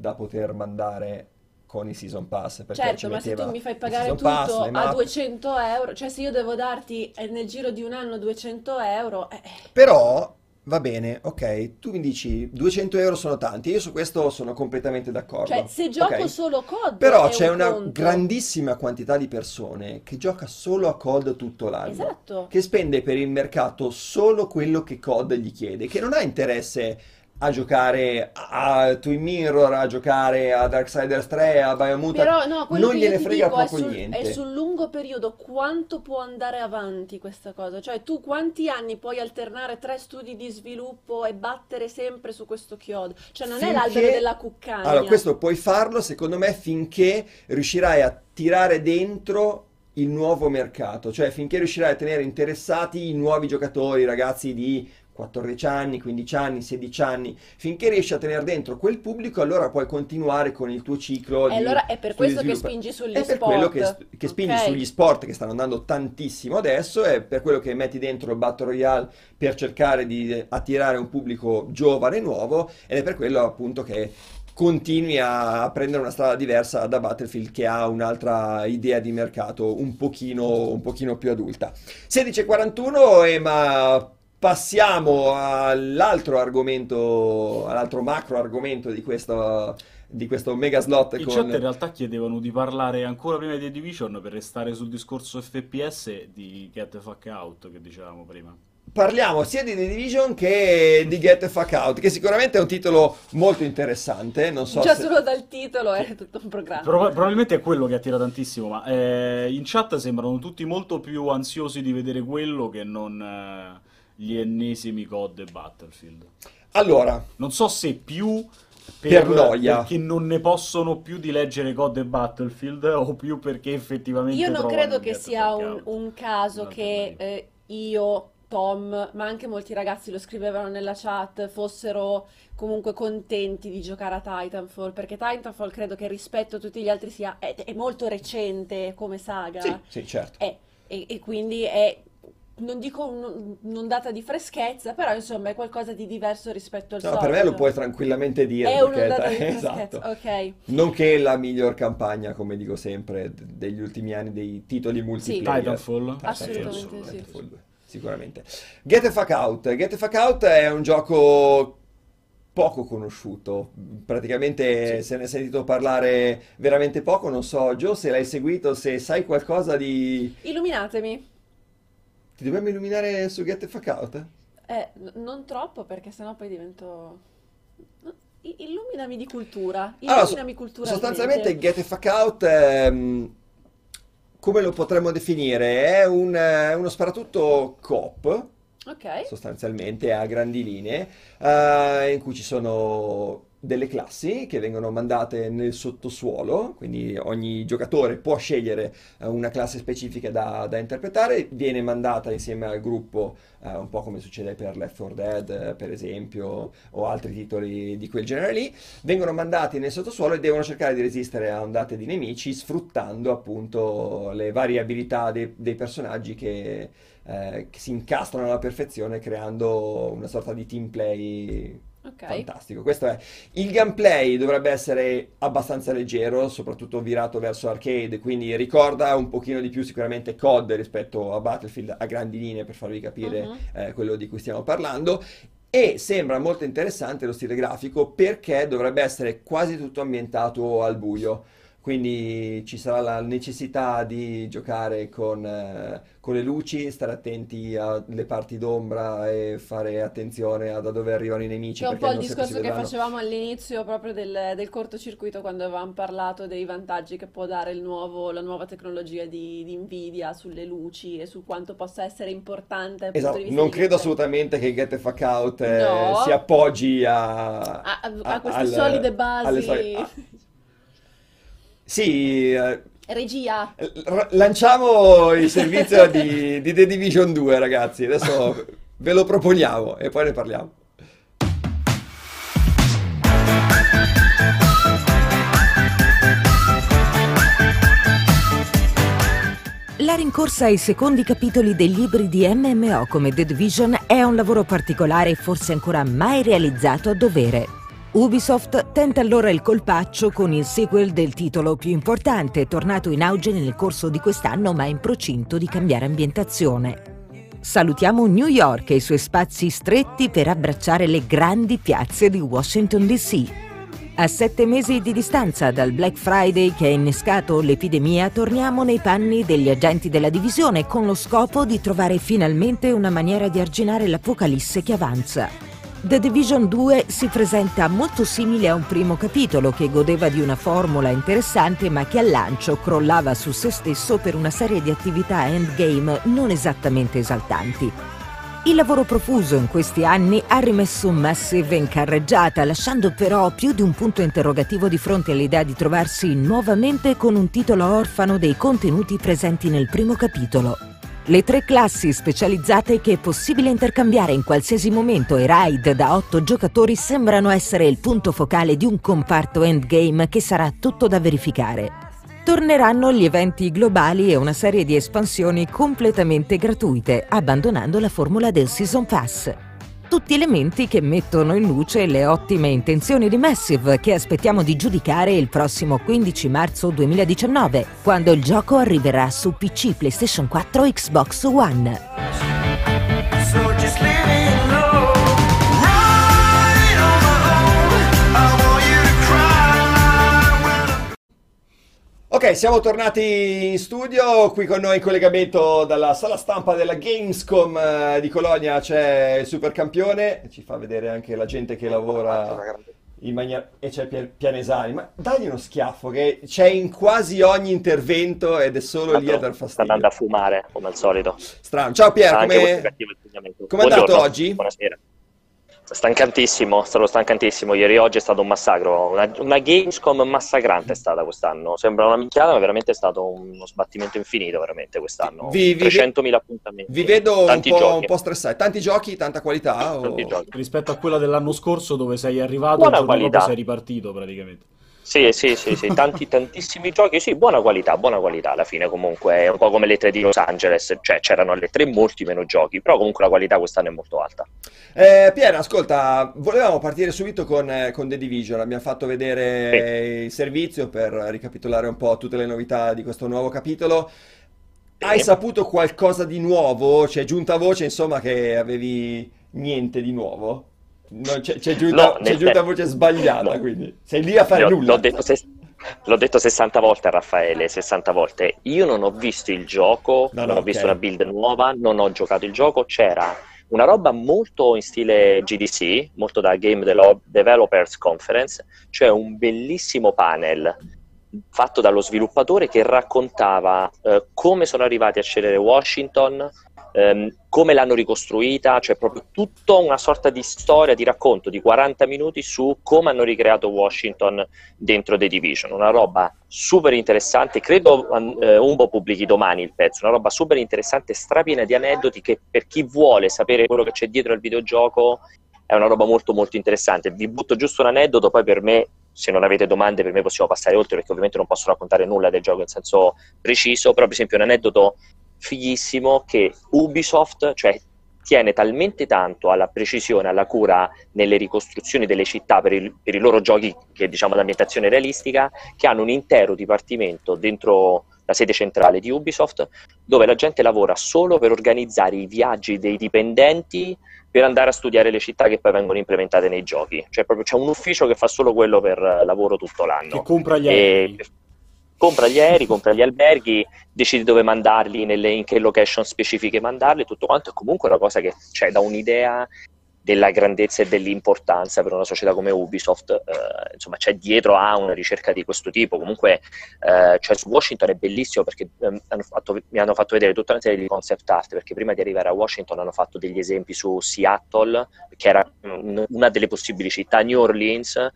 da poter mandare con i Season Pass. Perché Certo, ma se tu mi fai pagare tutto Pass, a mappe. 200 euro, cioè se io devo darti eh, nel giro di un anno 200 euro, eh, Però va bene, ok, tu mi dici 200 euro sono tanti, io su questo sono completamente d'accordo. cioè se gioco ok? solo COD Però c'è un una conto. grandissima quantità di persone che gioca solo a COD tutto l'anno. Esatto. Che spende per il mercato solo quello che COD gli chiede, che non ha interesse a giocare a Twin Mirror, a giocare a Darksiders 3, a Biomutant. Però no, quello non che gliene frega dico è proprio sul, niente. è sul lungo periodo quanto può andare avanti questa cosa, cioè tu quanti anni puoi alternare tre studi di sviluppo e battere sempre su questo chiodo, cioè non è Finché- l'albero della cuccagna. Allora, questo puoi farlo, secondo me, finché riuscirai a tirare dentro il nuovo mercato, cioè finché riuscirai a tenere interessati i nuovi giocatori, ragazzi di 14 anni, 15 anni, 16 anni, finché riesci a tenere dentro quel pubblico, allora puoi continuare con il tuo ciclo E allora è per questo che spingi sugli È per sport. quello che, che spingi Ok. sugli sport che stanno andando tantissimo adesso, è per quello che metti dentro il Battle Royale per cercare di attirare un pubblico giovane e nuovo ed è per quello appunto che continui a prendere una strada diversa da Battlefield che ha un'altra idea di mercato un pochino, un pochino più adulta. 16.41 e ma passiamo all'altro argomento, all'altro macro argomento di questo, di questo mega slot In con... chat in realtà chiedevano di parlare ancora prima di The Division per restare sul discorso FPS di Get the Fuck Out che dicevamo prima. Parliamo sia di The Division che di Get the Fuck Out, che sicuramente è un titolo molto interessante. Non so Già se... solo dal titolo è tutto un programma. Proba- probabilmente è quello che attira tantissimo, ma eh, in chat sembrano tutti molto più ansiosi di vedere quello che non eh, gli ennesimi COD e Battlefield. Allora, Non so se più Per noia. perché non ne possono più di leggere COD e Battlefield o più perché effettivamente Io non credo che sia un, un caso che eh, io, Tom, ma anche molti ragazzi lo scrivevano nella chat, fossero comunque contenti di giocare a Titanfall, perché Titanfall credo che rispetto a tutti gli altri sia, è, è molto recente come saga. sì, sì, certo. È- e, e quindi è, non dico un- un'ondata di freschezza, però insomma è qualcosa di diverso rispetto al No, solito. per me lo puoi tranquillamente dire. È perché- un'ondata di [LAUGHS] esatto. freschezza, ok. Nonché la miglior campagna, come dico sempre, d- degli ultimi anni dei titoli multiplayer. Titanfall? Assolutamente sì. Titanfall 2, sicuramente. Get the Fuck Out. Get the Fuck Out è un gioco poco conosciuto, praticamente se ne è sentito parlare veramente poco, non so, Gio, se l'hai seguito, se sai qualcosa di... Illuminatemi. Ti dobbiamo illuminare su Get the Fuck Out? Eh, non troppo perché sennò poi divento... Illuminami di cultura. Allora, Illuminami so- culturalmente. sostanzialmente Get the Fuck Out, ehm, come lo potremmo definire? È un, eh, uno sparatutto coop, Ok. sostanzialmente a grandi linee, eh, in cui ci sono delle classi che vengono mandate nel sottosuolo, quindi ogni giocatore può scegliere eh, una classe specifica da, da interpretare, viene mandata insieme al gruppo, eh, un po' come succede per Left 4 Dead, eh, per esempio, o altri titoli di quel genere lì, vengono mandati nel sottosuolo e devono cercare di resistere a ondate di nemici sfruttando appunto le varie abilità dei, dei personaggi che, eh, che si incastrano alla perfezione creando una sorta di team play Ok. fantastico. Questo è il gameplay dovrebbe essere abbastanza leggero, soprattutto virato verso arcade, quindi ricorda un pochino di più sicuramente COD rispetto a Battlefield a grandi linee per farvi capire Mhm. eh, quello di cui stiamo parlando. E sembra molto interessante lo stile grafico perché dovrebbe essere quasi tutto ambientato al buio. Quindi ci sarà la necessità di giocare con, eh, con le luci, stare attenti alle parti d'ombra e fare attenzione a da dove arrivano i nemici Che è un po' il discorso che facevamo all'inizio proprio del, del cortocircuito quando avevamo parlato dei vantaggi che può dare il nuovo- la nuova tecnologia di, di Nvidia sulle luci e su quanto possa essere importante Esatto, non credo assolutamente che Get the Fuck Out eh, No. si appoggi a, A- a- a queste al- solide basi. alle. Sì, eh, Regia. r- lanciamo il servizio [LAUGHS] di, di The Division 2, ragazzi. Adesso ve lo proponiamo e poi ne parliamo. La rincorsa ai secondi capitoli dei libri di MMO come The Division è un lavoro particolare e forse ancora mai realizzato a dovere. Ubisoft tenta allora il colpaccio con il sequel del titolo più importante, tornato in auge nel corso di quest'anno ma in procinto di cambiare ambientazione. Salutiamo New York e i suoi spazi stretti per abbracciare le grandi piazze di Washington DC. A sette mesi di distanza dal Black Friday che ha innescato l'epidemia, torniamo nei panni degli agenti della divisione con lo scopo di trovare finalmente una maniera di arginare l'apocalisse che avanza. The Division 2 si presenta molto simile a un primo capitolo che godeva di una formula interessante ma che al lancio crollava su se stesso per una serie di attività endgame non esattamente esaltanti. Il lavoro profuso in questi anni ha rimesso Massive in carreggiata, lasciando però più di un punto interrogativo di fronte all'idea di trovarsi nuovamente con un titolo orfano dei contenuti presenti nel primo capitolo. Le tre classi specializzate che è possibile intercambiare in qualsiasi momento e raid da otto giocatori sembrano essere il punto focale di un comparto endgame che sarà tutto da verificare. Torneranno gli eventi globali e una serie di espansioni completamente gratuite, abbandonando la formula del Season Pass. Tutti elementi che mettono in luce le ottime intenzioni di Massive che aspettiamo di giudicare il prossimo 15 marzo 2019, quando il gioco arriverà su PC, PlayStation 4 e Xbox One. Ok, siamo tornati in studio, qui con noi in collegamento dalla sala stampa della Gamescom eh, di Colonia c'è il supercampione, ci fa vedere anche la gente che lavora in maniera... e c'è Pia- Pianesani, ma dagli uno schiaffo che c'è in quasi ogni intervento ed è solo lì a dar Sta fastidio. andando a fumare, come al solito. Strano. Ciao Pier, è come... com'è andato oggi? Buonasera. Stancantissimo, stato stancantissimo. Ieri e oggi è stato un massacro. Una, una Gamescom massacrante è stata quest'anno. Sembra una minchiata, ma veramente è stato uno sbattimento infinito, veramente, quest'anno. Vi- vi- 300.000 appuntamenti. Vi vedo un po', un po' stressati. Tanti giochi, tanta qualità? o- giochi. Rispetto a quella dell'anno scorso dove sei arrivato Buona il giorno dopo qualità. sei ripartito praticamente. Sì, sì, sì, sì, tanti, tantissimi giochi, sì, buona qualità, buona qualità alla fine comunque, è un po' come le tre di Los Angeles, cioè c'erano le tre molti meno giochi, però comunque la qualità quest'anno è molto alta. Eh, Pier, ascolta, volevamo partire subito con, eh, con The Division. Abbiamo fatto vedere il servizio per ricapitolare un po' tutte le novità di questo nuovo capitolo. Hai Sì. saputo qualcosa di nuovo? C'è giunta voce, insomma, che avevi niente di nuovo? Non c'è, c'è giunta, No, c'è giunta voce sbagliata, no. quindi sei lì a fare L'ho, nulla. l'ho detto, ses- l'ho detto 60 volte a Raffaele, 60 volte. Io non ho visto il gioco, No, non no, ho visto ok. una build nuova, non ho giocato il gioco. C'era una roba molto in stile GDC, molto da Game Developers Conference. C'è un bellissimo panel fatto dallo sviluppatore che raccontava eh, come sono arrivati a scegliere Washington, ehm, come l'hanno ricostruita, cioè proprio tutta una sorta di storia, di racconto di 40 minuti su come hanno ricreato Washington dentro The Division, una roba super interessante, credo eh, Umbo pubblichi domani il pezzo, una roba super interessante, strapiena di aneddoti che per chi vuole sapere quello che c'è dietro al videogioco è una roba molto molto interessante. Vi butto giusto un aneddoto, poi per me, se non avete domande, per me possiamo passare oltre, perché ovviamente non posso raccontare nulla del gioco in senso preciso, però per esempio un aneddoto fighissimo che Ubisoft, cioè tiene talmente tanto alla precisione, alla cura nelle ricostruzioni delle città per, il- per i loro giochi, che diciamo l'ambientazione realistica, che hanno un intero dipartimento dentro la sede centrale di Ubisoft, dove la gente lavora solo per organizzare i viaggi dei dipendenti per andare a studiare le città che poi vengono implementate nei giochi. Cioè proprio c'è un ufficio che fa solo quello per lavoro tutto l'anno. Che compra gli E- aerei. Compra gli aerei, compra gli alberghi, decide dove mandarli, nelle- in che location specifiche mandarli, tutto quanto. È comunque una cosa che c'è da un'idea della grandezza e dell'importanza per una società come Ubisoft, eh, insomma, c'è dietro a una ricerca di questo tipo. Comunque, eh, cioè, su Washington è bellissimo perché ehm, hanno fatto- mi hanno fatto vedere tutta una serie di concept art, perché prima di arrivare a Washington hanno fatto degli esempi su Seattle, che era mm, una delle possibili città, New Orleans,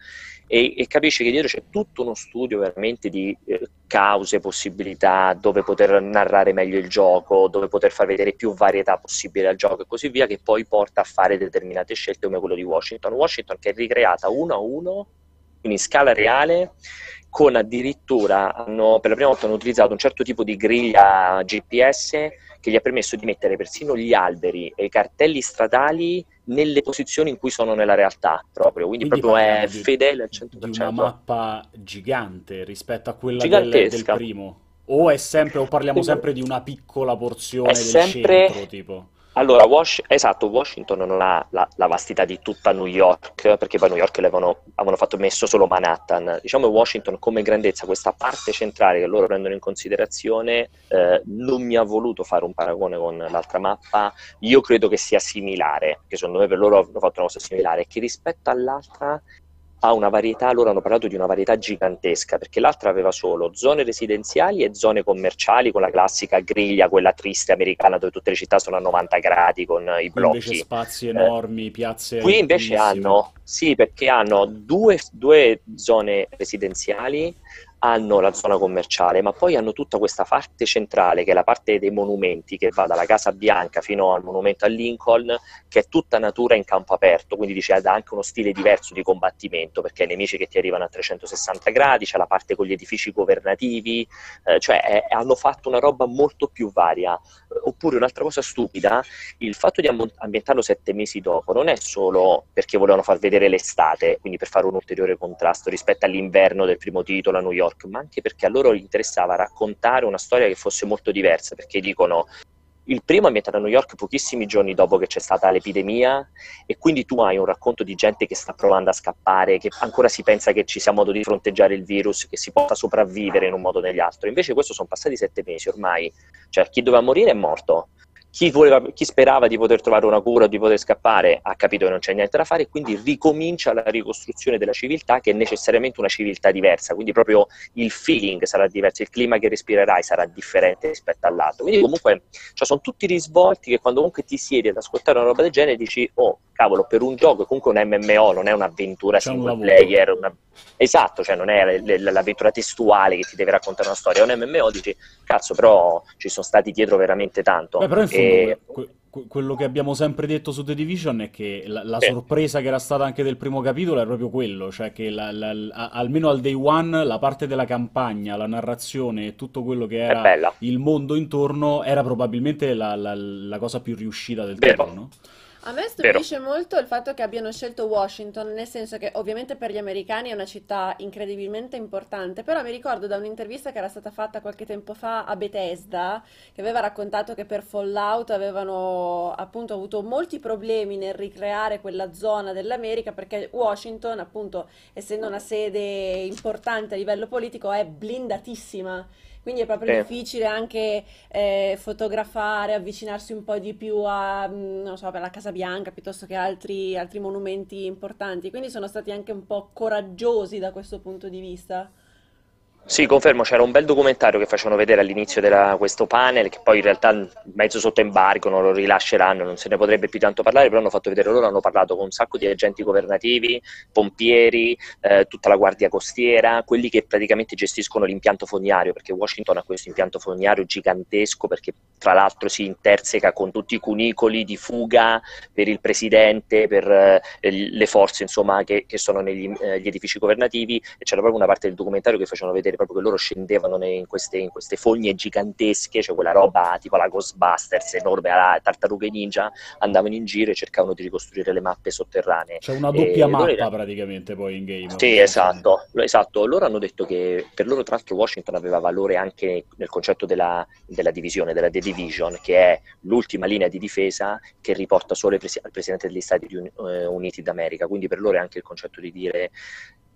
e, e capisci che dietro c'è tutto uno studio veramente di eh, cause, possibilità, dove poter narrare meglio il gioco, dove poter far vedere più varietà possibile al gioco e così via, che poi porta a fare determinate scelte come quello di Washington. Washington che è ricreata uno a uno, quindi in scala reale, con addirittura hanno, per la prima volta hanno utilizzato un certo tipo di griglia GPS che gli ha permesso di mettere persino gli alberi e i cartelli stradali nelle posizioni in cui sono nella realtà proprio, quindi, Quindi proprio è di- fedele al di 100%. una mappa gigante rispetto a quella del, del primo. O è sempre, o parliamo sempre di una piccola porzione È del sempre- centro, tipo. Allora, Wash- esatto, Washington non ha la, la vastità di tutta New York, perché poi New York l'avevano avevano fatto messo solo Manhattan. Diciamo Washington come grandezza, questa parte centrale che loro prendono in considerazione, eh, non mi ha voluto fare un paragone con l'altra mappa. Io credo che sia similare, che secondo me per loro hanno fatto una cosa similare, che rispetto all'altra ha una varietà, loro hanno parlato di una varietà gigantesca, perché l'altra aveva solo zone residenziali e zone commerciali con la classica griglia, quella triste americana dove tutte le città sono a 90 gradi con i Qui invece blocchi. spazi enormi, piazze Qui invece hanno, sì, perché hanno due, due zone residenziali, hanno la zona commerciale, ma poi hanno tutta questa parte centrale, che è la parte dei monumenti, che va dalla Casa Bianca fino al monumento a Lincoln, che è tutta natura in campo aperto, quindi dice, ha anche uno stile diverso di combattimento, perché hai nemici che ti arrivano a 360 gradi, c'è la parte con gli edifici governativi, eh, cioè è- hanno fatto una roba molto più varia. Oppure un'altra cosa stupida, il fatto di ambientarlo sette mesi dopo non è solo perché volevano far vedere l'estate, quindi per fare un ulteriore contrasto rispetto all'inverno del primo titolo a New York, ma anche perché a loro interessava raccontare una storia che fosse molto diversa, perché dicono il primo è ambientato a New York pochissimi giorni dopo che c'è stata l'epidemia e quindi tu hai un racconto di gente che sta provando a scappare, che ancora si pensa che ci sia modo di fronteggiare il virus, che si possa sopravvivere in un modo o nell'altro. Invece questo sono passati sette mesi ormai, cioè chi doveva morire è morto. Chi, voleva- chi sperava di poter trovare una cura o di poter scappare ha capito che non c'è niente da fare e quindi ricomincia la ricostruzione della civiltà che è necessariamente una civiltà diversa, quindi proprio il feeling sarà diverso, il clima che respirerai sarà differente rispetto all'altro. Quindi comunque cioè, sono tutti risvolti che quando comunque ti siedi ad ascoltare una roba del genere dici oh cavolo per un gioco comunque un MMO non è un'avventura C'è un single lavoro. player una- esatto cioè non è l'avventura testuale che ti deve raccontare una storia è un MMO dici cazzo però ci sono stati dietro veramente tanto Beh, però in E- que- que- quello che abbiamo sempre detto su The Division è che la, la sorpresa che era stata anche del primo capitolo è proprio quello, cioè che la- la- almeno al day one la parte della campagna, la narrazione e tutto quello che era il mondo intorno era probabilmente la, cosa più riuscita del Vero. no? A me Vero. stupisce molto il fatto che abbiano scelto Washington, nel senso che ovviamente per gli americani è una città incredibilmente importante, però mi ricordo da un'intervista che era stata fatta qualche tempo fa a Bethesda, che aveva raccontato che per Fallout avevano appunto avuto molti problemi nel ricreare quella zona dell'America perché Washington, appunto, essendo una sede importante a livello politico, è blindatissima. Quindi è proprio Sì. difficile anche eh, fotografare, avvicinarsi un po' di più a, mm, non so, per la Casa Bianca piuttosto che altri, altri monumenti importanti. Quindi sono stati anche un po' coraggiosi da questo punto di vista. Sì, confermo, c'era un bel documentario che facevano vedere all'inizio di questo panel, che poi in realtà mezzo sotto embargo non lo rilasceranno, non se ne potrebbe più tanto parlare, però hanno fatto vedere loro, hanno parlato con un sacco di agenti governativi, pompieri, eh, tutta la guardia costiera, quelli che praticamente gestiscono l'impianto fognario, perché Washington ha questo impianto fognario gigantesco, perché tra l'altro si interseca con tutti i cunicoli di fuga per il presidente, per eh, le forze insomma che, che sono negli eh, edifici governativi, e c'era proprio una parte del documentario che facevano vedere proprio che loro scendevano in queste, in queste fogne gigantesche, cioè quella roba tipo la Ghostbusters enorme, la tartarughe ninja, andavano in giro e cercavano di ricostruire le mappe sotterranee. C'è una E doppia in mappa realtà- praticamente poi in game. sì, esatto, esatto. Loro hanno detto che per loro, tra l'altro, Washington aveva valore anche nel concetto della, della divisione, della The Division, che è l'ultima linea di difesa che riporta solo al Presidente degli Stati eh, Uniti d'America. Quindi per loro è anche il concetto di dire,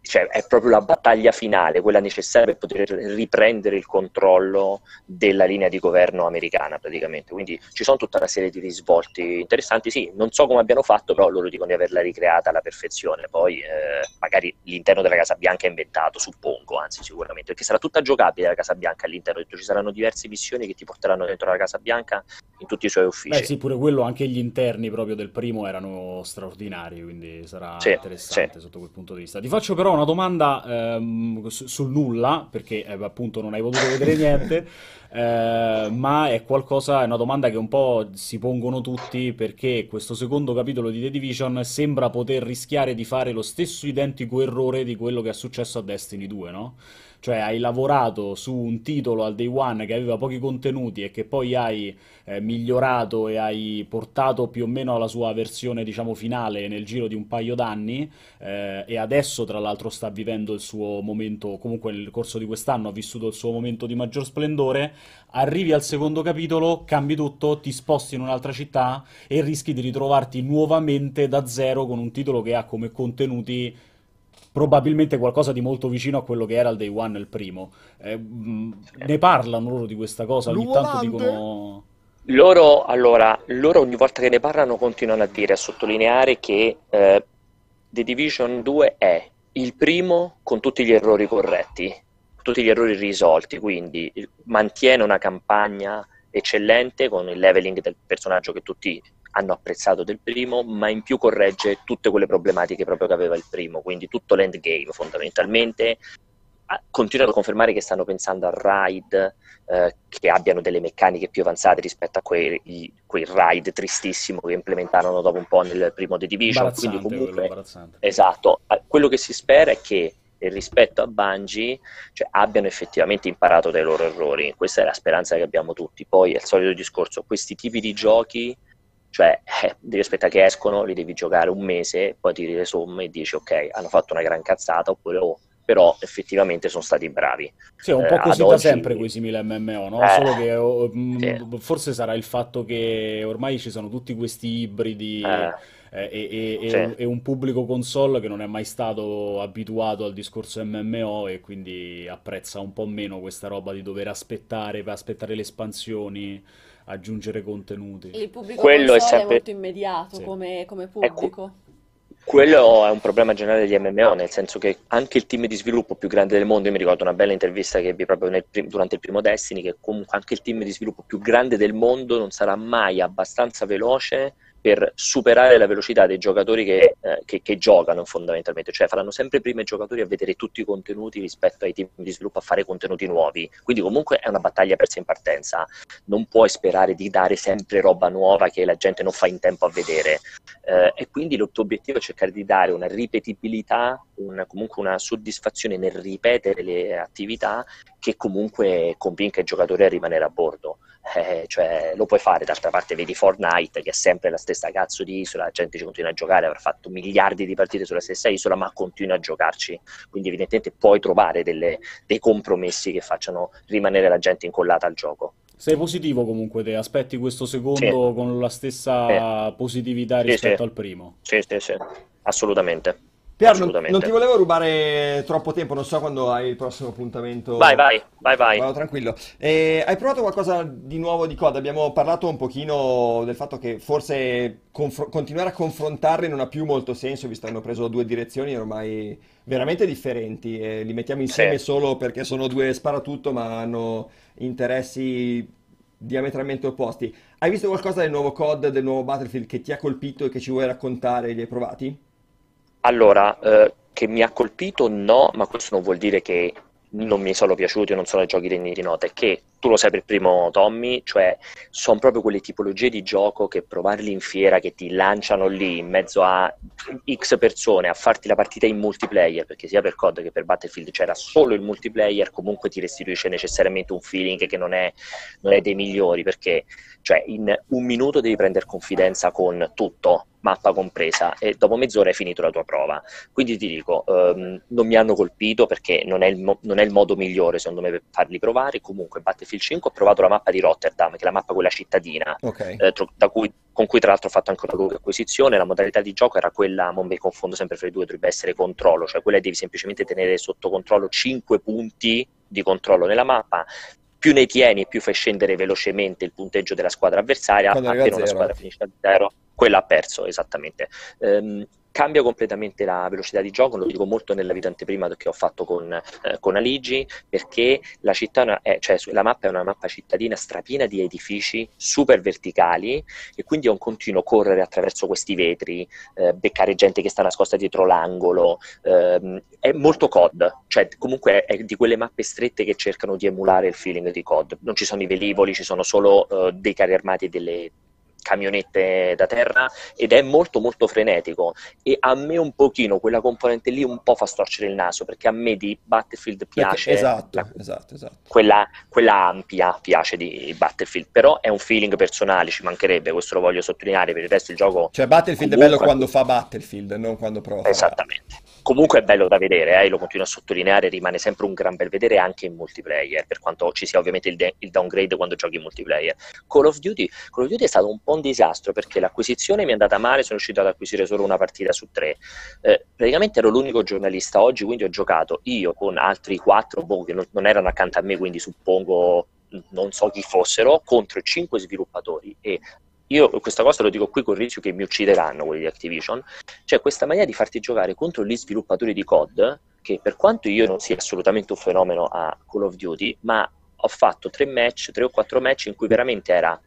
cioè è proprio la battaglia finale, quella necessaria per poter riprendere il controllo della linea di governo americana praticamente. Quindi ci sono tutta una serie di risvolti interessanti. Sì, non so come abbiano fatto, però loro dicono di averla ricreata alla perfezione. Poi eh, magari l'interno della Casa Bianca è inventato, suppongo, anzi sicuramente, perché sarà tutta giocabile la Casa Bianca all'interno. Ci saranno diverse missioni che ti porteranno dentro la Casa Bianca in tutti i suoi uffici. Beh sì, pure quello, anche gli interni proprio del primo erano straordinari, quindi sarà Sì, interessante sì. sotto quel punto di vista. Ti faccio però una domanda ehm, su- sul nulla, perché eh, appunto non hai potuto vedere [LAUGHS] niente, eh, ma è qualcosa, è una domanda che un po' si pongono tutti perché questo secondo capitolo di The Division sembra poter rischiare di fare lo stesso identico errore di quello che è successo a Destiny 2, no? Cioè hai lavorato su un titolo al day one che aveva pochi contenuti e che poi hai eh, migliorato e hai portato più o meno alla sua versione, diciamo, finale nel giro di un paio d'anni eh, e adesso tra l'altro sta vivendo il suo momento, comunque nel corso di quest'anno ha vissuto il suo momento di maggior splendore, arrivi al secondo capitolo, cambi tutto, ti sposti in un'altra città e rischi di ritrovarti nuovamente da zero con un titolo che ha come contenuti probabilmente qualcosa di molto vicino a quello che era il Day One, il primo. Eh, mh, ne parlano loro di questa cosa, ogni tanto dicono... Loro, allora, loro ogni volta che ne parlano continuano a dire, a sottolineare che eh, The Division 2 è il primo con tutti gli errori corretti, tutti gli errori risolti, quindi mantiene una campagna eccellente con il leveling del personaggio che tutti hanno apprezzato del primo, ma in più corregge tutte quelle problematiche proprio che aveva il primo, quindi tutto l'endgame fondamentalmente continuano a confermare che stanno pensando a ride eh, che abbiano delle meccaniche più avanzate rispetto a quei, i- quei ride tristissimo che implementarono dopo un po' nel primo The Division. Quindi quello, comunque imbarazzante. Esatto, quello che si spera è che eh, rispetto a Bungie cioè, abbiano effettivamente imparato dai loro errori. Questa è la speranza che abbiamo tutti. Poi è il solito discorso, questi tipi di giochi, cioè eh, devi aspettare che escono, li devi giocare un mese, poi tiri le somme e dici ok, hanno fatto una gran cazzata, oppure oh, però effettivamente sono stati bravi. Sì, è un Eh, po' ad così da oggi- sempre quei simili MMO, no? Eh, Solo che oh, mh, sì. forse sarà il fatto che ormai ci sono tutti questi ibridi Eh, eh, e, e- sì. e un pubblico console che non è mai stato abituato al discorso MMO e quindi apprezza un po' meno questa roba di dover aspettare, per aspettare le espansioni, aggiungere contenuti. Il pubblico Quello è console è sempre- molto immediato Sì. come, come Ecco, pubblico. Quello è un problema generale degli MMO, nel senso che anche il team di sviluppo più grande del mondo, io mi ricordo una bella intervista che ebbi proprio nel prim- durante il primo Destiny, che comunque anche il team di sviluppo più grande del mondo non sarà mai abbastanza veloce per superare la velocità dei giocatori che, eh, che- che giocano fondamentalmente, cioè faranno sempre prima i giocatori a vedere tutti i contenuti rispetto ai team di sviluppo a fare contenuti nuovi, quindi comunque è una battaglia persa in partenza, non puoi sperare di dare sempre roba nuova che la gente non fa in tempo a vedere. Eh, e quindi il tuo obiettivo è cercare di dare una ripetibilità, una- comunque una soddisfazione nel ripetere le attività che comunque convinca il giocatore a rimanere a bordo. Eh, cioè, lo puoi fare, d'altra parte vedi Fortnite che è sempre la stessa cazzo di isola, la gente ci continua a giocare, avrà fatto miliardi di partite sulla stessa isola, ma continua a giocarci. Quindi evidentemente puoi trovare delle- dei compromessi che facciano rimanere la gente incollata al gioco. Sei positivo comunque, te aspetti questo secondo Sì. con la stessa positività Sì, rispetto sì. al primo. Sì, sì, sì, assolutamente. Pier, non, non ti volevo rubare troppo tempo, non so quando hai il prossimo appuntamento. Vai, vai, vai, vai. Vado tranquillo. Eh, hai provato qualcosa di nuovo di COD? Abbiamo parlato un pochino del fatto che forse confro- continuare a confrontarli non ha più molto senso, visto che hanno preso due direzioni ormai veramente differenti e li mettiamo insieme Sì. solo perché sono due sparatutto, ma hanno interessi diametralmente opposti. Hai visto qualcosa del nuovo COD, del nuovo Battlefield che ti ha colpito e che ci vuoi raccontare? Li hai provati? Allora, eh, che mi ha colpito no, ma questo non vuol dire che non mi sono piaciuti o non sono giochi degni di nota, è che tu lo sai per primo Tommy, cioè sono proprio quelle tipologie di gioco che provarli in fiera, che ti lanciano lì in mezzo a X persone a farti la partita in multiplayer, perché sia per COD che per Battlefield c'era solo il multiplayer, comunque ti restituisce necessariamente un feeling che non è, non è dei migliori, perché cioè in un minuto devi prendere confidenza con tutto, mappa compresa, e dopo mezz'ora hai finito la tua prova. Quindi ti dico, ehm, non mi hanno colpito perché non è, il mo- non è il modo migliore secondo me per farli provare. Comunque, Battlefield 5 ho provato la mappa di Rotterdam, che è la mappa quella cittadina, Ok. eh, cui- con cui tra l'altro ho fatto anche una lunga acquisizione. La modalità di gioco era quella, non mi confondo sempre fra i due, dovrebbe essere controllo, cioè quella devi semplicemente tenere sotto controllo 5 punti di controllo nella mappa. Più ne tieni, più fai scendere velocemente il punteggio della squadra avversaria. Quando Appena una squadra finisce a zero, quella ha perso, esattamente. Ehm, cambia completamente la velocità di gioco, lo dico molto nella video anteprima che ho fatto con, eh, con Aligi, perché la città è cioè, la mappa è una mappa cittadina strapiena di edifici super verticali e quindi è un continuo correre attraverso questi vetri, eh, beccare gente che sta nascosta dietro l'angolo, ehm, è molto COD, cioè comunque è di quelle mappe strette che cercano di emulare il feeling di COD, non ci sono i velivoli, ci sono solo eh, dei carri armati e delle camionette da terra ed è molto molto frenetico e a me un pochino quella componente lì un po' fa storcere il naso perché a me di Battlefield Perché- piace esatto, la- esatto, esatto. quella, quella ampia piace di Battlefield però è un feeling personale ci mancherebbe questo lo voglio sottolineare per il resto il gioco Cioè Battlefield è Comunque- bello quando fa Battlefield, non quando prova Esattamente. Comunque è bello da vedere, eh, lo continuo a sottolineare, rimane sempre un gran bel vedere anche in multiplayer, per quanto ci sia ovviamente il, de- il downgrade quando giochi in multiplayer. Call of Duty, Call of Duty è stato un po' un disastro perché l'acquisizione mi è andata male, sono riuscito ad acquisire solo una partita su tre. Eh, praticamente ero l'unico giornalista oggi, quindi ho giocato io con altri quattro, boh, che non, non erano accanto a me, quindi suppongo non so chi fossero, contro cinque sviluppatori e io questa cosa lo dico qui con il rischio che mi uccideranno quelli di Activision, c'è questa maniera di farti giocare contro gli sviluppatori di COD, che per quanto io non sia assolutamente un fenomeno a Call of Duty, ma ho fatto tre match, tre o quattro match in cui veramente era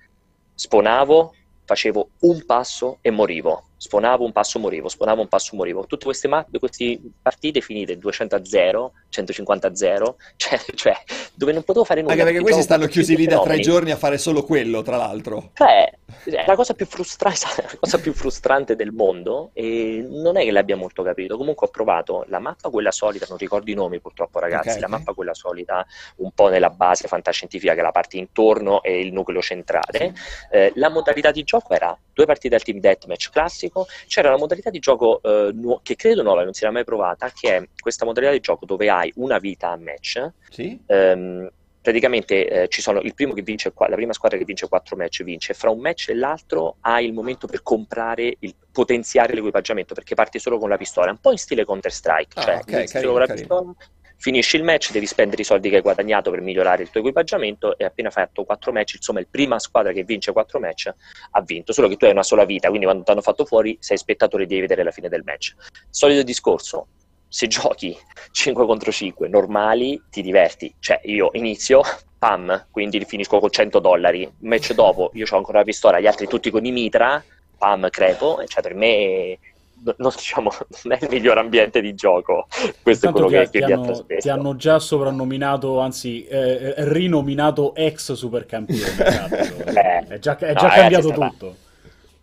sponavo, facevo un passo e morivo. Sponavo un passo, morivo, sponavo un passo, morivo. Tutte queste, ma- queste partite finite 200 a 0, 150 a 0, [LAUGHS] cioè, cioè, dove non potevo fare nulla. Anche perché questi stanno chiusi lì da tre giorni a fare solo quello, tra l'altro. Cioè, è la cosa più frustrante, [LAUGHS] la cosa più frustrante del mondo e non è che l'abbia molto capito. Comunque ho provato la mappa quella solita, non ricordo i nomi purtroppo ragazzi, Ok, la ok. mappa quella solita un po' nella base fantascientifica che è la parte intorno e il nucleo centrale. Eh, la modalità di gioco era due partite al team deathmatch classico, c'era una modalità di gioco eh, nu- che credo nuova, non si era mai provata, che è questa modalità di gioco dove hai una vita a match Sì? Ehm, praticamente eh, ci sono il primo che vince, la prima squadra che vince quattro match vince, fra un match e l'altro hai il momento per comprare, il, potenziare l'equipaggiamento perché parti solo con la pistola, un po' in stile Counter Strike, Ah, cioè ok, inizi carino, con la pistola, finisci il match, devi spendere i soldi che hai guadagnato per migliorare il tuo equipaggiamento e appena fatto quattro match, insomma il prima squadra che vince quattro match ha vinto, solo che tu hai una sola vita, quindi quando ti hanno fatto fuori sei spettatore e devi vedere la fine del match. Solito discorso, se giochi [LAUGHS] 5 contro 5 normali ti diverti, cioè io inizio, pam, quindi finisco con 100 dollari, match dopo io ho ancora la pistola, gli altri tutti con i mitra, pam, crepo, cioè per me non, diciamo, [LAUGHS] non è il miglior ambiente di gioco, questo è Intanto quello ti, che, che ti hanno, trasmesso. ti hanno già soprannominato, anzi eh, rinominato ex supercampione. [LAUGHS] Eh, è già, è no, già ragazzi, cambiato è stata- tutto.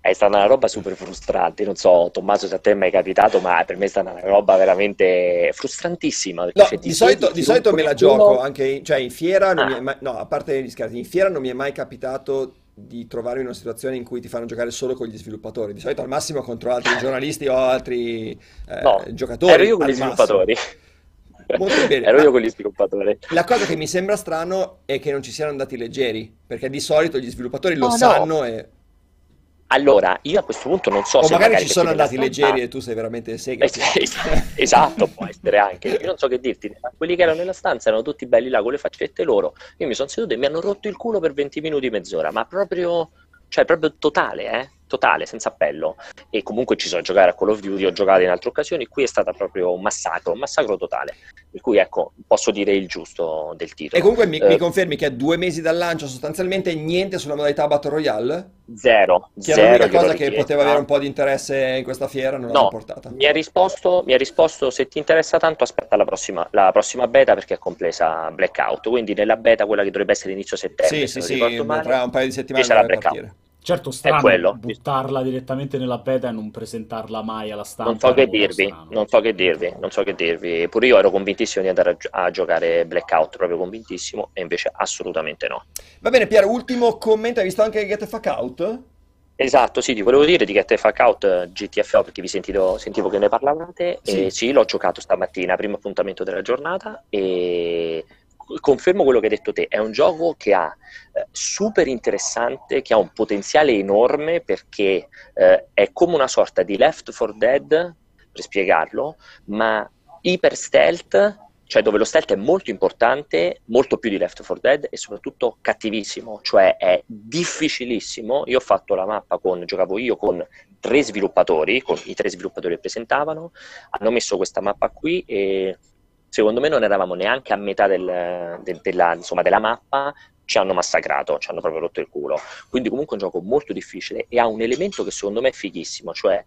È stata una roba super frustrante, non so Tommaso se a te è mai capitato, ma per me è stata una roba veramente frustrantissima. No, cioè, di solito, di solito me la gioco anche in, cioè in fiera, non mi è Ah. mai- no, a parte gli scherzi, in fiera non mi è mai capitato di trovarmi in una situazione in cui ti fanno giocare solo con gli sviluppatori. Di solito al massimo contro altri giornalisti o altri eh, No, giocatori. ero io con gli massimo. sviluppatori. Molto bene, [LAUGHS] Ero io con gli sviluppatori. La cosa che mi sembra strano è che non ci siano andati leggeri, perché di solito gli sviluppatori lo Oh, no. sanno e... Allora, io a questo punto non so O se magari ci perché sono andati leggeri e tu sei veramente sega. Eh, es- Esatto, può essere anche. Io non so che dirti, ma quelli che erano nella stanza erano tutti belli là con le faccette loro. Io mi sono seduto e mi hanno rotto il culo per 20 minuti, mezz'ora, ma proprio, cioè proprio totale, eh? Totale, senza appello. E comunque ci so giocare a Call of Duty, ho giocato in altre occasioni, qui è stata proprio un massacro, un massacro totale. Per cui ecco, posso dire il giusto del titolo. E comunque mi, Eh, mi confermi che a due mesi dal lancio sostanzialmente niente sulla modalità Battle Royale? Zero, Che era zero l'unica gliel'ho cosa che poteva avere un po' di interesse in questa fiera, non No, l'hanno portata. Mi ha risposto, mi ha risposto se ti interessa tanto aspetta la prossima, la prossima beta perché è compresa Blackout, quindi nella beta quella che dovrebbe essere inizio settembre, Sì, se sì, sì, male, tra un paio di settimane ci sarà Blackout. partire. Certo, strano quello. buttarla direttamente nella beta e non presentarla mai alla stampa. Non so che è dirvi, strano. non so che dirvi, non so che dirvi. Pure io ero convintissimo di andare a, gi- a giocare Blackout, proprio convintissimo, e invece assolutamente no. Va bene, Piero, ultimo commento. Hai visto anche Get the Fuck Out? Esatto, sì, ti volevo dire di Get the Fuck Out eh, GTFO perché vi sentito- sentivo che ne parlavate. Sì. E sì, l'ho giocato stamattina, primo appuntamento della giornata e confermo quello che hai detto te. È un gioco che ha eh, super interessante, che ha un potenziale enorme perché eh, è come una sorta di Left 4 Dead, per spiegarlo, ma iper stealth. Cioè dove lo stealth è molto importante, molto più di Left 4 Dead e soprattutto cattivissimo, cioè è difficilissimo. Io ho fatto la mappa con, giocavo io con tre sviluppatori, con i tre sviluppatori che presentavano, hanno messo questa mappa qui e secondo me non eravamo neanche a metà del- del- della, insomma, della mappa, ci hanno massacrato, ci hanno proprio rotto il culo. Quindi comunque è un gioco molto difficile e ha un elemento che secondo me è fighissimo, cioè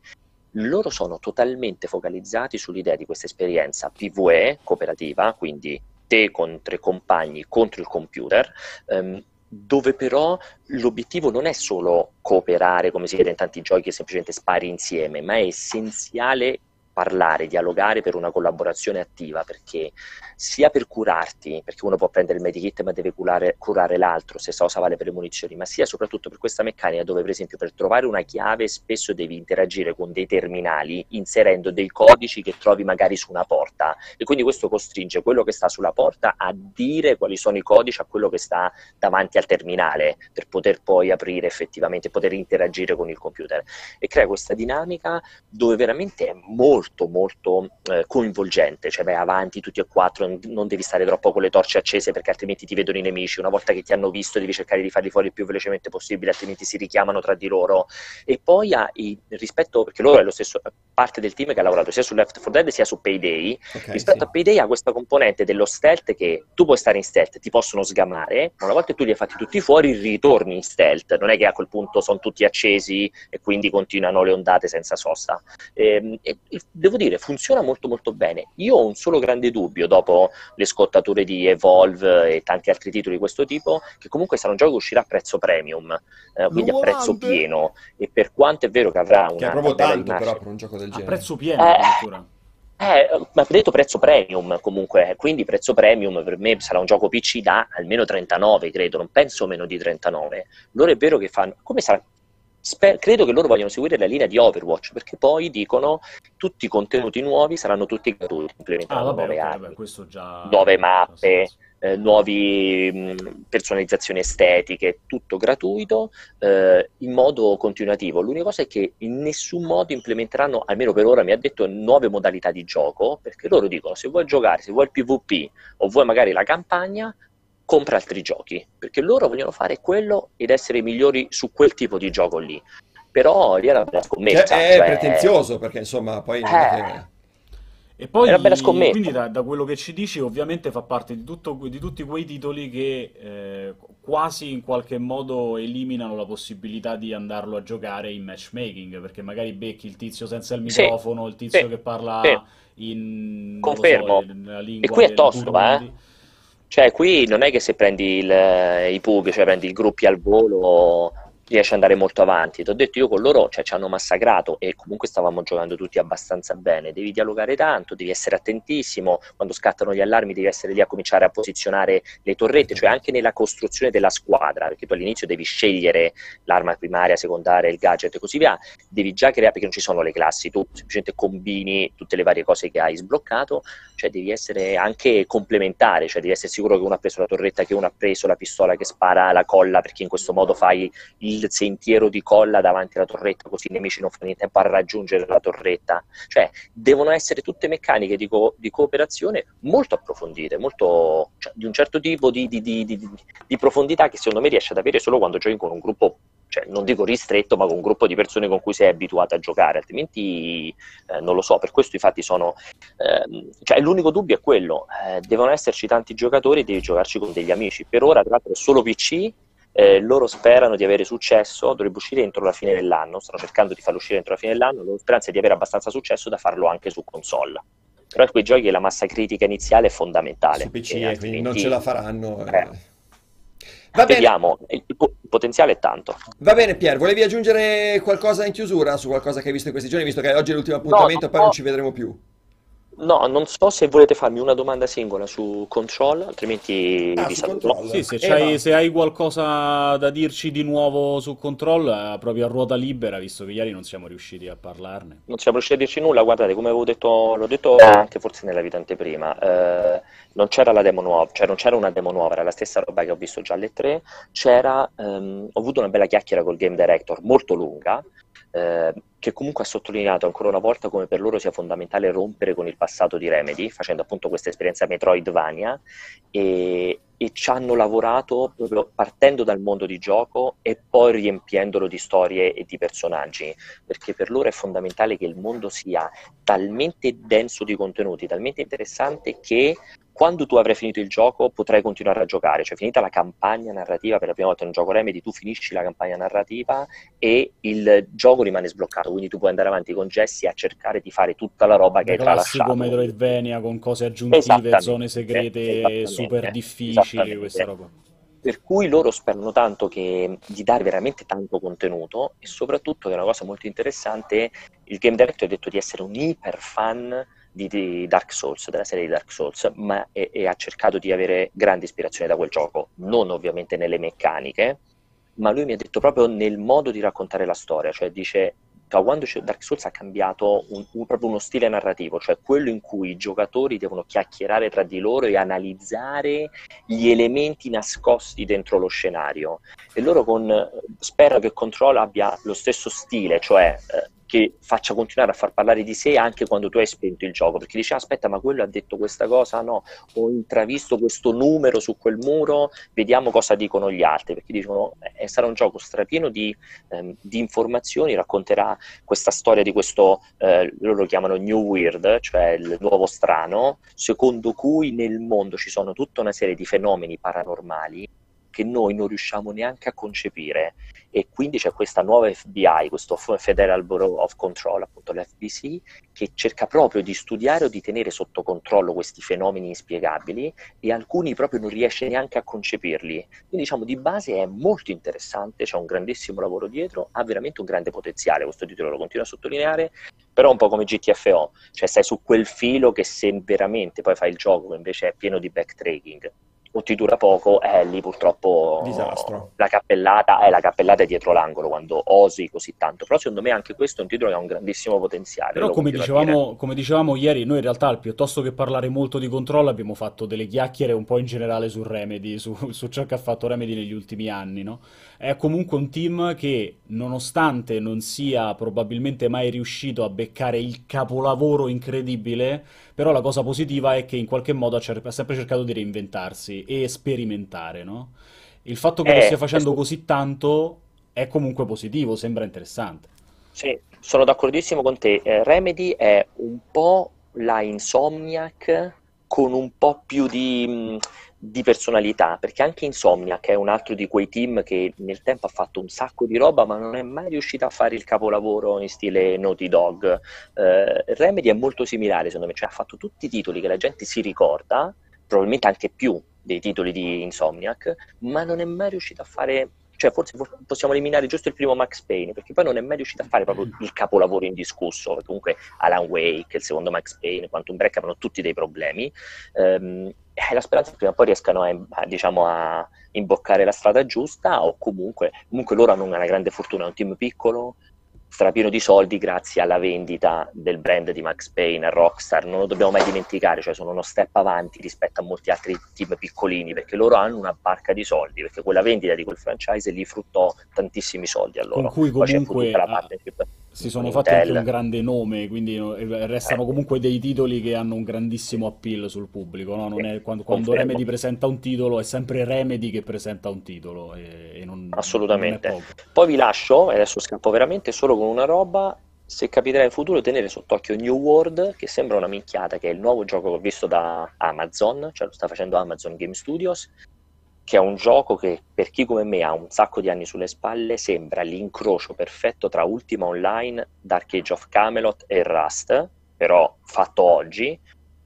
loro sono totalmente focalizzati sull'idea di questa esperienza PvE cooperativa, quindi te con tre compagni contro il computer, ehm, dove però l'obiettivo non è solo cooperare come si vede in tanti giochi che semplicemente spari insieme, ma è essenziale parlare, dialogare per una collaborazione attiva, perché sia per curarti, perché uno può prendere il medikit ma deve curare, curare l'altro, stessa cosa vale per le munizioni, ma sia soprattutto per questa meccanica dove per esempio per trovare una chiave spesso devi interagire con dei terminali inserendo dei codici che trovi magari su una porta. E quindi questo costringe quello che sta sulla porta a dire quali sono i codici a quello che sta davanti al terminale per poter poi aprire effettivamente, poter interagire con il computer. E crea questa dinamica dove veramente è molto molto eh, coinvolgente, cioè vai avanti tutti e quattro, non- devi stare troppo con le torce accese perché altrimenti ti vedono i nemici, una volta che ti hanno visto devi cercare di farli fuori il più velocemente possibile, altrimenti si richiamano tra di loro. E poi ha il rispetto, perché loro è lo stesso, parte del team che ha lavorato sia su Left 4 Dead sia su Payday. Ok, Rispetto sì. a Payday ha questa componente dello stealth che tu puoi stare in stealth, ti possono sgamare, ma una volta che tu li hai fatti tutti fuori, ritorni in stealth. Non è che a quel punto sono tutti accesi e quindi continuano le ondate senza sosta. Ehm, e- e devo dire, funziona molto molto bene. Io ho un solo grande dubbio dopo le scottature di Evolve e tanti altri titoli di questo tipo, che comunque sarà un gioco che uscerà a prezzo premium, eh, quindi a prezzo pieno. E per quanto è vero che avrà una Che è proprio tanto però per un gioco del A genere. prezzo pieno Eh. addirittura. eh, ma detto prezzo premium comunque, quindi prezzo premium per me sarà un gioco PC da almeno 39, credo, non penso meno di 39. Loro è vero che fanno, come sarà? Sper- credo che loro vogliono seguire la linea di Overwatch perché poi dicono tutti i contenuti nuovi saranno tutti gratuiti, Ah, implementeranno vabbè, nuove ok, armi, vabbè, già... nuove mappe. Eh, nuovi mh, personalizzazioni estetiche, tutto gratuito eh, in modo continuativo. L'unica cosa è che in nessun modo implementeranno, almeno per ora mi ha detto, nuove modalità di gioco, perché loro dicono se vuoi giocare, se vuoi il PvP o vuoi magari la campagna, compra altri giochi, perché loro vogliono fare quello ed essere i migliori su quel tipo di gioco lì. Però lì è una scommessa. è cioè- pretenzioso perché insomma poi Eh. E poi, una bella scommessa. quindi da, da quello che ci dici, ovviamente fa parte di, tutto- di tutti quei titoli che eh, quasi in qualche modo eliminano la possibilità di andarlo a giocare in matchmaking, perché magari becchi il tizio senza il Sì, microfono, il tizio sì, che parla sì. in... lo so, Confermo. nella lingua E qui è tosto, Burundi. Cioè, qui non è che se prendi il- i pub, cioè prendi i gruppi al volo, riesci ad andare molto avanti. Ti ho detto io con loro, cioè, ci hanno massacrato e comunque stavamo giocando tutti abbastanza bene. Devi dialogare tanto, devi essere attentissimo. Quando scattano gli allarmi, devi essere lì a cominciare a posizionare le torrette, cioè anche nella costruzione della squadra, perché tu all'inizio devi scegliere l'arma primaria, secondaria, il gadget e così via. Devi già creare, perché non ci sono le classi, tu semplicemente combini tutte le varie cose che hai sbloccato cioè devi essere anche complementare, cioè devi essere sicuro che uno ha preso la torretta, che uno ha preso la pistola che spara la colla, perché in questo modo fai il sentiero di colla davanti alla torretta, così i nemici non fanno in tempo a raggiungere la torretta. Cioè devono essere tutte meccaniche di, co- di cooperazione molto approfondite, molto, cioè, di un certo tipo di, di- di- di- di profondità che secondo me riesci ad avere solo quando giochi con un gruppo, cioè non dico ristretto, ma con un gruppo di persone con cui sei abituato a giocare, altrimenti eh, non lo so, per questo infatti sono Ehm, cioè, l'unico dubbio è quello, eh, devono esserci tanti giocatori, devi giocarci con degli amici. Per ora, tra l'altro, è solo PC. Eh, loro sperano di avere successo, dovrebbe uscire entro la fine dell'anno. Stanno cercando di farlo uscire entro la fine dell'anno. La loro speranza è di avere abbastanza successo da farlo anche su console. Però per quei giochi la massa critica iniziale è fondamentale. su PC e e quindi non altrimenti- ce la faranno. eh. Eh. Va bene, Vediamo, il, il po- il potenziale è tanto. va bene Pier, volevi aggiungere qualcosa in chiusura su qualcosa che hai visto in questi giorni, visto che oggi è l'ultimo appuntamento e poi no. non ci vedremo più. No, non so se volete farmi una domanda singola su Control, altrimenti Ah, vi saluto. Control. Sì, se, Eh, se hai qualcosa da dirci di nuovo su Control, eh, proprio a ruota libera, visto che ieri non siamo riusciti a parlarne. non siamo riusciti a dirci nulla, guardate, come avevo detto, l'ho detto anche forse nella vita anteprima, eh, non c'era la demo nuova, cioè non c'era una demo nuova, era la stessa roba che ho visto già alle tre, c'era, ehm, ho avuto una bella chiacchiera col game director, molto lunga, eh, che comunque ha sottolineato ancora una volta come per loro sia fondamentale rompere con il passato di Remedy, facendo appunto questa esperienza Metroidvania, e, e ci hanno lavorato proprio partendo dal mondo di gioco e poi riempiendolo di storie e di personaggi perché per loro è fondamentale che il mondo sia talmente denso di contenuti, talmente interessante che quando tu avrai finito il gioco potrai continuare a giocare, cioè finita la campagna narrativa per la prima volta in un gioco Remedy, tu finisci la campagna narrativa e il gioco rimane sbloccato, quindi tu puoi andare avanti con Jesse a cercare di fare tutta la roba che hai tralasciato. Metroidvania con cose aggiuntive, zone segrete esattamente, super difficili, esattamente. questa roba. Per cui loro sperano tanto che, di dare veramente tanto contenuto e soprattutto, che è una cosa molto interessante, il game director ha detto di essere un iper fan di, di Dark Souls, della serie di Dark Souls, ma e, e ha cercato di avere grande ispirazione da quel gioco, non ovviamente nelle meccaniche, ma lui mi ha detto proprio nel modo di raccontare la storia, cioè dice quando Dark Souls ha cambiato un- un- proprio uno stile narrativo, cioè quello in cui i giocatori devono chiacchierare tra di loro e analizzare gli elementi nascosti dentro lo scenario. E loro con, spero che Control abbia lo stesso stile, cioè eh, che faccia continuare a far parlare di sé anche quando tu hai spento il gioco, perché dici "Ah, aspetta ma quello ha detto questa cosa, no, ho intravisto questo numero su quel muro, vediamo cosa dicono gli altri, perché dicono eh, sarà un gioco strapieno di, ehm, di informazioni, racconterà questa storia di questo, eh, loro lo chiamano New Weird, cioè il nuovo strano, secondo cui nel mondo ci sono tutta una serie di fenomeni paranormali che noi non riusciamo neanche a concepire e quindi c'è questa nuova FBI, questo Federal Bureau of Control, appunto l'FBC, che cerca proprio di studiare o di tenere sotto controllo questi fenomeni inspiegabili e alcuni proprio non riesce neanche a concepirli. Quindi diciamo di base è molto interessante, c'è un grandissimo lavoro dietro, ha veramente un grande potenziale, questo titolo lo continuo a sottolineare, però un po' come GTFO, cioè stai su quel filo che se veramente poi fai il gioco invece è pieno di backtracking o ti dura poco, eh, lì purtroppo Disastro. la cappellata è la cappellata è dietro l'angolo quando osi così tanto. Però secondo me anche questo è un titolo che ha un grandissimo potenziale. Però come dicevamo, come dicevamo ieri, noi in realtà piuttosto che parlare molto di Control abbiamo fatto delle chiacchiere un po' in generale su Remedy, su, [LAUGHS] su ciò che ha fatto Remedy negli ultimi anni, no? È comunque un team che, nonostante non sia probabilmente mai riuscito a beccare il capolavoro incredibile, però la cosa positiva è che in qualche modo ha, cer- ha sempre cercato di reinventarsi e sperimentare, no? Il fatto che lo Eh, stia facendo così tanto è comunque positivo, sembra interessante. Sì, sono d'accordissimo con te. Eh, Remedy è un po' la Insomniac con un po' più di, di personalità, perché anche Insomniac è un altro di quei team che nel tempo ha fatto un sacco di roba, ma non è mai riuscito a fare il capolavoro in stile Naughty Dog. Eh, Remedy è molto similare, secondo me, cioè ha fatto tutti i titoli che la gente si ricorda, probabilmente anche più dei titoli di Insomniac, ma non è mai riuscito a fare cioè forse po- possiamo eliminare giusto il primo Max Payne, perché poi non è mai riuscito a fare proprio il capolavoro indiscusso, comunque Alan Wake, il secondo Max Payne, Quantum Break avevano tutti dei problemi. Ehm, la speranza che prima o poi riescano a, a, diciamo, a imboccare la strada giusta, o comunque, comunque loro hanno una grande fortuna, è un team piccolo, strapieno di soldi grazie alla vendita del brand di Max Payne a Rockstar, non lo dobbiamo mai dimenticare, cioè sono uno step avanti rispetto a molti altri team piccolini, perché loro hanno una barca di soldi, perché quella vendita di quel franchise li fruttò tantissimi soldi a loro. Con cui Poi c'è comunque tutta la ah, partnership si sono fatti anche un grande nome, quindi restano Eh. comunque dei titoli che hanno un grandissimo appeal sul pubblico, no? È quando, quando. Remedy presenta un titolo, è sempre Remedy che presenta un titolo e, e non, Assolutamente. non. Poi vi lascio, e adesso scappo veramente solo con una roba, se capiterà in futuro tenere sott'occhio New World, che sembra una minchiata, che è il nuovo gioco che ho visto da Amazon, cioè lo sta facendo Amazon Game Studios, che è un gioco che per chi come me ha un sacco di anni sulle spalle sembra l'incrocio perfetto tra Ultima Online, Dark Age of Camelot e Rust, però fatto oggi,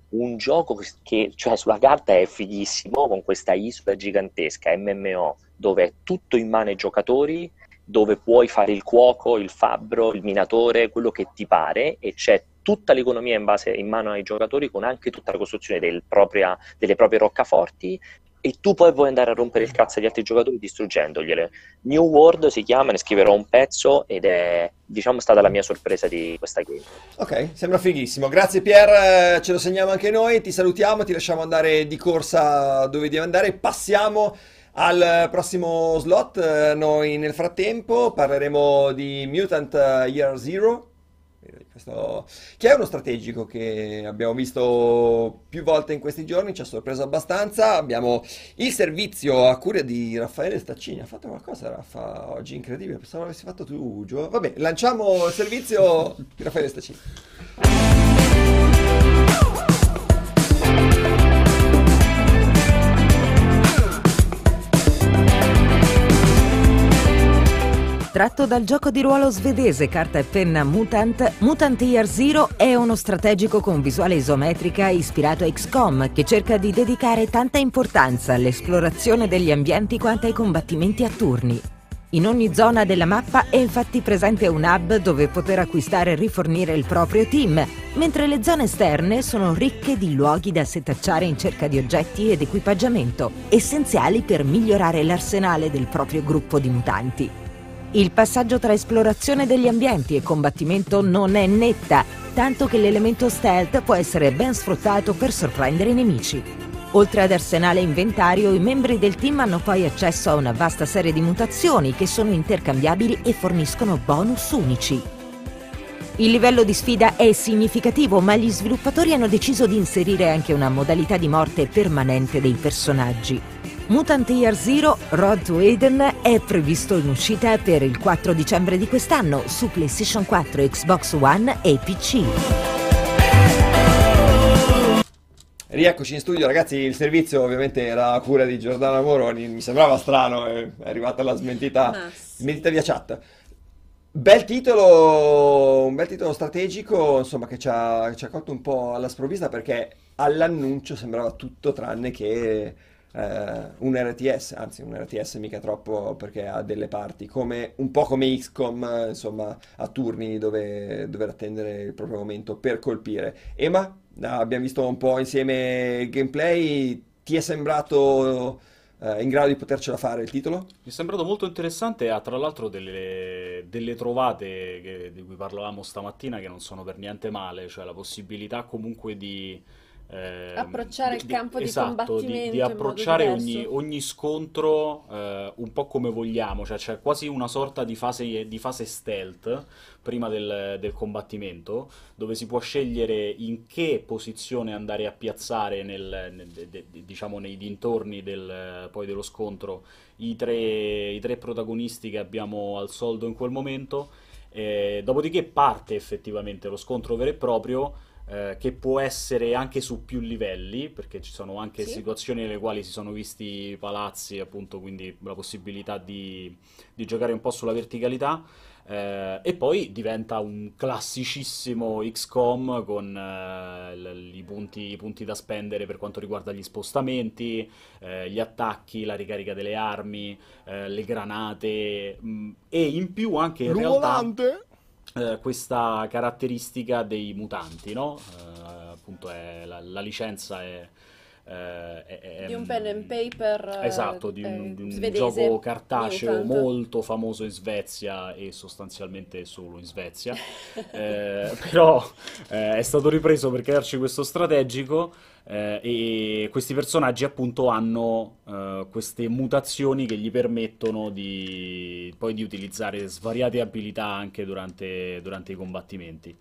un gioco che cioè, sulla carta è fighissimo con questa isola gigantesca MMO dove è tutto in mano ai giocatori dove puoi fare il cuoco, il fabbro, il minatore, quello che ti pare e c'è tutta l'economia in, base, in mano ai giocatori con anche tutta la costruzione del propria- delle proprie roccaforti e tu poi vuoi andare a rompere il cazzo agli altri giocatori distruggendogliele. New World si chiama, ne scriverò un pezzo ed è diciamo stata la mia sorpresa di questa game. Ok, sembra fighissimo. Grazie Pier, eh, ce lo segniamo anche noi. Ti salutiamo, ti lasciamo andare di corsa dove devi andare. Passiamo al prossimo slot. Eh, Noi nel frattempo parleremo di Mutant Year Zero. Questo- che è uno strategico che abbiamo visto più volte in questi giorni, ci ha sorpreso abbastanza. Abbiamo il servizio a cura di Raffaele Staccini. Ha fatto qualcosa, Raffa, oggi incredibile. Pensavo l'avessi fatto tu, Gio. Vabbè, lanciamo il servizio di Raffaele Staccini. Tratto dal gioco di ruolo svedese carta e penna Mutant, Mutant Year Zero è uno strategico con visuale isometrica ispirato a XCOM che cerca di dedicare tanta importanza all'esplorazione degli ambienti quanto ai combattimenti a turni. In ogni zona della mappa è infatti presente un hub dove poter acquistare e rifornire il proprio team, mentre le zone esterne sono ricche di luoghi da setacciare in cerca di oggetti ed equipaggiamento, essenziali per migliorare l'arsenale del proprio gruppo di mutanti. Il passaggio tra esplorazione degli ambienti e combattimento non è netta, tanto che l'elemento stealth può essere ben sfruttato per sorprendere i nemici. Oltre ad arsenale e inventario, i membri del team hanno poi accesso a una vasta serie di mutazioni che sono intercambiabili e forniscono bonus unici. Il livello di sfida è significativo, ma gli sviluppatori hanno deciso di inserire anche una modalità di morte permanente dei personaggi. Mutant Year Zero Road to Eden è previsto in uscita per il 4 dicembre di quest'anno su PlayStation 4, Xbox One e PC. Rieccoci in studio, ragazzi. Il servizio ovviamente era a cura di Giordana Moroni. Mi sembrava strano, eh, è arrivata la smentita, sì. smentita via chat. Bel titolo, un bel titolo strategico, insomma, che ci ha, ci ha colto un po' alla sprovvista perché all'annuncio sembrava tutto tranne che eh, un RTS, anzi un RTS mica troppo perché ha delle parti, come, un po' come XCOM, insomma, a turni dove dover attendere il proprio momento per colpire. Ema, abbiamo visto un po' insieme il gameplay, ti è sembrato eh, in grado di potercela fare il titolo? Mi è sembrato molto interessante, ha tra l'altro delle, delle trovate che- di cui parlavamo stamattina che non sono per niente male, cioè la possibilità comunque di... ehm, Approcciare il campo di esatto, combattimento di modo approcciare ogni, ogni scontro eh, un po' come vogliamo, cioè c'è quasi una sorta di fase, di fase stealth prima del, del combattimento, dove si può scegliere in che posizione andare a piazzare nel- nel- de- de- diciamo nei dintorni del, poi dello scontro i tre, i tre protagonisti che abbiamo al soldo in quel momento. Eh, dopodiché parte effettivamente lo scontro vero e proprio, eh, che può essere anche su più livelli, perché ci sono anche Sì. situazioni nelle quali si sono visti palazzi, appunto, quindi la possibilità di, di giocare un po' sulla verticalità. Eh, e poi diventa un classicissimo XCOM con eh, l- i punti, i punti da spendere per quanto riguarda gli spostamenti, eh, gli attacchi, la ricarica delle armi, eh, le granate mh, e in più anche in realtà eh, questa caratteristica dei mutanti, no? Eh, appunto è- la, la licenza è, eh, è- Di un pen and paper eh, Esatto, di eh, un, di un svedese, gioco cartaceo Mutant. molto famoso in Svezia e sostanzialmente solo in Svezia. [LAUGHS] Eh, però eh, è stato ripreso per crearci questo strategico eh, e questi personaggi appunto hanno eh, queste mutazioni che gli permettono di, poi di utilizzare svariate abilità anche durante, durante i combattimenti.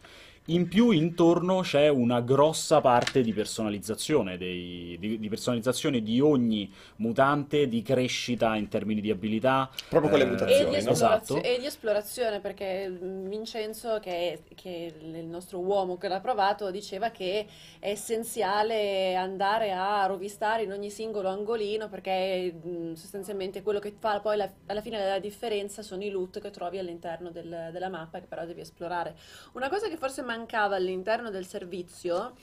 In più intorno c'è una grossa parte di personalizzazione, dei- di, di personalizzazione di ogni mutante, di crescita in termini di abilità. Proprio con le eh, E mutazioni, di, no? Esatto. e di esplorazione, perché mm, Vincenzo, che è, che è il nostro uomo che l'ha provato, diceva che è essenziale andare a rovistare in ogni singolo angolino, perché mm, sostanzialmente quello che fa poi la- alla fine la differenza sono i loot che trovi all'interno del- della mappa, che però devi esplorare. Una cosa che forse mancava all'interno del servizio,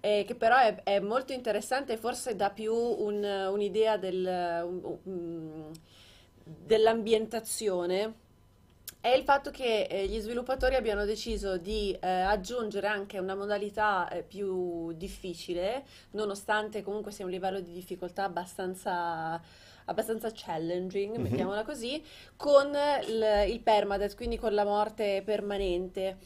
eh, che però è, è molto interessante forse dà più un- un'idea del, un- un- dell'ambientazione, è il fatto che eh, gli sviluppatori abbiano deciso di eh, aggiungere anche una modalità eh, più difficile, nonostante comunque sia un livello di difficoltà abbastanza abbastanza challenging, Mhm. mettiamola così, con il, il permadeath, quindi con la morte permanente.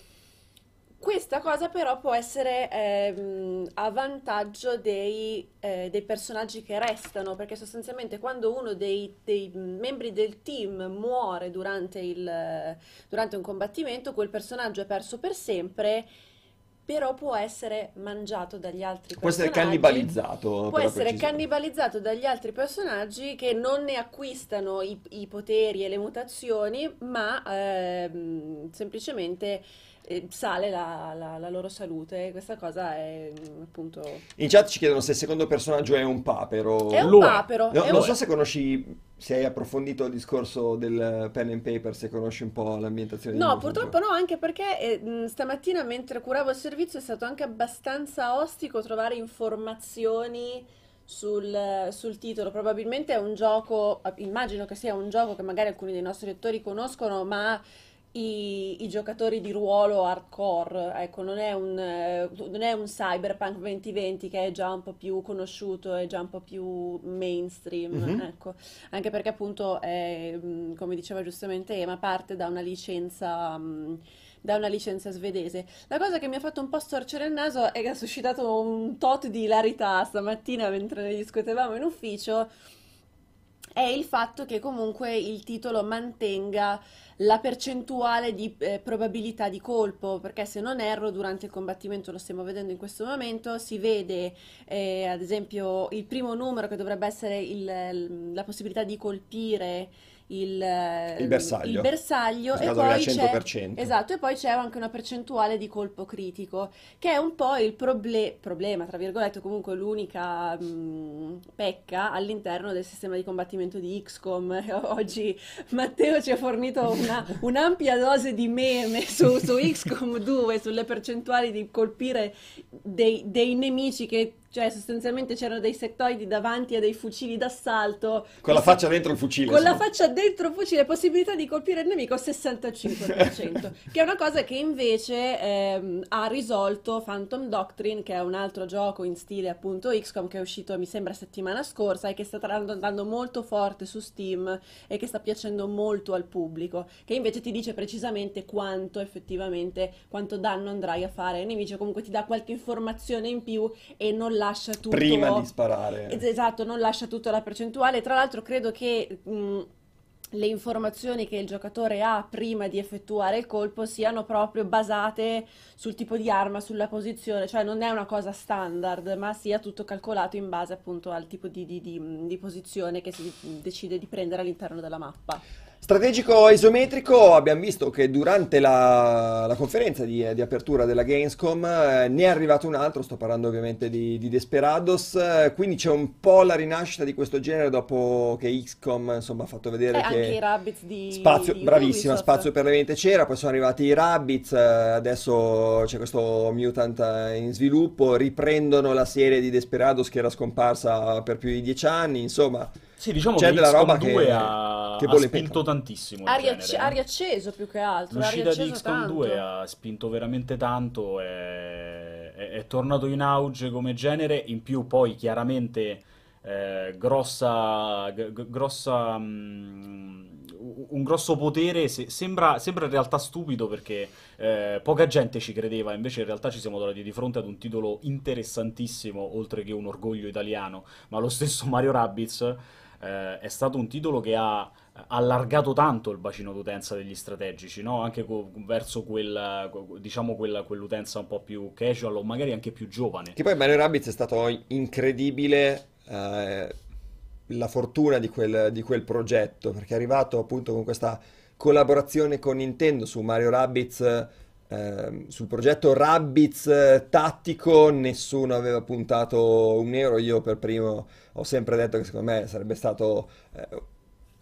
Questa cosa però può essere ehm, a vantaggio dei, eh, dei personaggi che restano, perché sostanzialmente quando uno dei, dei membri del team muore durante, il, durante un combattimento, quel personaggio è perso per sempre, però può essere mangiato dagli altri Può essere personaggi. cannibalizzato. Può per la essere precisione. cannibalizzato dagli altri personaggi che non ne acquistano i, i poteri e le mutazioni, ma ehm, semplicemente sale la, la- la loro salute. Questa cosa è mm, appunto. In chat ci chiedono se il secondo personaggio è un papero. È un Lo è. papero. No, è non un- so se conosci, se hai approfondito il discorso del pen and paper, se conosci un po' l'ambientazione di No, purtroppo no, anche perché eh, mh, stamattina mentre curavo il servizio è stato anche abbastanza ostico trovare informazioni sul, sul titolo. Probabilmente è un gioco, immagino che sia un gioco che magari alcuni dei nostri lettori conoscono, ma i, i giocatori di ruolo hardcore, ecco, non è un, eh, non è un Cyberpunk 2020 che è già un po' più conosciuto, è già un po' più mainstream, Mhm. ecco. Anche perché appunto è, mh, come diceva giustamente Ema, parte da una licenza, mh, da una licenza svedese. La cosa che mi ha fatto un po' storcere il naso è che ha suscitato un tot di ilarità stamattina mentre ne discutevamo in ufficio, è il fatto che comunque il titolo mantenga la percentuale di eh, probabilità di colpo, perché se non erro, durante il combattimento, lo stiamo vedendo in questo momento, si vede eh, ad esempio il primo numero che dovrebbe essere il- la possibilità di colpire il, Il bersaglio. il bersaglio e poi aveva c'è 100%. esatto, e poi c'è anche una percentuale di colpo critico, che è un po' il proble- problema, tra virgolette, comunque l'unica mh, pecca all'interno del sistema di combattimento di XCOM. [LAUGHS] Oggi Matteo ci ha fornito una, un'ampia dose di meme su, su XCOM 2, sulle percentuali di colpire dei, dei nemici che, cioè sostanzialmente c'erano dei settoidi davanti a dei fucili d'assalto. Con la faccia dentro il fucile. con la faccia dentro il fucile, possibilità di colpire il nemico 65%, [LAUGHS] che è una cosa che invece ehm, ha risolto Phantom Doctrine, che è un altro gioco in stile appunto XCOM che è uscito mi sembra settimana scorsa e che sta andando molto forte su Steam e che sta piacendo molto al pubblico, che invece ti dice precisamente quanto effettivamente, quanto danno andrai a fare ai nemici, comunque ti dà qualche informazione in più e non lascia tutto... Prima di sparare. Es- Esatto, non lascia tutta la percentuale. Tra l'altro credo che mh, le informazioni che il giocatore ha prima di effettuare il colpo siano proprio basate sul tipo di arma, sulla posizione, cioè non è una cosa standard, ma sia tutto calcolato in base appunto al tipo di, di- di- di posizione che si decide di prendere all'interno della mappa. Strategico isometrico, abbiamo visto che durante la, la conferenza di, di apertura della Gamescom eh, ne è arrivato un altro, sto parlando ovviamente di, di Desperados, eh, quindi c'è un po' la rinascita di questo genere dopo che XCOM insomma, ha fatto vedere anche i che Rabbids di, spazio, di bravissima, spazio per le mente c'era, poi sono arrivati i Rabbids, eh, adesso c'è questo Mutant eh, in sviluppo, riprendono la serie di Desperados che era scomparsa per più di dieci anni, insomma... Sì, diciamo C'è che della XCOM roba che- 2 ha, che ha bolle in spinto tantissimo Ha, genere, riacce- eh. ha riacceso più che altro, ha L'uscita di XCOM tanto. 2 ha spinto veramente tanto, è, è- è tornato in auge come genere, in più poi chiaramente eh, grossa, g- grossa, mm, un grosso potere, se- sembra, sembra in realtà stupido perché eh, poca gente ci credeva, invece in realtà ci siamo trovati di fronte ad un titolo interessantissimo, oltre che un orgoglio italiano, ma lo stesso Mario Rabbids eh, è stato un titolo che ha allargato tanto il bacino d'utenza degli strategici, no? Anche co- verso quel, diciamo quella- quell'utenza un po' più casual o magari anche più giovane. Che poi Mario Rabbids è stato incredibile eh, la fortuna di quel, di quel progetto, perché è arrivato appunto con questa collaborazione con Nintendo su Mario Rabbids, ehm, sul progetto Rabbids eh, tattico, nessuno aveva puntato un euro, io per primo ho sempre detto che secondo me sarebbe stato eh,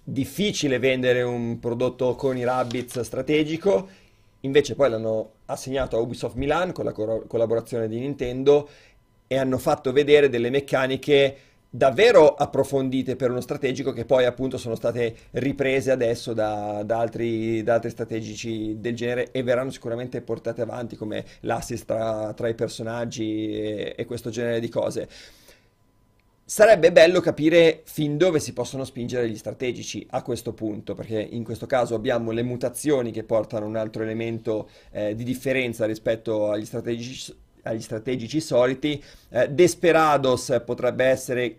difficile vendere un prodotto con i Rabbids strategico, invece poi l'hanno assegnato a Ubisoft Milan con la co- collaborazione di Nintendo e hanno fatto vedere delle meccaniche davvero approfondite per uno strategico che poi appunto sono state riprese adesso da, da altri, da altri strategici del genere e verranno sicuramente portate avanti come l'assist tra, tra i personaggi e, e questo genere di cose. Sarebbe bello capire fin dove si possono spingere gli strategici a questo punto, perché in questo caso abbiamo le mutazioni che portano un altro elemento eh, di differenza rispetto agli strategici, agli strategici soliti. Eh, Desperados potrebbe essere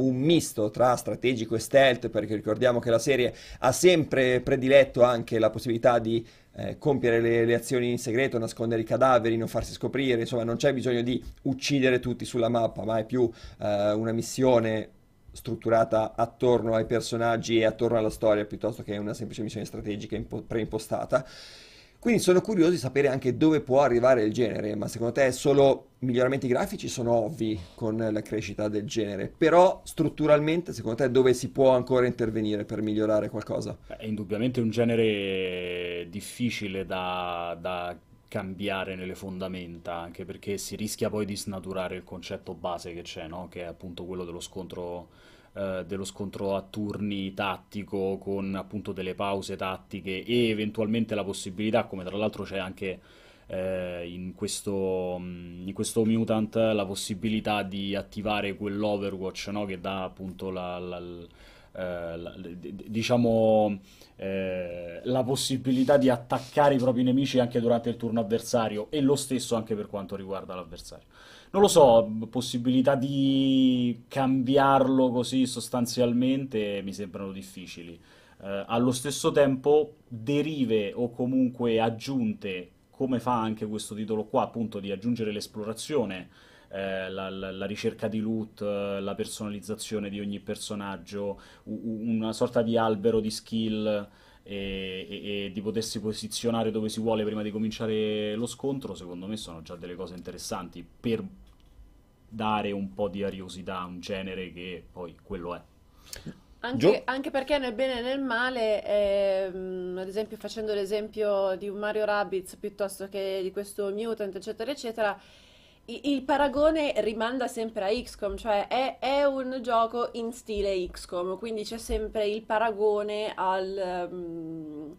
un misto tra strategico e stealth, perché ricordiamo che la serie ha sempre prediletto anche la possibilità di eh, compiere le, le azioni in segreto, nascondere i cadaveri, non farsi scoprire, insomma non c'è bisogno di uccidere tutti sulla mappa, ma è più eh, una missione strutturata attorno ai personaggi e attorno alla storia piuttosto che una semplice missione strategica impo- preimpostata. Quindi sono curioso di sapere anche dove può arrivare il genere, ma secondo te solo miglioramenti grafici sono ovvi con la crescita del genere, però strutturalmente secondo te dove si può ancora intervenire per migliorare qualcosa? È indubbiamente un genere difficile da, da cambiare nelle fondamenta, anche perché si rischia poi di snaturare il concetto base che c'è, no? Che è appunto quello dello scontro, eh, dello scontro a turni tattico con appunto delle pause tattiche e eventualmente la possibilità, come tra l'altro c'è anche eh, in questo, mh, in questo Mutant, la possibilità di attivare quell'Overwatch, no? Che dà appunto la, la- eh, diciamo, eh, la possibilità di attaccare i propri nemici anche durante il turno avversario e lo stesso anche per quanto riguarda l'avversario. Non lo so, possibilità di cambiarlo così sostanzialmente mi sembrano difficili. Eh, allo stesso tempo, derive o comunque aggiunte, come fa anche questo titolo qua, appunto di aggiungere l'esplorazione, eh, la, la- la ricerca di loot, eh, la personalizzazione di ogni personaggio, una sorta di albero di skill e, e- e di potersi posizionare dove si vuole prima di cominciare lo scontro, secondo me sono già delle cose interessanti per dare un po' di ariosità a un genere che poi quello è. Anche, anche perché nel bene e nel male, ehm, ad esempio facendo l'esempio di un Mario Rabbids piuttosto che di questo Mutant, eccetera, eccetera, il paragone rimanda sempre a XCOM, cioè è, è un gioco in stile XCOM, quindi c'è sempre il paragone al, ehm,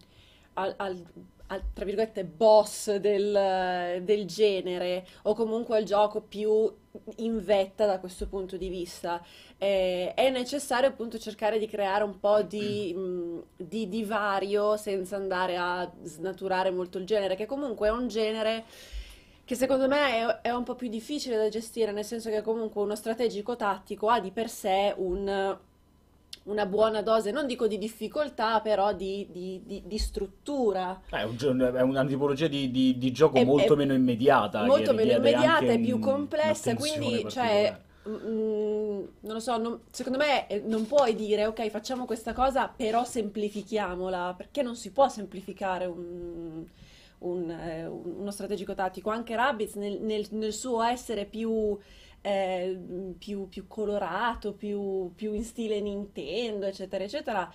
al, al- al, tra virgolette, boss del, del genere, o comunque al gioco più in vetta da questo punto di vista. Eh, è necessario appunto cercare di creare un po' di, mh, di divario senza andare a snaturare molto il genere, che comunque è un genere che secondo me è, è un po' più difficile da gestire, nel senso che comunque uno strategico tattico ha di per sé un- una buona dose, non dico di difficoltà, però di, di- di- di struttura. Eh, È, una tipologia di, gioco È- molto è meno immediata, molto meno immediata e più complessa, quindi cioè, particolare. mm, non lo so, non- secondo me eh, non puoi dire ok, facciamo questa cosa, però semplifichiamola, perché non si può semplificare un- un, eh, un- uno strategico tattico. Anche Rabbids nel, nel- nel suo essere più, eh, più, più colorato, più, più in stile Nintendo, eccetera, eccetera.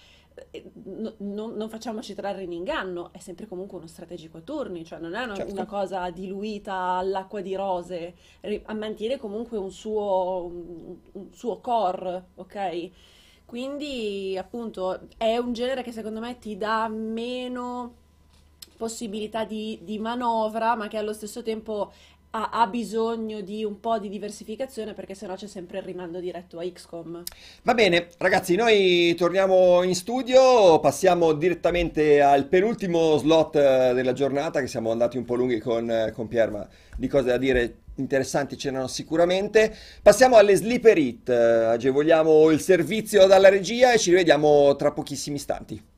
eh, no- non, non facciamoci trarre in inganno, è sempre comunque uno strategico a turni, cioè non è una, Certo. una cosa diluita all'acqua di rose, ri- mantiene comunque un suo, un, un suo core, ok? Quindi appunto è un genere che secondo me ti dà meno possibilità di, di manovra, ma che allo stesso tempo ha, ha bisogno di un po' di diversificazione perché sennò c'è sempre il rimando diretto a XCOM. Va bene, ragazzi, noi torniamo in studio, passiamo direttamente al penultimo slot eh, della giornata, che siamo andati un po' lunghi con, eh, con Pier, ma di cose da dire interessanti c'erano sicuramente. Passiamo alle Sleeper Hit, eh, agevoliamo il servizio dalla regia e ci rivediamo tra pochissimi istanti.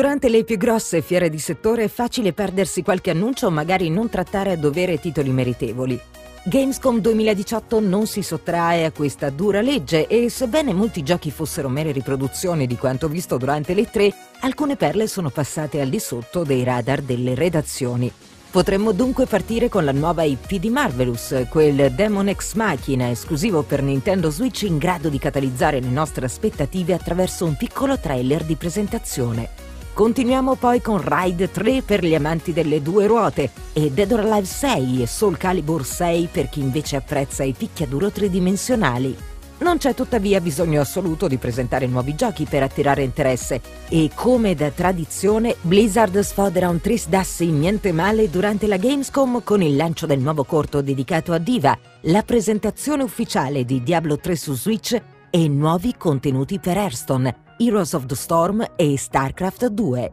Durante le più grosse fiere di settore è facile perdersi qualche annuncio o magari non trattare a dovere titoli meritevoli. Gamescom 2018 non si sottrae a questa dura legge e sebbene molti giochi fossero mere riproduzioni di quanto visto durante le tre, alcune perle sono passate al di sotto dei radar delle redazioni. Potremmo dunque partire con la nuova IP di Marvelous, quel Demon Ex Machina esclusivo per Nintendo Switch in grado di catalizzare le nostre aspettative attraverso un piccolo trailer di presentazione. Continuiamo poi con Ride 3 per gli amanti delle due ruote e Dead or Alive 6 e Soul Calibur 6 per chi invece apprezza i picchiaduro tridimensionali. Non c'è tuttavia bisogno assoluto di presentare nuovi giochi per attirare interesse e come da tradizione Blizzard sfodera un tris dassi niente male durante la Gamescom con il lancio del nuovo corto dedicato a Diva, la presentazione ufficiale di Diablo 3 su Switch e nuovi contenuti per Hearthstone, Heroes of the Storm e StarCraft 2.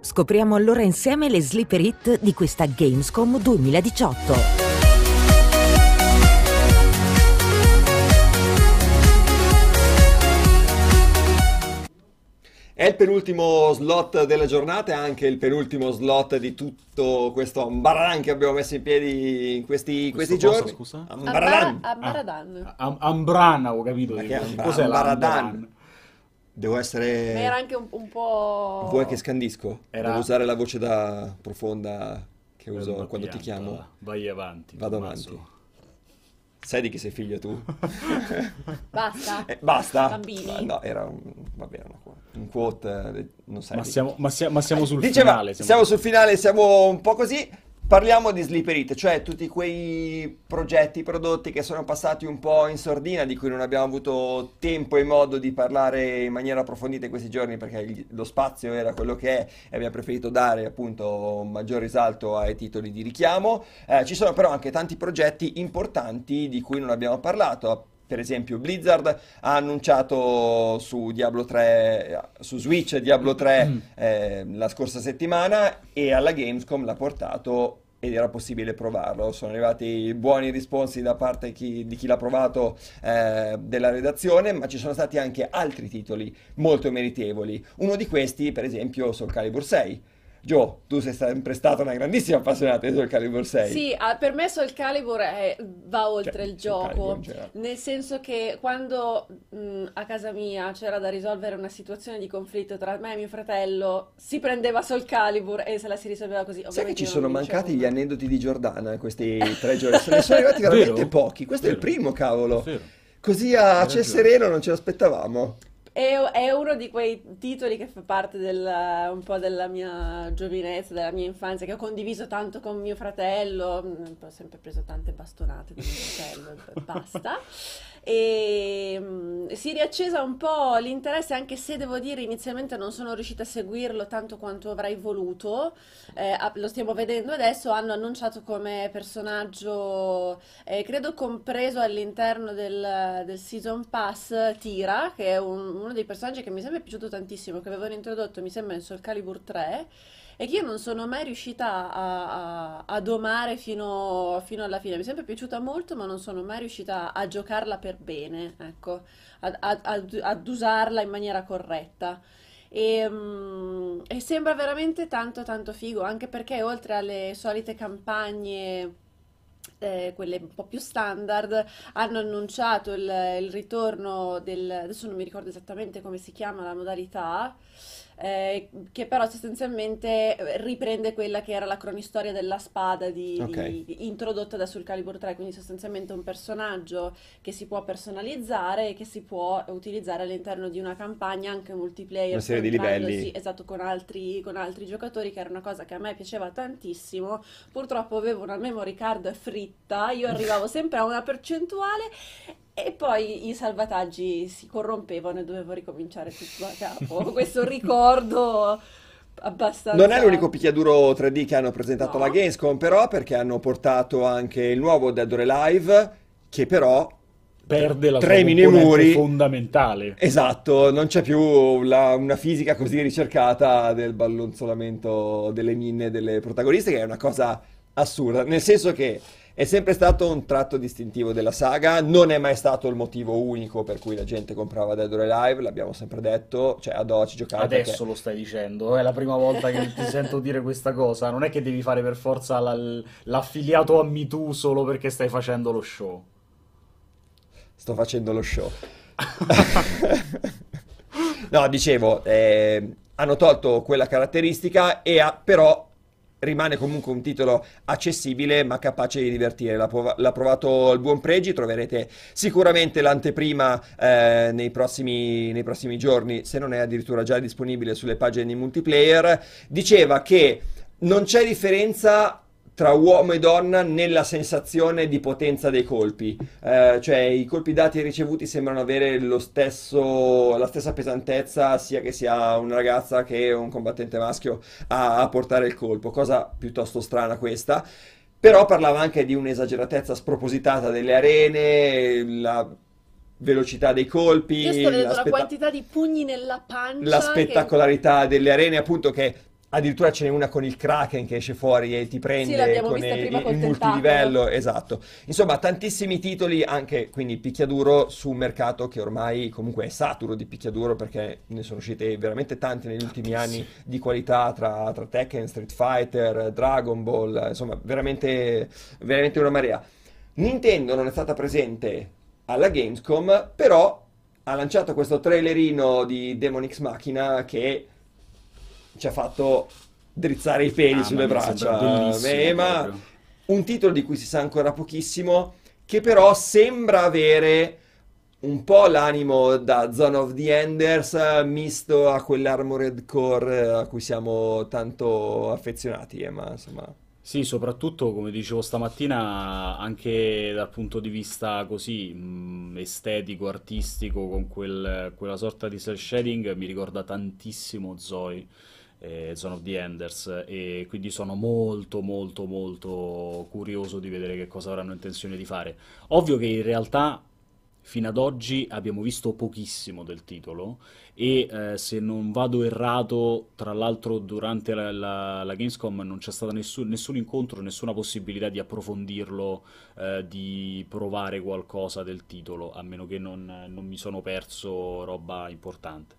Scopriamo allora insieme le sleeper hit di questa Gamescom 2018. È il penultimo slot della giornata e anche il penultimo slot di tutto questo ambaradan che abbiamo messo in piedi in questi, questi cosa, giorni. scusa? Ambaradan. A Baradan. Am- Ambrana, ho capito. Cos'è Ambaradan? Devo Ma era essere... anche un, un po'... Vuoi che scandisco? Era- Devo usare la voce da profonda che uso Ferma quando ti pianta, chiamo. Vai avanti. Vado Tommaso. avanti. Sai di chi sei figlio tu? [LAUGHS] Basta. Eh, basta? Bambini. Ma No, era un, vabbè, una quote. un quote, eh, non sai Ma siamo, ma sia- ma siamo sul Diceva, finale. siamo sul finale, siamo un po' così. Parliamo di Sleeper Hit, cioè tutti quei progetti, prodotti che sono passati un po' in sordina, di cui non abbiamo avuto tempo e modo di parlare in maniera approfondita in questi giorni perché lo spazio era quello che è e abbiamo preferito dare appunto un maggior risalto ai titoli di richiamo. Eh, ci sono però anche tanti progetti importanti di cui non abbiamo parlato. Per esempio, Blizzard ha annunciato su Diablo 3, su Switch Diablo 3 eh, la scorsa settimana e alla Gamescom l'ha portato ed era possibile provarlo. Sono arrivati buoni risponsi da parte chi- di chi l'ha provato eh, della redazione, ma ci sono stati anche altri titoli molto meritevoli. Uno di questi, per esempio, Soul Calibur 6. Joe, tu sei sempre stata una grandissima appassionata di Soul Calibur 6. Sì, ah, per me Soul Calibur è- va oltre Cioè, il gioco, nel senso che quando mh, a casa mia c'era da risolvere una situazione di conflitto tra me e mio fratello, si prendeva Soul Calibur e se la si risolveva così. Sai che Ovviamente ci sono mancati gli aneddoti di Giordana in questi [LAUGHS] tre giorni? Se ne sono arrivati veramente Vero? pochi. Questo è il Vero. primo, cavolo. Vero. Così a ciel sereno non ce l'aspettavamo. È, è uno di quei titoli che fa parte del, un po' della mia giovinezza, della mia infanzia, che ho condiviso tanto con mio fratello. Mm, Ho sempre preso tante bastonate da mio fratello, basta. [LAUGHS] E mm, si è riaccesa un po' l'interesse, anche se devo dire inizialmente non sono riuscita a seguirlo tanto quanto avrei voluto. Eh, lo stiamo vedendo adesso. Hanno annunciato come personaggio eh, credo compreso all'interno del, del Season Pass Tira, che è un- uno dei personaggi che mi sembra piaciuto tantissimo, che avevano introdotto, mi sembra, in Soul Calibur 3, e che io non sono mai riuscita a, a- a domare fino, fino alla fine. Mi è sempre piaciuta molto, ma non sono mai riuscita a giocarla per bene, ecco, ad, ad- ad- usarla in maniera corretta. E, mm, e sembra veramente tanto tanto figo, anche perché oltre alle solite campagne, eh, quelle un po' più standard, hanno annunciato il, il ritorno del, adesso non mi ricordo esattamente come si chiama la modalità, eh, che però sostanzialmente riprende quella che era la cronistoria della spada di- Ok. di- introdotta da Soul Calibur 3, quindi sostanzialmente un personaggio che si può personalizzare e che si può utilizzare all'interno di una campagna anche multiplayer, Una serie di livelli. esatto, con altri, con altri giocatori, che era una cosa che a me piaceva tantissimo. Purtroppo avevo una memory card fritta, io arrivavo sempre a una percentuale e poi i salvataggi si corrompevano e dovevo ricominciare tutto da capo. [LAUGHS] Questo ricordo abbastanza... Non è l'unico picchiaduro 3D che hanno presentato No. alla Gamescom, però, perché hanno portato anche il nuovo Dead or Alive, che però Perde la sua Tremi nei componente muri. fondamentale. Esatto, non c'è più la- una fisica così ricercata del ballonzolamento delle minne delle protagoniste, che è una cosa assurda, nel senso che è sempre stato un tratto distintivo della saga, non è mai stato il motivo unico per cui la gente comprava Dead or Alive, l'abbiamo sempre detto, cioè ad oggi giocare Adesso perché- lo stai dicendo, è la prima volta che ti sento [LAUGHS] dire questa cosa. Non è che devi fare per forza la- l'affiliato a MeToo solo perché stai facendo lo show. Sto facendo lo show. [LAUGHS] [LAUGHS] No, dicevo, eh, hanno tolto quella caratteristica e ha- però rimane comunque un titolo accessibile ma capace di divertire. L'ha, prova- l'ha provato il buon Pregi, troverete sicuramente l'anteprima eh, nei prossimi, nei prossimi giorni, se non è addirittura già disponibile sulle pagine di multiplayer. Diceva che non c'è differenza tra uomo e donna nella sensazione di potenza dei colpi, Eh, cioè i colpi dati e ricevuti sembrano avere lo stesso, la stessa pesantezza sia che sia una ragazza che un combattente maschio a, a portare il colpo, cosa piuttosto strana questa. Però parlava anche di un'esageratezza spropositata delle arene, la velocità dei colpi, la la spetta- quantità di pugni nella pancia la che- spettacolarità delle arene, appunto che addirittura ce n'è una con il Kraken che esce fuori e ti prende Sì, con il, il multilivello, esatto. Insomma, tantissimi titoli, anche quindi picchiaduro su un mercato che ormai comunque è saturo di picchiaduro perché ne sono uscite veramente tanti negli ultimi anni di qualità tra, tra Tekken, Street Fighter, Dragon Ball, insomma, veramente, veramente una marea. Nintendo non è stata presente alla Gamescom, però ha lanciato questo trailerino di Demon X Machina che ci ha fatto drizzare i peli Ah, sulle braccia. ma un titolo di cui si sa ancora pochissimo, che però sembra avere un po' l'animo da Zone of the Enders eh, misto a quell'Armored Core eh, a cui siamo tanto affezionati, eh, ma insomma... Sì, soprattutto come dicevo stamattina, anche dal punto di vista così mh, estetico, artistico, con quel- quella sorta di cel shading, mi ricorda tantissimo Zoe, eh, Zone of the Enders, e quindi sono molto, molto, molto curioso di vedere che cosa avranno intenzione di fare. Ovvio che in realtà fino ad oggi abbiamo visto pochissimo del titolo e eh, se non vado errato, tra l'altro durante la, la- la Gamescom non c'è stato nessun, nessun incontro, nessuna possibilità di approfondirlo, eh, di provare qualcosa del titolo, a meno che non, non mi sono perso roba importante.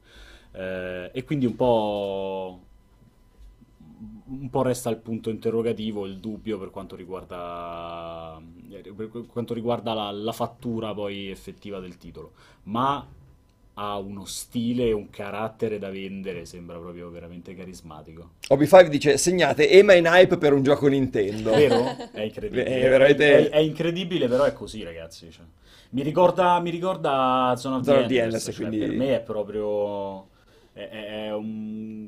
Eh, e quindi un po', un po' resta il punto interrogativo, il dubbio per quanto riguarda, eh, per quanto riguarda la, la fattura poi effettiva del titolo. Ma ha uno stile e un carattere da vendere, sembra proprio veramente carismatico. Obi5 dice segnate Ema in hype per un gioco Nintendo. Vero? [LAUGHS] È incredibile. È veramente- È, è incredibile, però è così, ragazzi. cioè. Mi ricorda, mi ricorda Zone of Zone the Enders, Enders, cioè, quindi- per me è proprio è- è un,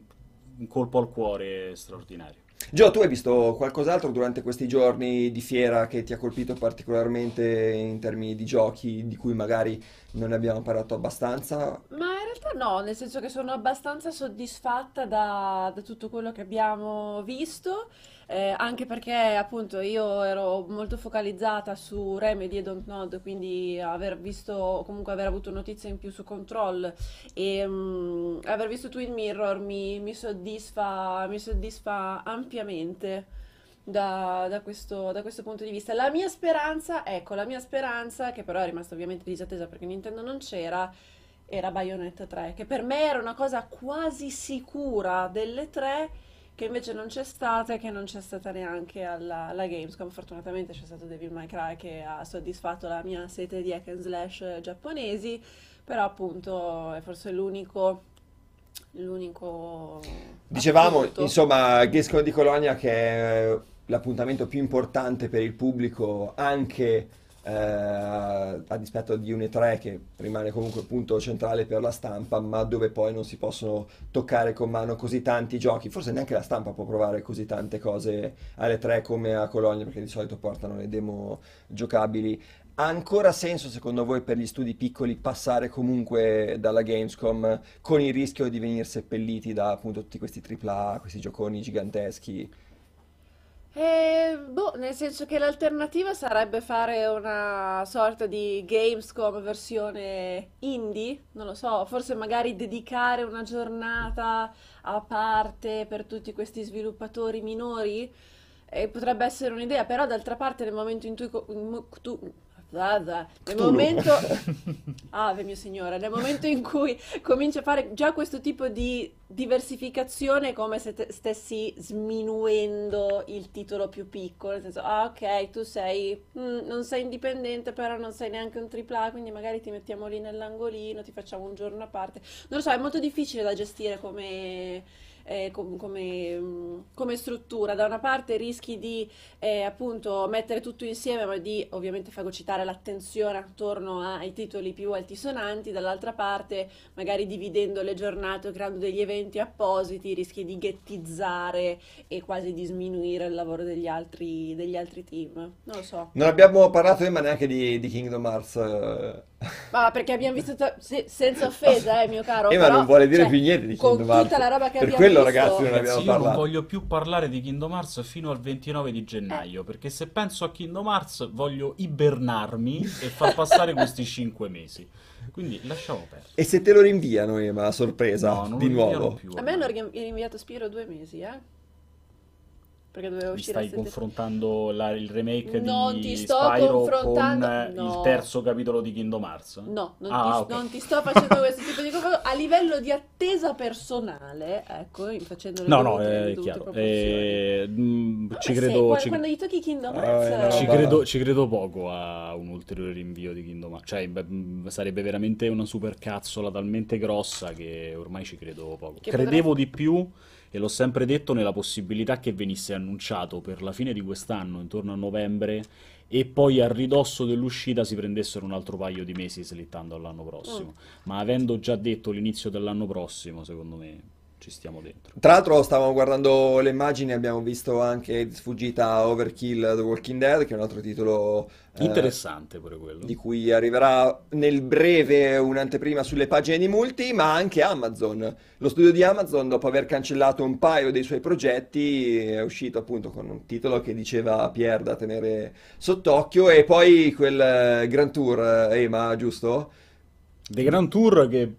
un colpo al cuore straordinario. Gio, tu hai visto qualcos'altro durante questi giorni di fiera che ti ha colpito particolarmente in termini di giochi di cui magari non ne abbiamo parlato abbastanza? Ma in realtà no, nel senso che sono abbastanza soddisfatta da, da tutto quello che abbiamo visto, eh, anche perché appunto io ero molto focalizzata su Remedy e Dontnod, quindi aver visto, comunque aver avuto notizie in più su Control e mm, aver visto Twin Mirror mi, mi soddisfa, mi soddisfa ampiamente. Da, da questo, da questo punto di vista. La mia speranza, ecco, la mia speranza, che però è rimasta ovviamente disattesa perché Nintendo non c'era, era Bayonetta 3, che per me era una cosa quasi sicura delle tre, che invece non c'è stata e che non c'è stata neanche alla, alla Gamescom. Fortunatamente c'è stato Devil May Cry che ha soddisfatto la mia sete di hack and slash giapponesi, però appunto è forse l'unico l'unico Dicevamo, assoluto. insomma, Gamescom di Colonia che è l'appuntamento più importante per il pubblico anche eh, a dispetto di un E3 che rimane comunque punto centrale per la stampa, ma dove poi non si possono toccare con mano così tanti giochi. Forse neanche la stampa può provare così tante cose alle 3 come a Colonia, perché di solito portano le demo giocabili. Ha ancora senso, secondo voi, per gli studi piccoli passare comunque dalla Gamescom con il rischio di venire seppelliti da appunto tutti questi AAA, questi gioconi giganteschi? Boh, nel senso che l'alternativa sarebbe fare una sorta di Gamescom versione indie, non lo so, forse magari dedicare una giornata a parte per tutti questi sviluppatori minori, eh, potrebbe essere un'idea, però d'altra parte nel momento in cui tu- nel Cthulhu. momento [LAUGHS] Ave mio signore, nel momento in cui cominci a fare già questo tipo di diversificazione è come se te- stessi sminuendo il titolo più piccolo, nel senso, ah ok, tu sei, mm, non sei indipendente, però non sei neanche un AAA, quindi magari ti mettiamo lì nell'angolino, ti facciamo un giorno a parte. Non lo so, è molto difficile da gestire come, eh, com- come, mm, come struttura. Da una parte rischi di eh, appunto mettere tutto insieme, ma di ovviamente fagocitare l'attenzione attorno ai titoli più altisonanti, dall'altra parte magari dividendo le giornate o creando degli eventi appositi, rischi di ghettizzare e quasi di sminuire il lavoro degli altri, degli altri team. Non lo so. Non abbiamo parlato ma neanche di, di Kingdom Hearts. Eh. Ma perché abbiamo visto, ta- se- senza offesa, eh, mio caro, Eh, ma però, non vuole dire cioè, più niente di con Kingdom Hearts. tutta la roba che Per abbiamo quello, visto- ragazzi, non Ragazzi, abbiamo io non parlato. voglio più parlare di Kingdom Hearts fino al 29 di gennaio, perché se penso a Kingdom Hearts voglio ibernarmi e far passare questi 5 mesi. Quindi lasciamo perdere. E se te lo rinviano, Ema, a sorpresa, No, non di nuovo? più A me hanno rinviato Spiro due mesi, eh? Perché doveva Mi uscire stai confrontando la- il remake Non di ti sto Spyro confrontando- con eh, no. il terzo capitolo di Kingdom Hearts? No, non, Ah, ti, ok. non ti sto facendo questo tipo di confronto. A livello di attesa personale, ecco, facendo le No, no, è chiaro. Eh, mm, Vabbè, ci credo, qua- ci, quando gli tocchi Kingdom Ah, Hearts, è una ci credo, ci credo poco a un ulteriore rinvio di Kingdom Hearts. Cioè, beh, mm, sarebbe veramente una supercazzola talmente grossa che ormai ci credo poco. Che Credevo di più e l'ho sempre detto nella possibilità che venisse annunciato per la fine di quest'anno, intorno a novembre, e poi a ridosso dell'uscita si prendessero un altro paio di mesi slittando all'anno prossimo. Ma avendo già detto l'inizio dell'anno prossimo, secondo me ci stiamo dentro. Tra l'altro stavamo guardando le immagini, abbiamo visto anche di sfuggita Overkill The Walking Dead, che è un altro titolo eh, Interessante pure quello. di cui arriverà nel breve un'anteprima sulle pagine di Multi, ma anche Amazon. Lo studio di Amazon, dopo aver cancellato un paio dei suoi progetti, è uscito appunto con un titolo che diceva Pierre da tenere sott'occhio e poi quel eh, Grand Tour, eh, Ema, giusto? The Grand Tour che...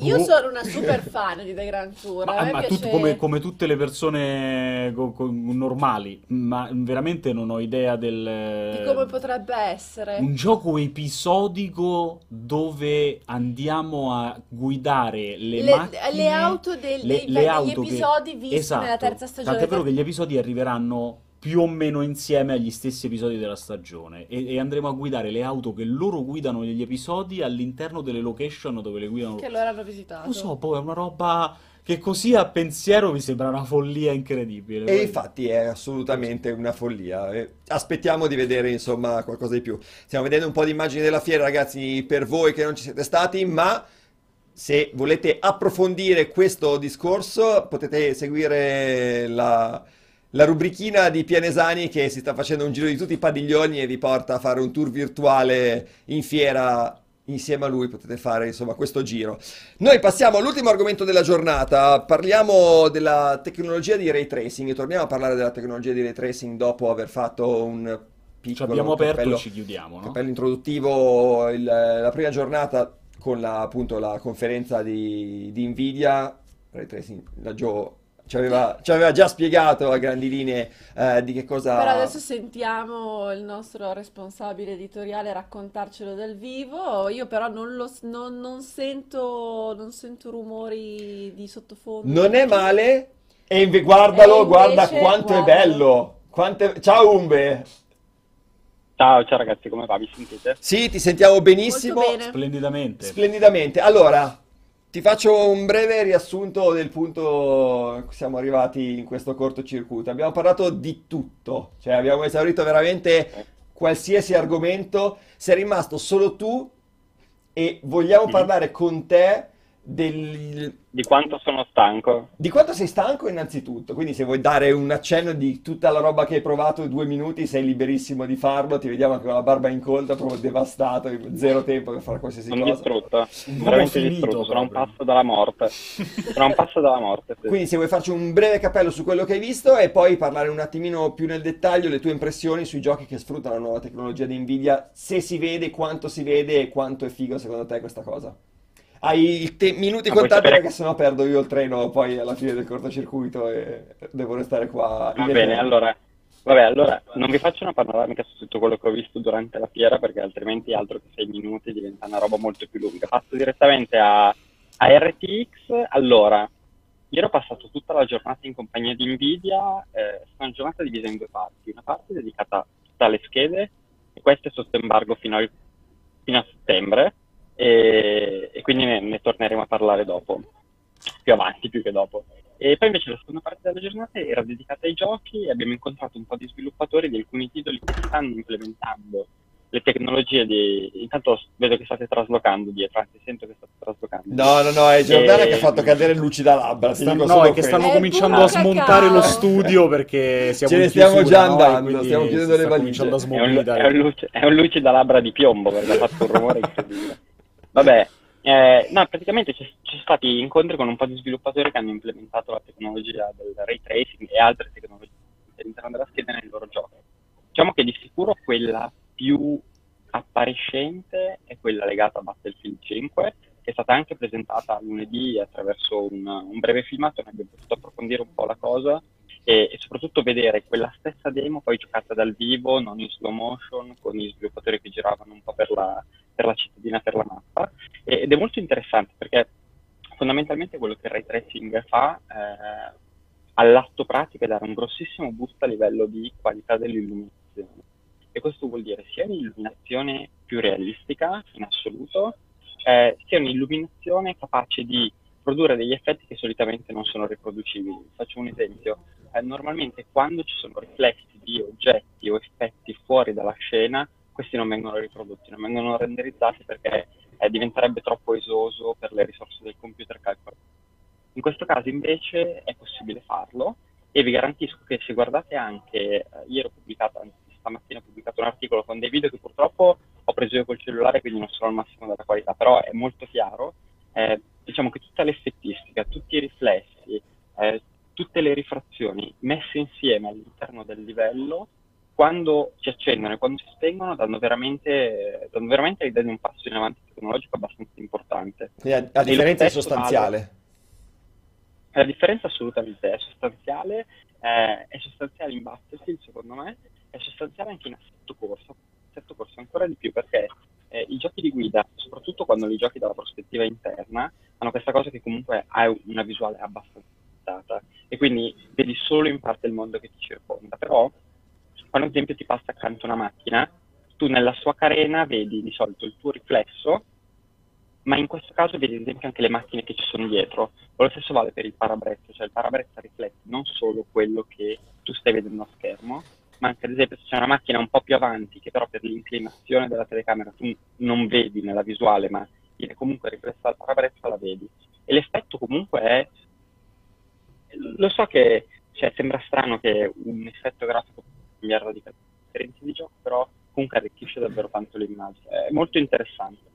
Io boh, sono una super [LAUGHS] fan di The Grand Tour. Ma, ma piace... tut- come, come tutte le persone co- co- normali, ma veramente non ho idea del... di come potrebbe essere. Un gioco episodico dove andiamo a guidare le, Le- macchine, le auto del- le- dei- le degli auto che- episodi visti Esatto. nella terza stagione. Tant'è vero che gli episodi arriveranno più o meno insieme agli stessi episodi della stagione e, e andremo a guidare le auto che loro guidano negli episodi all'interno delle location dove le guidano. Che loro hanno visitato. Non so, poi è una roba che così a pensiero mi sembra una follia incredibile. E Poi- infatti è assolutamente una follia. Aspettiamo di vedere insomma qualcosa di più. Stiamo vedendo un po' di immagini della fiera, ragazzi, per voi che non ci siete stati, ma se volete approfondire questo discorso potete seguire la, la rubrichina di Pianesani che si sta facendo un giro di tutti i padiglioni e vi porta a fare un tour virtuale in fiera. Insieme a lui potete fare insomma questo giro. Noi passiamo all'ultimo argomento della giornata, parliamo della tecnologia di ray tracing, torniamo a parlare della tecnologia di ray tracing dopo aver fatto un Ci piccolo abbiamo aperto cappello, e ci chiudiamo, no? cappello introduttivo, il- la prima giornata con la, appunto la conferenza di, di Nvidia, ray tracing, la Joe ci aveva, ci aveva già spiegato a grandi linee eh, di che cosa... Però adesso sentiamo il nostro responsabile editoriale raccontarcelo dal vivo. Io però non, lo, non, non sento, non sento rumori di sottofondo. Non è male, e inve- guardalo, E guarda quanto è guardalo. bello. Quanto è- Ciao Umbe! Ciao, ciao ragazzi, come va? Mi sentite? Sì, ti sentiamo benissimo. Molto bene. Splendidamente. Splendidamente. Allora, ti faccio un breve riassunto del punto a cui siamo arrivati in questo cortocircuito. Abbiamo parlato di tutto, cioè abbiamo esaurito veramente qualsiasi argomento. Sei rimasto solo tu e vogliamo parlare con te del... Di quanto sono stanco? di quanto sei stanco innanzitutto. Quindi se vuoi dare un accenno di tutta la roba che hai provato in due minuti, sei liberissimo di farlo. Ti vediamo anche con la barba incolta, proprio devastato, zero tempo per fare qualsiasi Sono cosa. distrutto, Un veramente distrutto, sono un passo dalla morte. Sono un passo dalla morte, sì. Quindi se vuoi farci un breve cappello su quello che hai visto e poi parlare un attimino più nel dettaglio le tue impressioni sui giochi che sfruttano la nuova tecnologia di Nvidia, se si vede, quanto si vede e quanto è figo secondo te questa cosa. Hai te- minuti puoi contati perché sennò perdo io il treno poi alla fine del cortocircuito e devo restare qua. Va bene, allora, vabbè, allora non vi faccio una panoramica su tutto quello che ho visto durante la fiera perché altrimenti altro che sei minuti diventa una roba molto più lunga. Passo direttamente a, a RTX. Allora, ieri ho passato tutta la giornata in compagnia di Nvidia, eh, una giornata divisa in due parti, una parte dedicata alle schede e questa è sotto embargo fino, al- fino a settembre e, e quindi ne, ne torneremo a parlare dopo, più avanti più che dopo. E poi invece la seconda parte della giornata era dedicata ai giochi e abbiamo incontrato un po' di sviluppatori di alcuni titoli che stanno implementando le tecnologie di... Intanto vedo che state traslocando dietro, anzi sento che state traslocando. No, no, no, è Giordana E- che ha fatto cadere il lucida labbra. Stanno- no, è che stanno È cominciando a smontare cacao. lo studio perché siamo Ce ne stiamo chiusura, già no? Andando, quindi stiamo chiudendo le valigie. È un, è un luce, è un lucida labbra di piombo perché ha fatto un rumore incredibile. [LAUGHS] Vabbè, eh, no, praticamente ci sono stati incontri con un po' di sviluppatori che hanno implementato la tecnologia del ray tracing e altre tecnologie all'interno della scheda nei loro giochi. Diciamo che di sicuro quella più appariscente è quella legata a Battlefield 5, che è stata anche presentata lunedì attraverso un, un breve filmato, ne abbiamo potuto approfondire un po' la cosa e, e soprattutto vedere quella stessa demo poi giocata dal vivo, non in slow motion, con gli sviluppatori che giravano un po' per la, per la cittadina, per la mappa. E- ed è molto interessante perché fondamentalmente quello che il ray tracing fa eh, all'atto pratico è dare un grossissimo boost a livello di qualità dell'illuminazione. E questo vuol dire sia un'illuminazione più realistica in assoluto, eh, sia un'illuminazione capace di produrre degli effetti che solitamente non sono riproducibili. Faccio un esempio. Eh, normalmente quando ci sono riflessi di oggetti o effetti fuori dalla scena, questi non vengono riprodotti, non vengono renderizzati perché eh, diventerebbe troppo esoso per le risorse del computer calcolare. In questo caso invece è possibile farlo e vi garantisco che se guardate anche, eh, ieri ho pubblicato, anzi stamattina ho pubblicato un articolo con dei video che purtroppo ho preso io col cellulare quindi non sono al massimo della qualità, però è molto chiaro, eh, diciamo che tutta l'effettistica, tutti i riflessi, eh, tutte le rifrazioni messe insieme all'interno del livello quando si accendono e quando si spengono danno veramente, danno veramente l'idea di un passo in avanti tecnologico abbastanza importante. Quindi a, a E lo differenza è sostanziale. La differenza assolutamente è sostanziale, eh, è sostanziale in Battlefield secondo me, è sostanziale anche in assetto corsa, assetto corsa ancora di più perché eh, i giochi di guida, soprattutto quando li giochi dalla prospettiva interna, hanno questa cosa che comunque ha una visuale abbastanza limitata e quindi vedi solo in parte il mondo che ti circonda, però quando ad esempio ti passa accanto una macchina, tu nella sua carena vedi di solito il tuo riflesso, ma in questo caso vedi ad esempio anche le macchine che ci sono dietro. O lo stesso vale per il parabrezza, cioè il parabrezza riflette non solo quello che tu stai vedendo a schermo, ma anche ad esempio se c'è una macchina un po' più avanti che però per l'inclinazione della telecamera tu non vedi nella visuale, ma viene comunque riflessa dal parabrezza, la vedi. E l'effetto comunque è... Lo so che cioè, sembra strano che un effetto grafico possa cambiare radicalmente di gioco, però comunque arricchisce davvero tanto l'immagine. È molto interessante.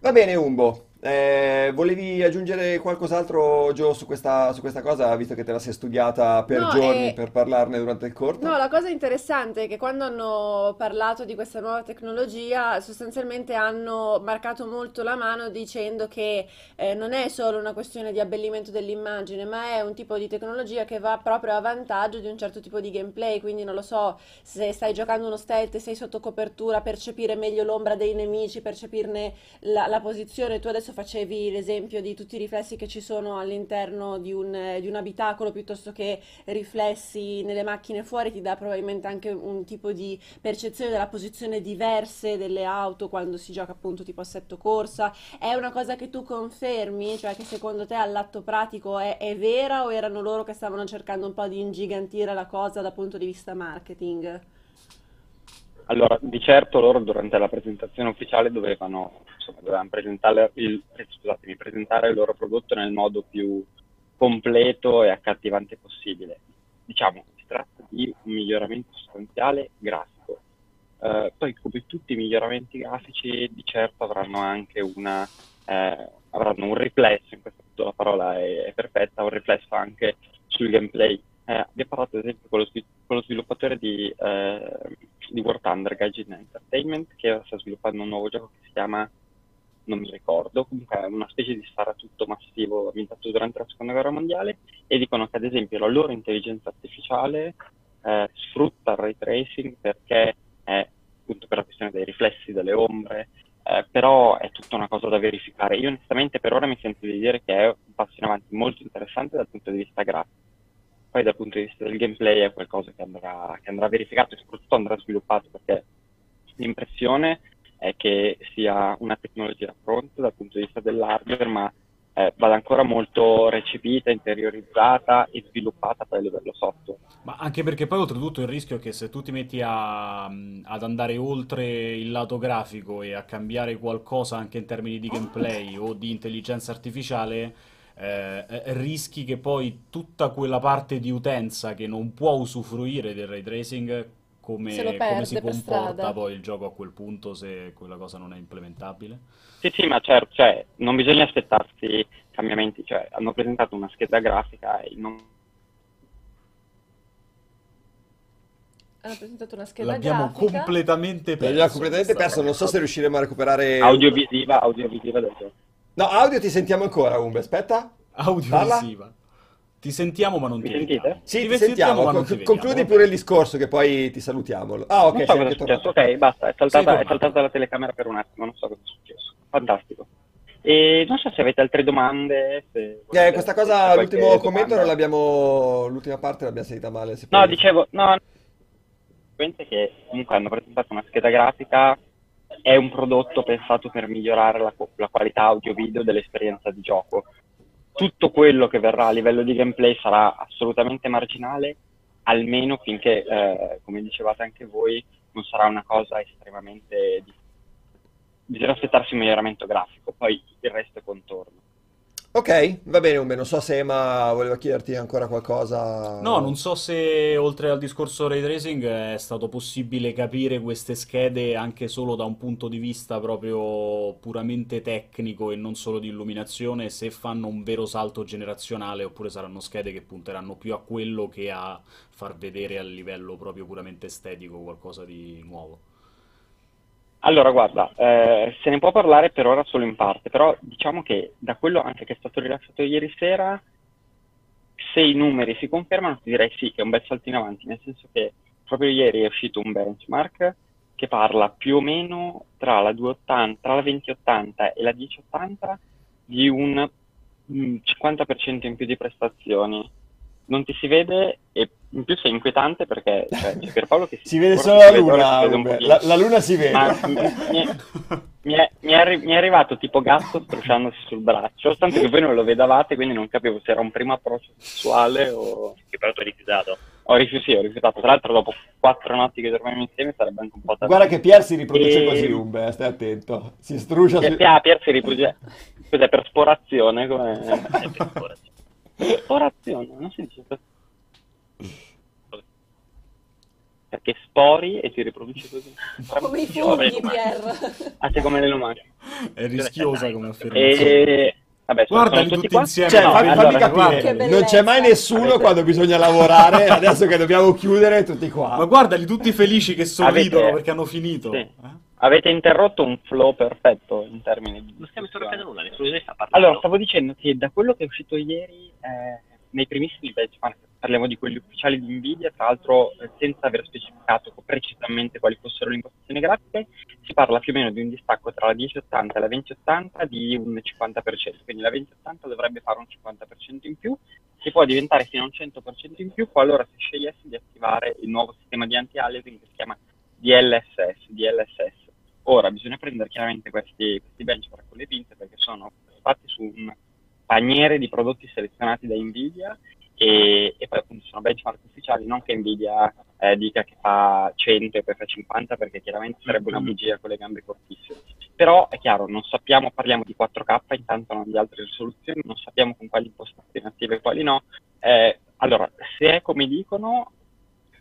Va bene, Umbo. Eh, volevi aggiungere qualcos'altro, Gio, su questa, su questa cosa, visto che te la sei studiata per No, giorni eh, per parlarne durante il corto? No, la cosa interessante è che quando hanno parlato di questa nuova tecnologia, sostanzialmente hanno marcato molto la mano dicendo che eh, non è solo una questione di abbellimento dell'immagine, ma è un tipo di tecnologia che va proprio a vantaggio di un certo tipo di gameplay. Quindi non lo so, se stai giocando uno stealth e sei sotto copertura, percepire meglio l'ombra dei nemici, percepirne la, la posizione. Tu adesso facevi l'esempio di tutti i riflessi che ci sono all'interno di un, di un abitacolo piuttosto che riflessi nelle macchine fuori, ti dà probabilmente anche un tipo di percezione della posizione diverse delle auto quando si gioca appunto tipo assetto corsa. È una cosa che tu confermi, cioè che secondo te all'atto pratico è, è vera o erano loro che stavano cercando un po' di ingigantire la cosa dal punto di vista marketing? Allora, di certo loro durante la presentazione ufficiale dovevano, insomma, dovevano presentare il, presentare il loro prodotto nel modo più completo e accattivante possibile. Diciamo, si tratta di un miglioramento sostanziale grafico. Eh, poi, come tutti i miglioramenti grafici, di certo avranno anche una, eh, avranno un riflesso, in questo punto la parola è, è perfetta, un riflesso anche sul gameplay. Eh, abbiamo parlato ad esempio con lo, con lo sviluppatore di, eh, di War Thunder, Gaijin Entertainment, che sta sviluppando un nuovo gioco che si chiama, non mi ricordo, comunque è una specie di sparatutto massivo ambientato durante la seconda guerra mondiale, e dicono che ad esempio la loro intelligenza artificiale eh, sfrutta il ray tracing perché è appunto per la questione dei riflessi, delle ombre, eh, però è tutta una cosa da verificare. Io onestamente per ora mi sento di dire che è un passo in avanti molto interessante dal punto di vista grafico. Poi dal punto di vista del gameplay è qualcosa che andrà, che andrà verificato e soprattutto andrà sviluppato perché l'impressione è che sia una tecnologia pronta dal punto di vista dell'hardware, ma eh, vada ancora molto recepita, interiorizzata e sviluppata poi a livello software. Ma anche perché poi oltretutto il rischio è che se tu ti metti a- ad andare oltre il lato grafico e a cambiare qualcosa anche in termini di gameplay o di intelligenza artificiale, eh, eh, rischi che poi tutta quella parte di utenza che non può usufruire del ray tracing, come, come si comporta poi il gioco a quel punto se quella cosa non è implementabile? Sì, sì, ma certo, cioè, non bisogna aspettarsi cambiamenti, cioè, hanno presentato una scheda grafica e non Hanno presentato una scheda L'abbiamo grafica. completamente L'abbiamo perso. completamente perso, non so se riusciremo a recuperare... audiovisiva, audiovisiva del gioco. No, audio ti sentiamo ancora, Umbe, aspetta. Parla? Audiovisiva. Ti sentiamo ma non Mi ti sentite? vediamo. Sì, ti sentiamo sentiamo. ma non Con- ti vediamo. concludi pure il discorso che poi ti salutiamo. Ah, ok, non so è tornato. ok, basta, è saltata, è saltata la telecamera per un attimo, non so cosa è successo. Fantastico. E non so se avete altre domande. se Eh, questa cosa, l'ultimo domanda. commento non l'abbiamo... L'ultima parte l'abbiamo sentita male. se No, dicevo, no, penso che comunque hanno presentato una scheda grafica, è un prodotto pensato per migliorare la, la qualità audio-video dell'esperienza di gioco. Tutto quello che verrà a livello di gameplay sarà assolutamente marginale, almeno finché, eh, come dicevate anche voi, non sarà una cosa estremamente... di- Bisogna aspettarsi un miglioramento grafico, poi il resto è contorno. Ok, va bene, Umbe, non so se Emma voleva chiederti ancora qualcosa. No, non so se oltre al discorso ray tracing è stato possibile capire queste schede anche solo da un punto di vista proprio puramente tecnico e non solo di illuminazione, se fanno un vero salto generazionale oppure saranno schede che punteranno più a quello che a far vedere a livello proprio puramente estetico qualcosa di nuovo. Allora, guarda, eh, se ne può parlare per ora solo in parte, però diciamo che da quello anche che è stato rilasciato ieri sera, se i numeri si confermano, ti direi sì, che è un bel salto in avanti, nel senso che proprio ieri è uscito un benchmark che parla più o meno tra la 280, tra la 2080 e la 1080 di un mm, 50% in più di prestazioni. Non ti si vede e in più sei inquietante perché cioè, c'è Pierpaolo che [LAUGHS] Si vede sicuro solo la si vede, luna, si vede. La, la luna si vede. Ma mi, mi- mi è, mi è arri- mi è arrivato tipo gatto strusciandosi sul braccio, tanto che voi non lo vedavate, quindi non capivo se era un primo approccio sessuale o... Che però tu hai rifiutato. Ho rifiutato, sì, ho rifiutato. Tra l'altro dopo quattro notti che dormiamo insieme sarebbe anche un po' tardi. Guarda che Pier si riproduce E- così, Umbe, eh, stai attento. Si struscia Pi- su... Pi- ah, Pier si riproduce... Cos'è, per sporazione? Come... Sporazione, [LAUGHS] non si dice per- Perché spori e si riproduce così. Come i funghi. Pier. Ah, sei come le lumache. È rischiosa come affermazione. E... Vabbè, sono- Guardali sono tutti tutti insieme. Cioè, No, fammi, allora, fammi capire, non c'è mai nessuno Avete- quando bisogna lavorare, [LAUGHS] adesso che dobbiamo chiudere tutti qua. Ma guardali tutti felici che sorridono Avete- perché hanno finito. Sì. Eh? Avete interrotto un flow perfetto in termini di Non stiamo interrompendo nulla, nessuno di sta parlando. Allora, stavo dicendo che da quello che è uscito ieri, eh, nei primissimi benchmark, parliamo di quelli ufficiali di Nvidia, tra l'altro eh, senza aver specificato precisamente quali fossero le impostazioni grafiche, si parla più o meno di un distacco tra la 1080 e la 2080 di un 50%, quindi la 2080 dovrebbe fare un 50% in più, si può diventare fino a un 100% in più qualora si scegliesse di attivare il nuovo sistema di anti-aliasing che si chiama DLSS, DLSS. Ora, bisogna prendere chiaramente questi, questi benchmark con le pinze perché sono fatti su un paniere di prodotti selezionati da Nvidia e, e poi appunto sono benchmark ufficiali, non che Nvidia eh, dica che fa 100 e poi fa 50 perché chiaramente sarebbe una bugia con le gambe cortissime. Però è chiaro, non sappiamo, parliamo di 4K, intanto non di altre risoluzioni, non sappiamo con quali impostazioni attive e quali no. Eh, allora, se è come dicono,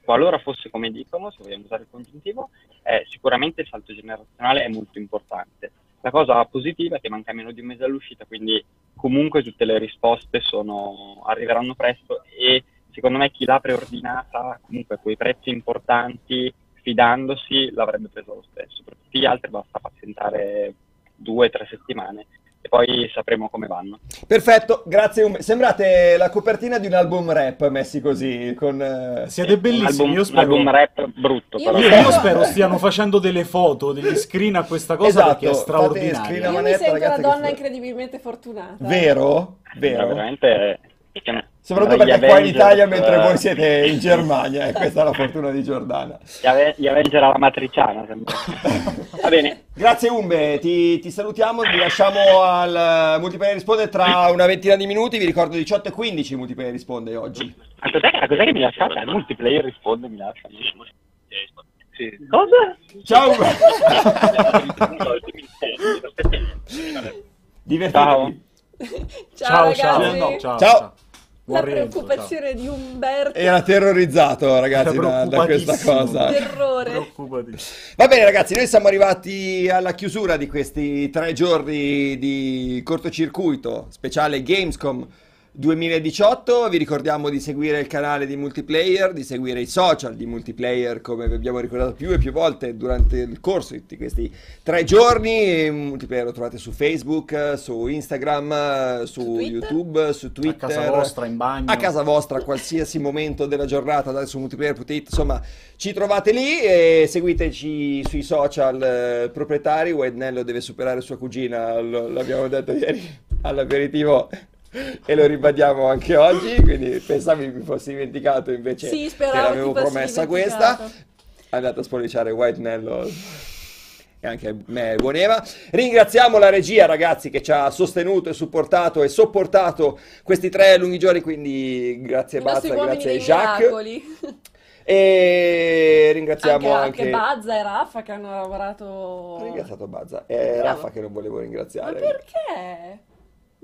qualora fosse come dicono, se vogliamo usare il congiuntivo, eh, sicuramente il salto generazionale è molto importante. La cosa positiva è che manca meno di un mese all'uscita, quindi comunque tutte le risposte sono- arriveranno presto e secondo me chi l'ha preordinata comunque quei prezzi importanti, fidandosi, l'avrebbe preso lo stesso. Per tutti gli altri basta pazientare due o tre settimane e poi sapremo come vanno. Perfetto, grazie Umbe. Sembrate la copertina di un album rap messi così, con... eh, Siete Un bellissimi. album, Io un spero, album rap brutto, Io però. io, io spero stiano facendo delle foto, degli screen a questa cosa Esatto, perché è fate straordinario. screen a Io mi manetta, sento ragazzi, una donna incredibilmente fortunata. Vero? È Vero. veramente... Soprattutto perché qua in Avengers, Italia mentre eh, voi siete in Germania e questa è la fortuna di Giordana. Gli, Ave- gli Avenger alla matriciana, sembra. Va bene. Grazie Umbe, ti, ti salutiamo, vi lasciamo al Multiplayer Risponde tra una ventina di minuti, vi ricordo 18 e 15 Multiplayer Risponde oggi. A cos'è, a cos'è che mi lasciate? Al multiplayer risponde, mi lascia. Sì. Cosa? Ciao Umbe! [LAUGHS] Divertitevi. Ciao, Ciao, ciao. ragazzi. ciao, Ciao. La rientro, preoccupazione di Umberto. Era terrorizzato ragazzi da, da questa cosa. Terrore. Va bene ragazzi, noi siamo arrivati alla chiusura di questi tre giorni di cortocircuito speciale Gamescom 2018. Vi ricordiamo di seguire il canale di multiplayer, di seguire i social di multiplayer come vi abbiamo ricordato più e più volte durante il corso di questi tre giorni. Multiplayer lo trovate su Facebook, su Instagram, su, Su Twitter? YouTube, su A Twitter. casa vostra, in bagno. A casa vostra, a qualsiasi momento della giornata, andate su multiplayer.it, insomma, ci trovate lì e seguiteci sui social eh, proprietari. Wednello deve superare sua cugina, lo- l'abbiamo detto ieri all'aperitivo [LAUGHS] e lo ribadiamo anche oggi, quindi pensavi mi fossi dimenticato, invece Sì, speravo l'avevo promessa questa. Andate a spolliciare Whitenello e anche me e Buoneva. Ringraziamo la regia, ragazzi, che ci ha sostenuto e supportato e sopportato questi tre lunghi giorni, quindi grazie I Bazza, grazie Jacques. miracoli. E ringraziamo anche, anche... Bazza e Raffa che hanno lavorato. Ringraziato Bazza. Bravo. Raffa che non volevo Ma ringraziare. perché?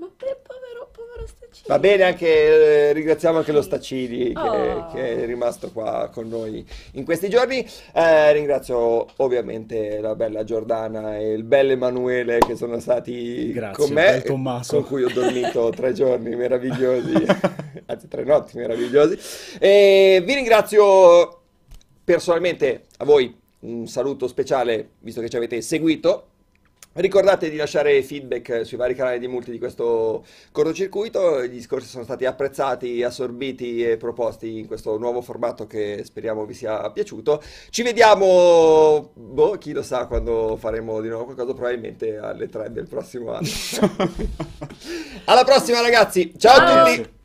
Ma per povero, povero Staccini. Va bene, anche, eh, ringraziamo anche lo Staccini che, Oh. che è rimasto qua con noi in questi giorni. Eh, ringrazio ovviamente la bella Giordana e il bel Emanuele che sono stati Grazie, con me, Tommaso. con cui ho dormito [LAUGHS] tre giorni meravigliosi, [LAUGHS] anzi tre notti meravigliosi. E vi ringrazio personalmente a voi, un saluto speciale visto che ci avete seguito. Ricordate di lasciare feedback sui vari canali di multi di questo cortocircuito, gli discorsi sono stati apprezzati, assorbiti e proposti in questo nuovo formato che speriamo vi sia piaciuto. Ci vediamo, boh, chi lo sa quando faremo di nuovo qualcosa, probabilmente alle 3 del prossimo anno. [LAUGHS] Alla prossima ragazzi, ciao a Ciao. tutti!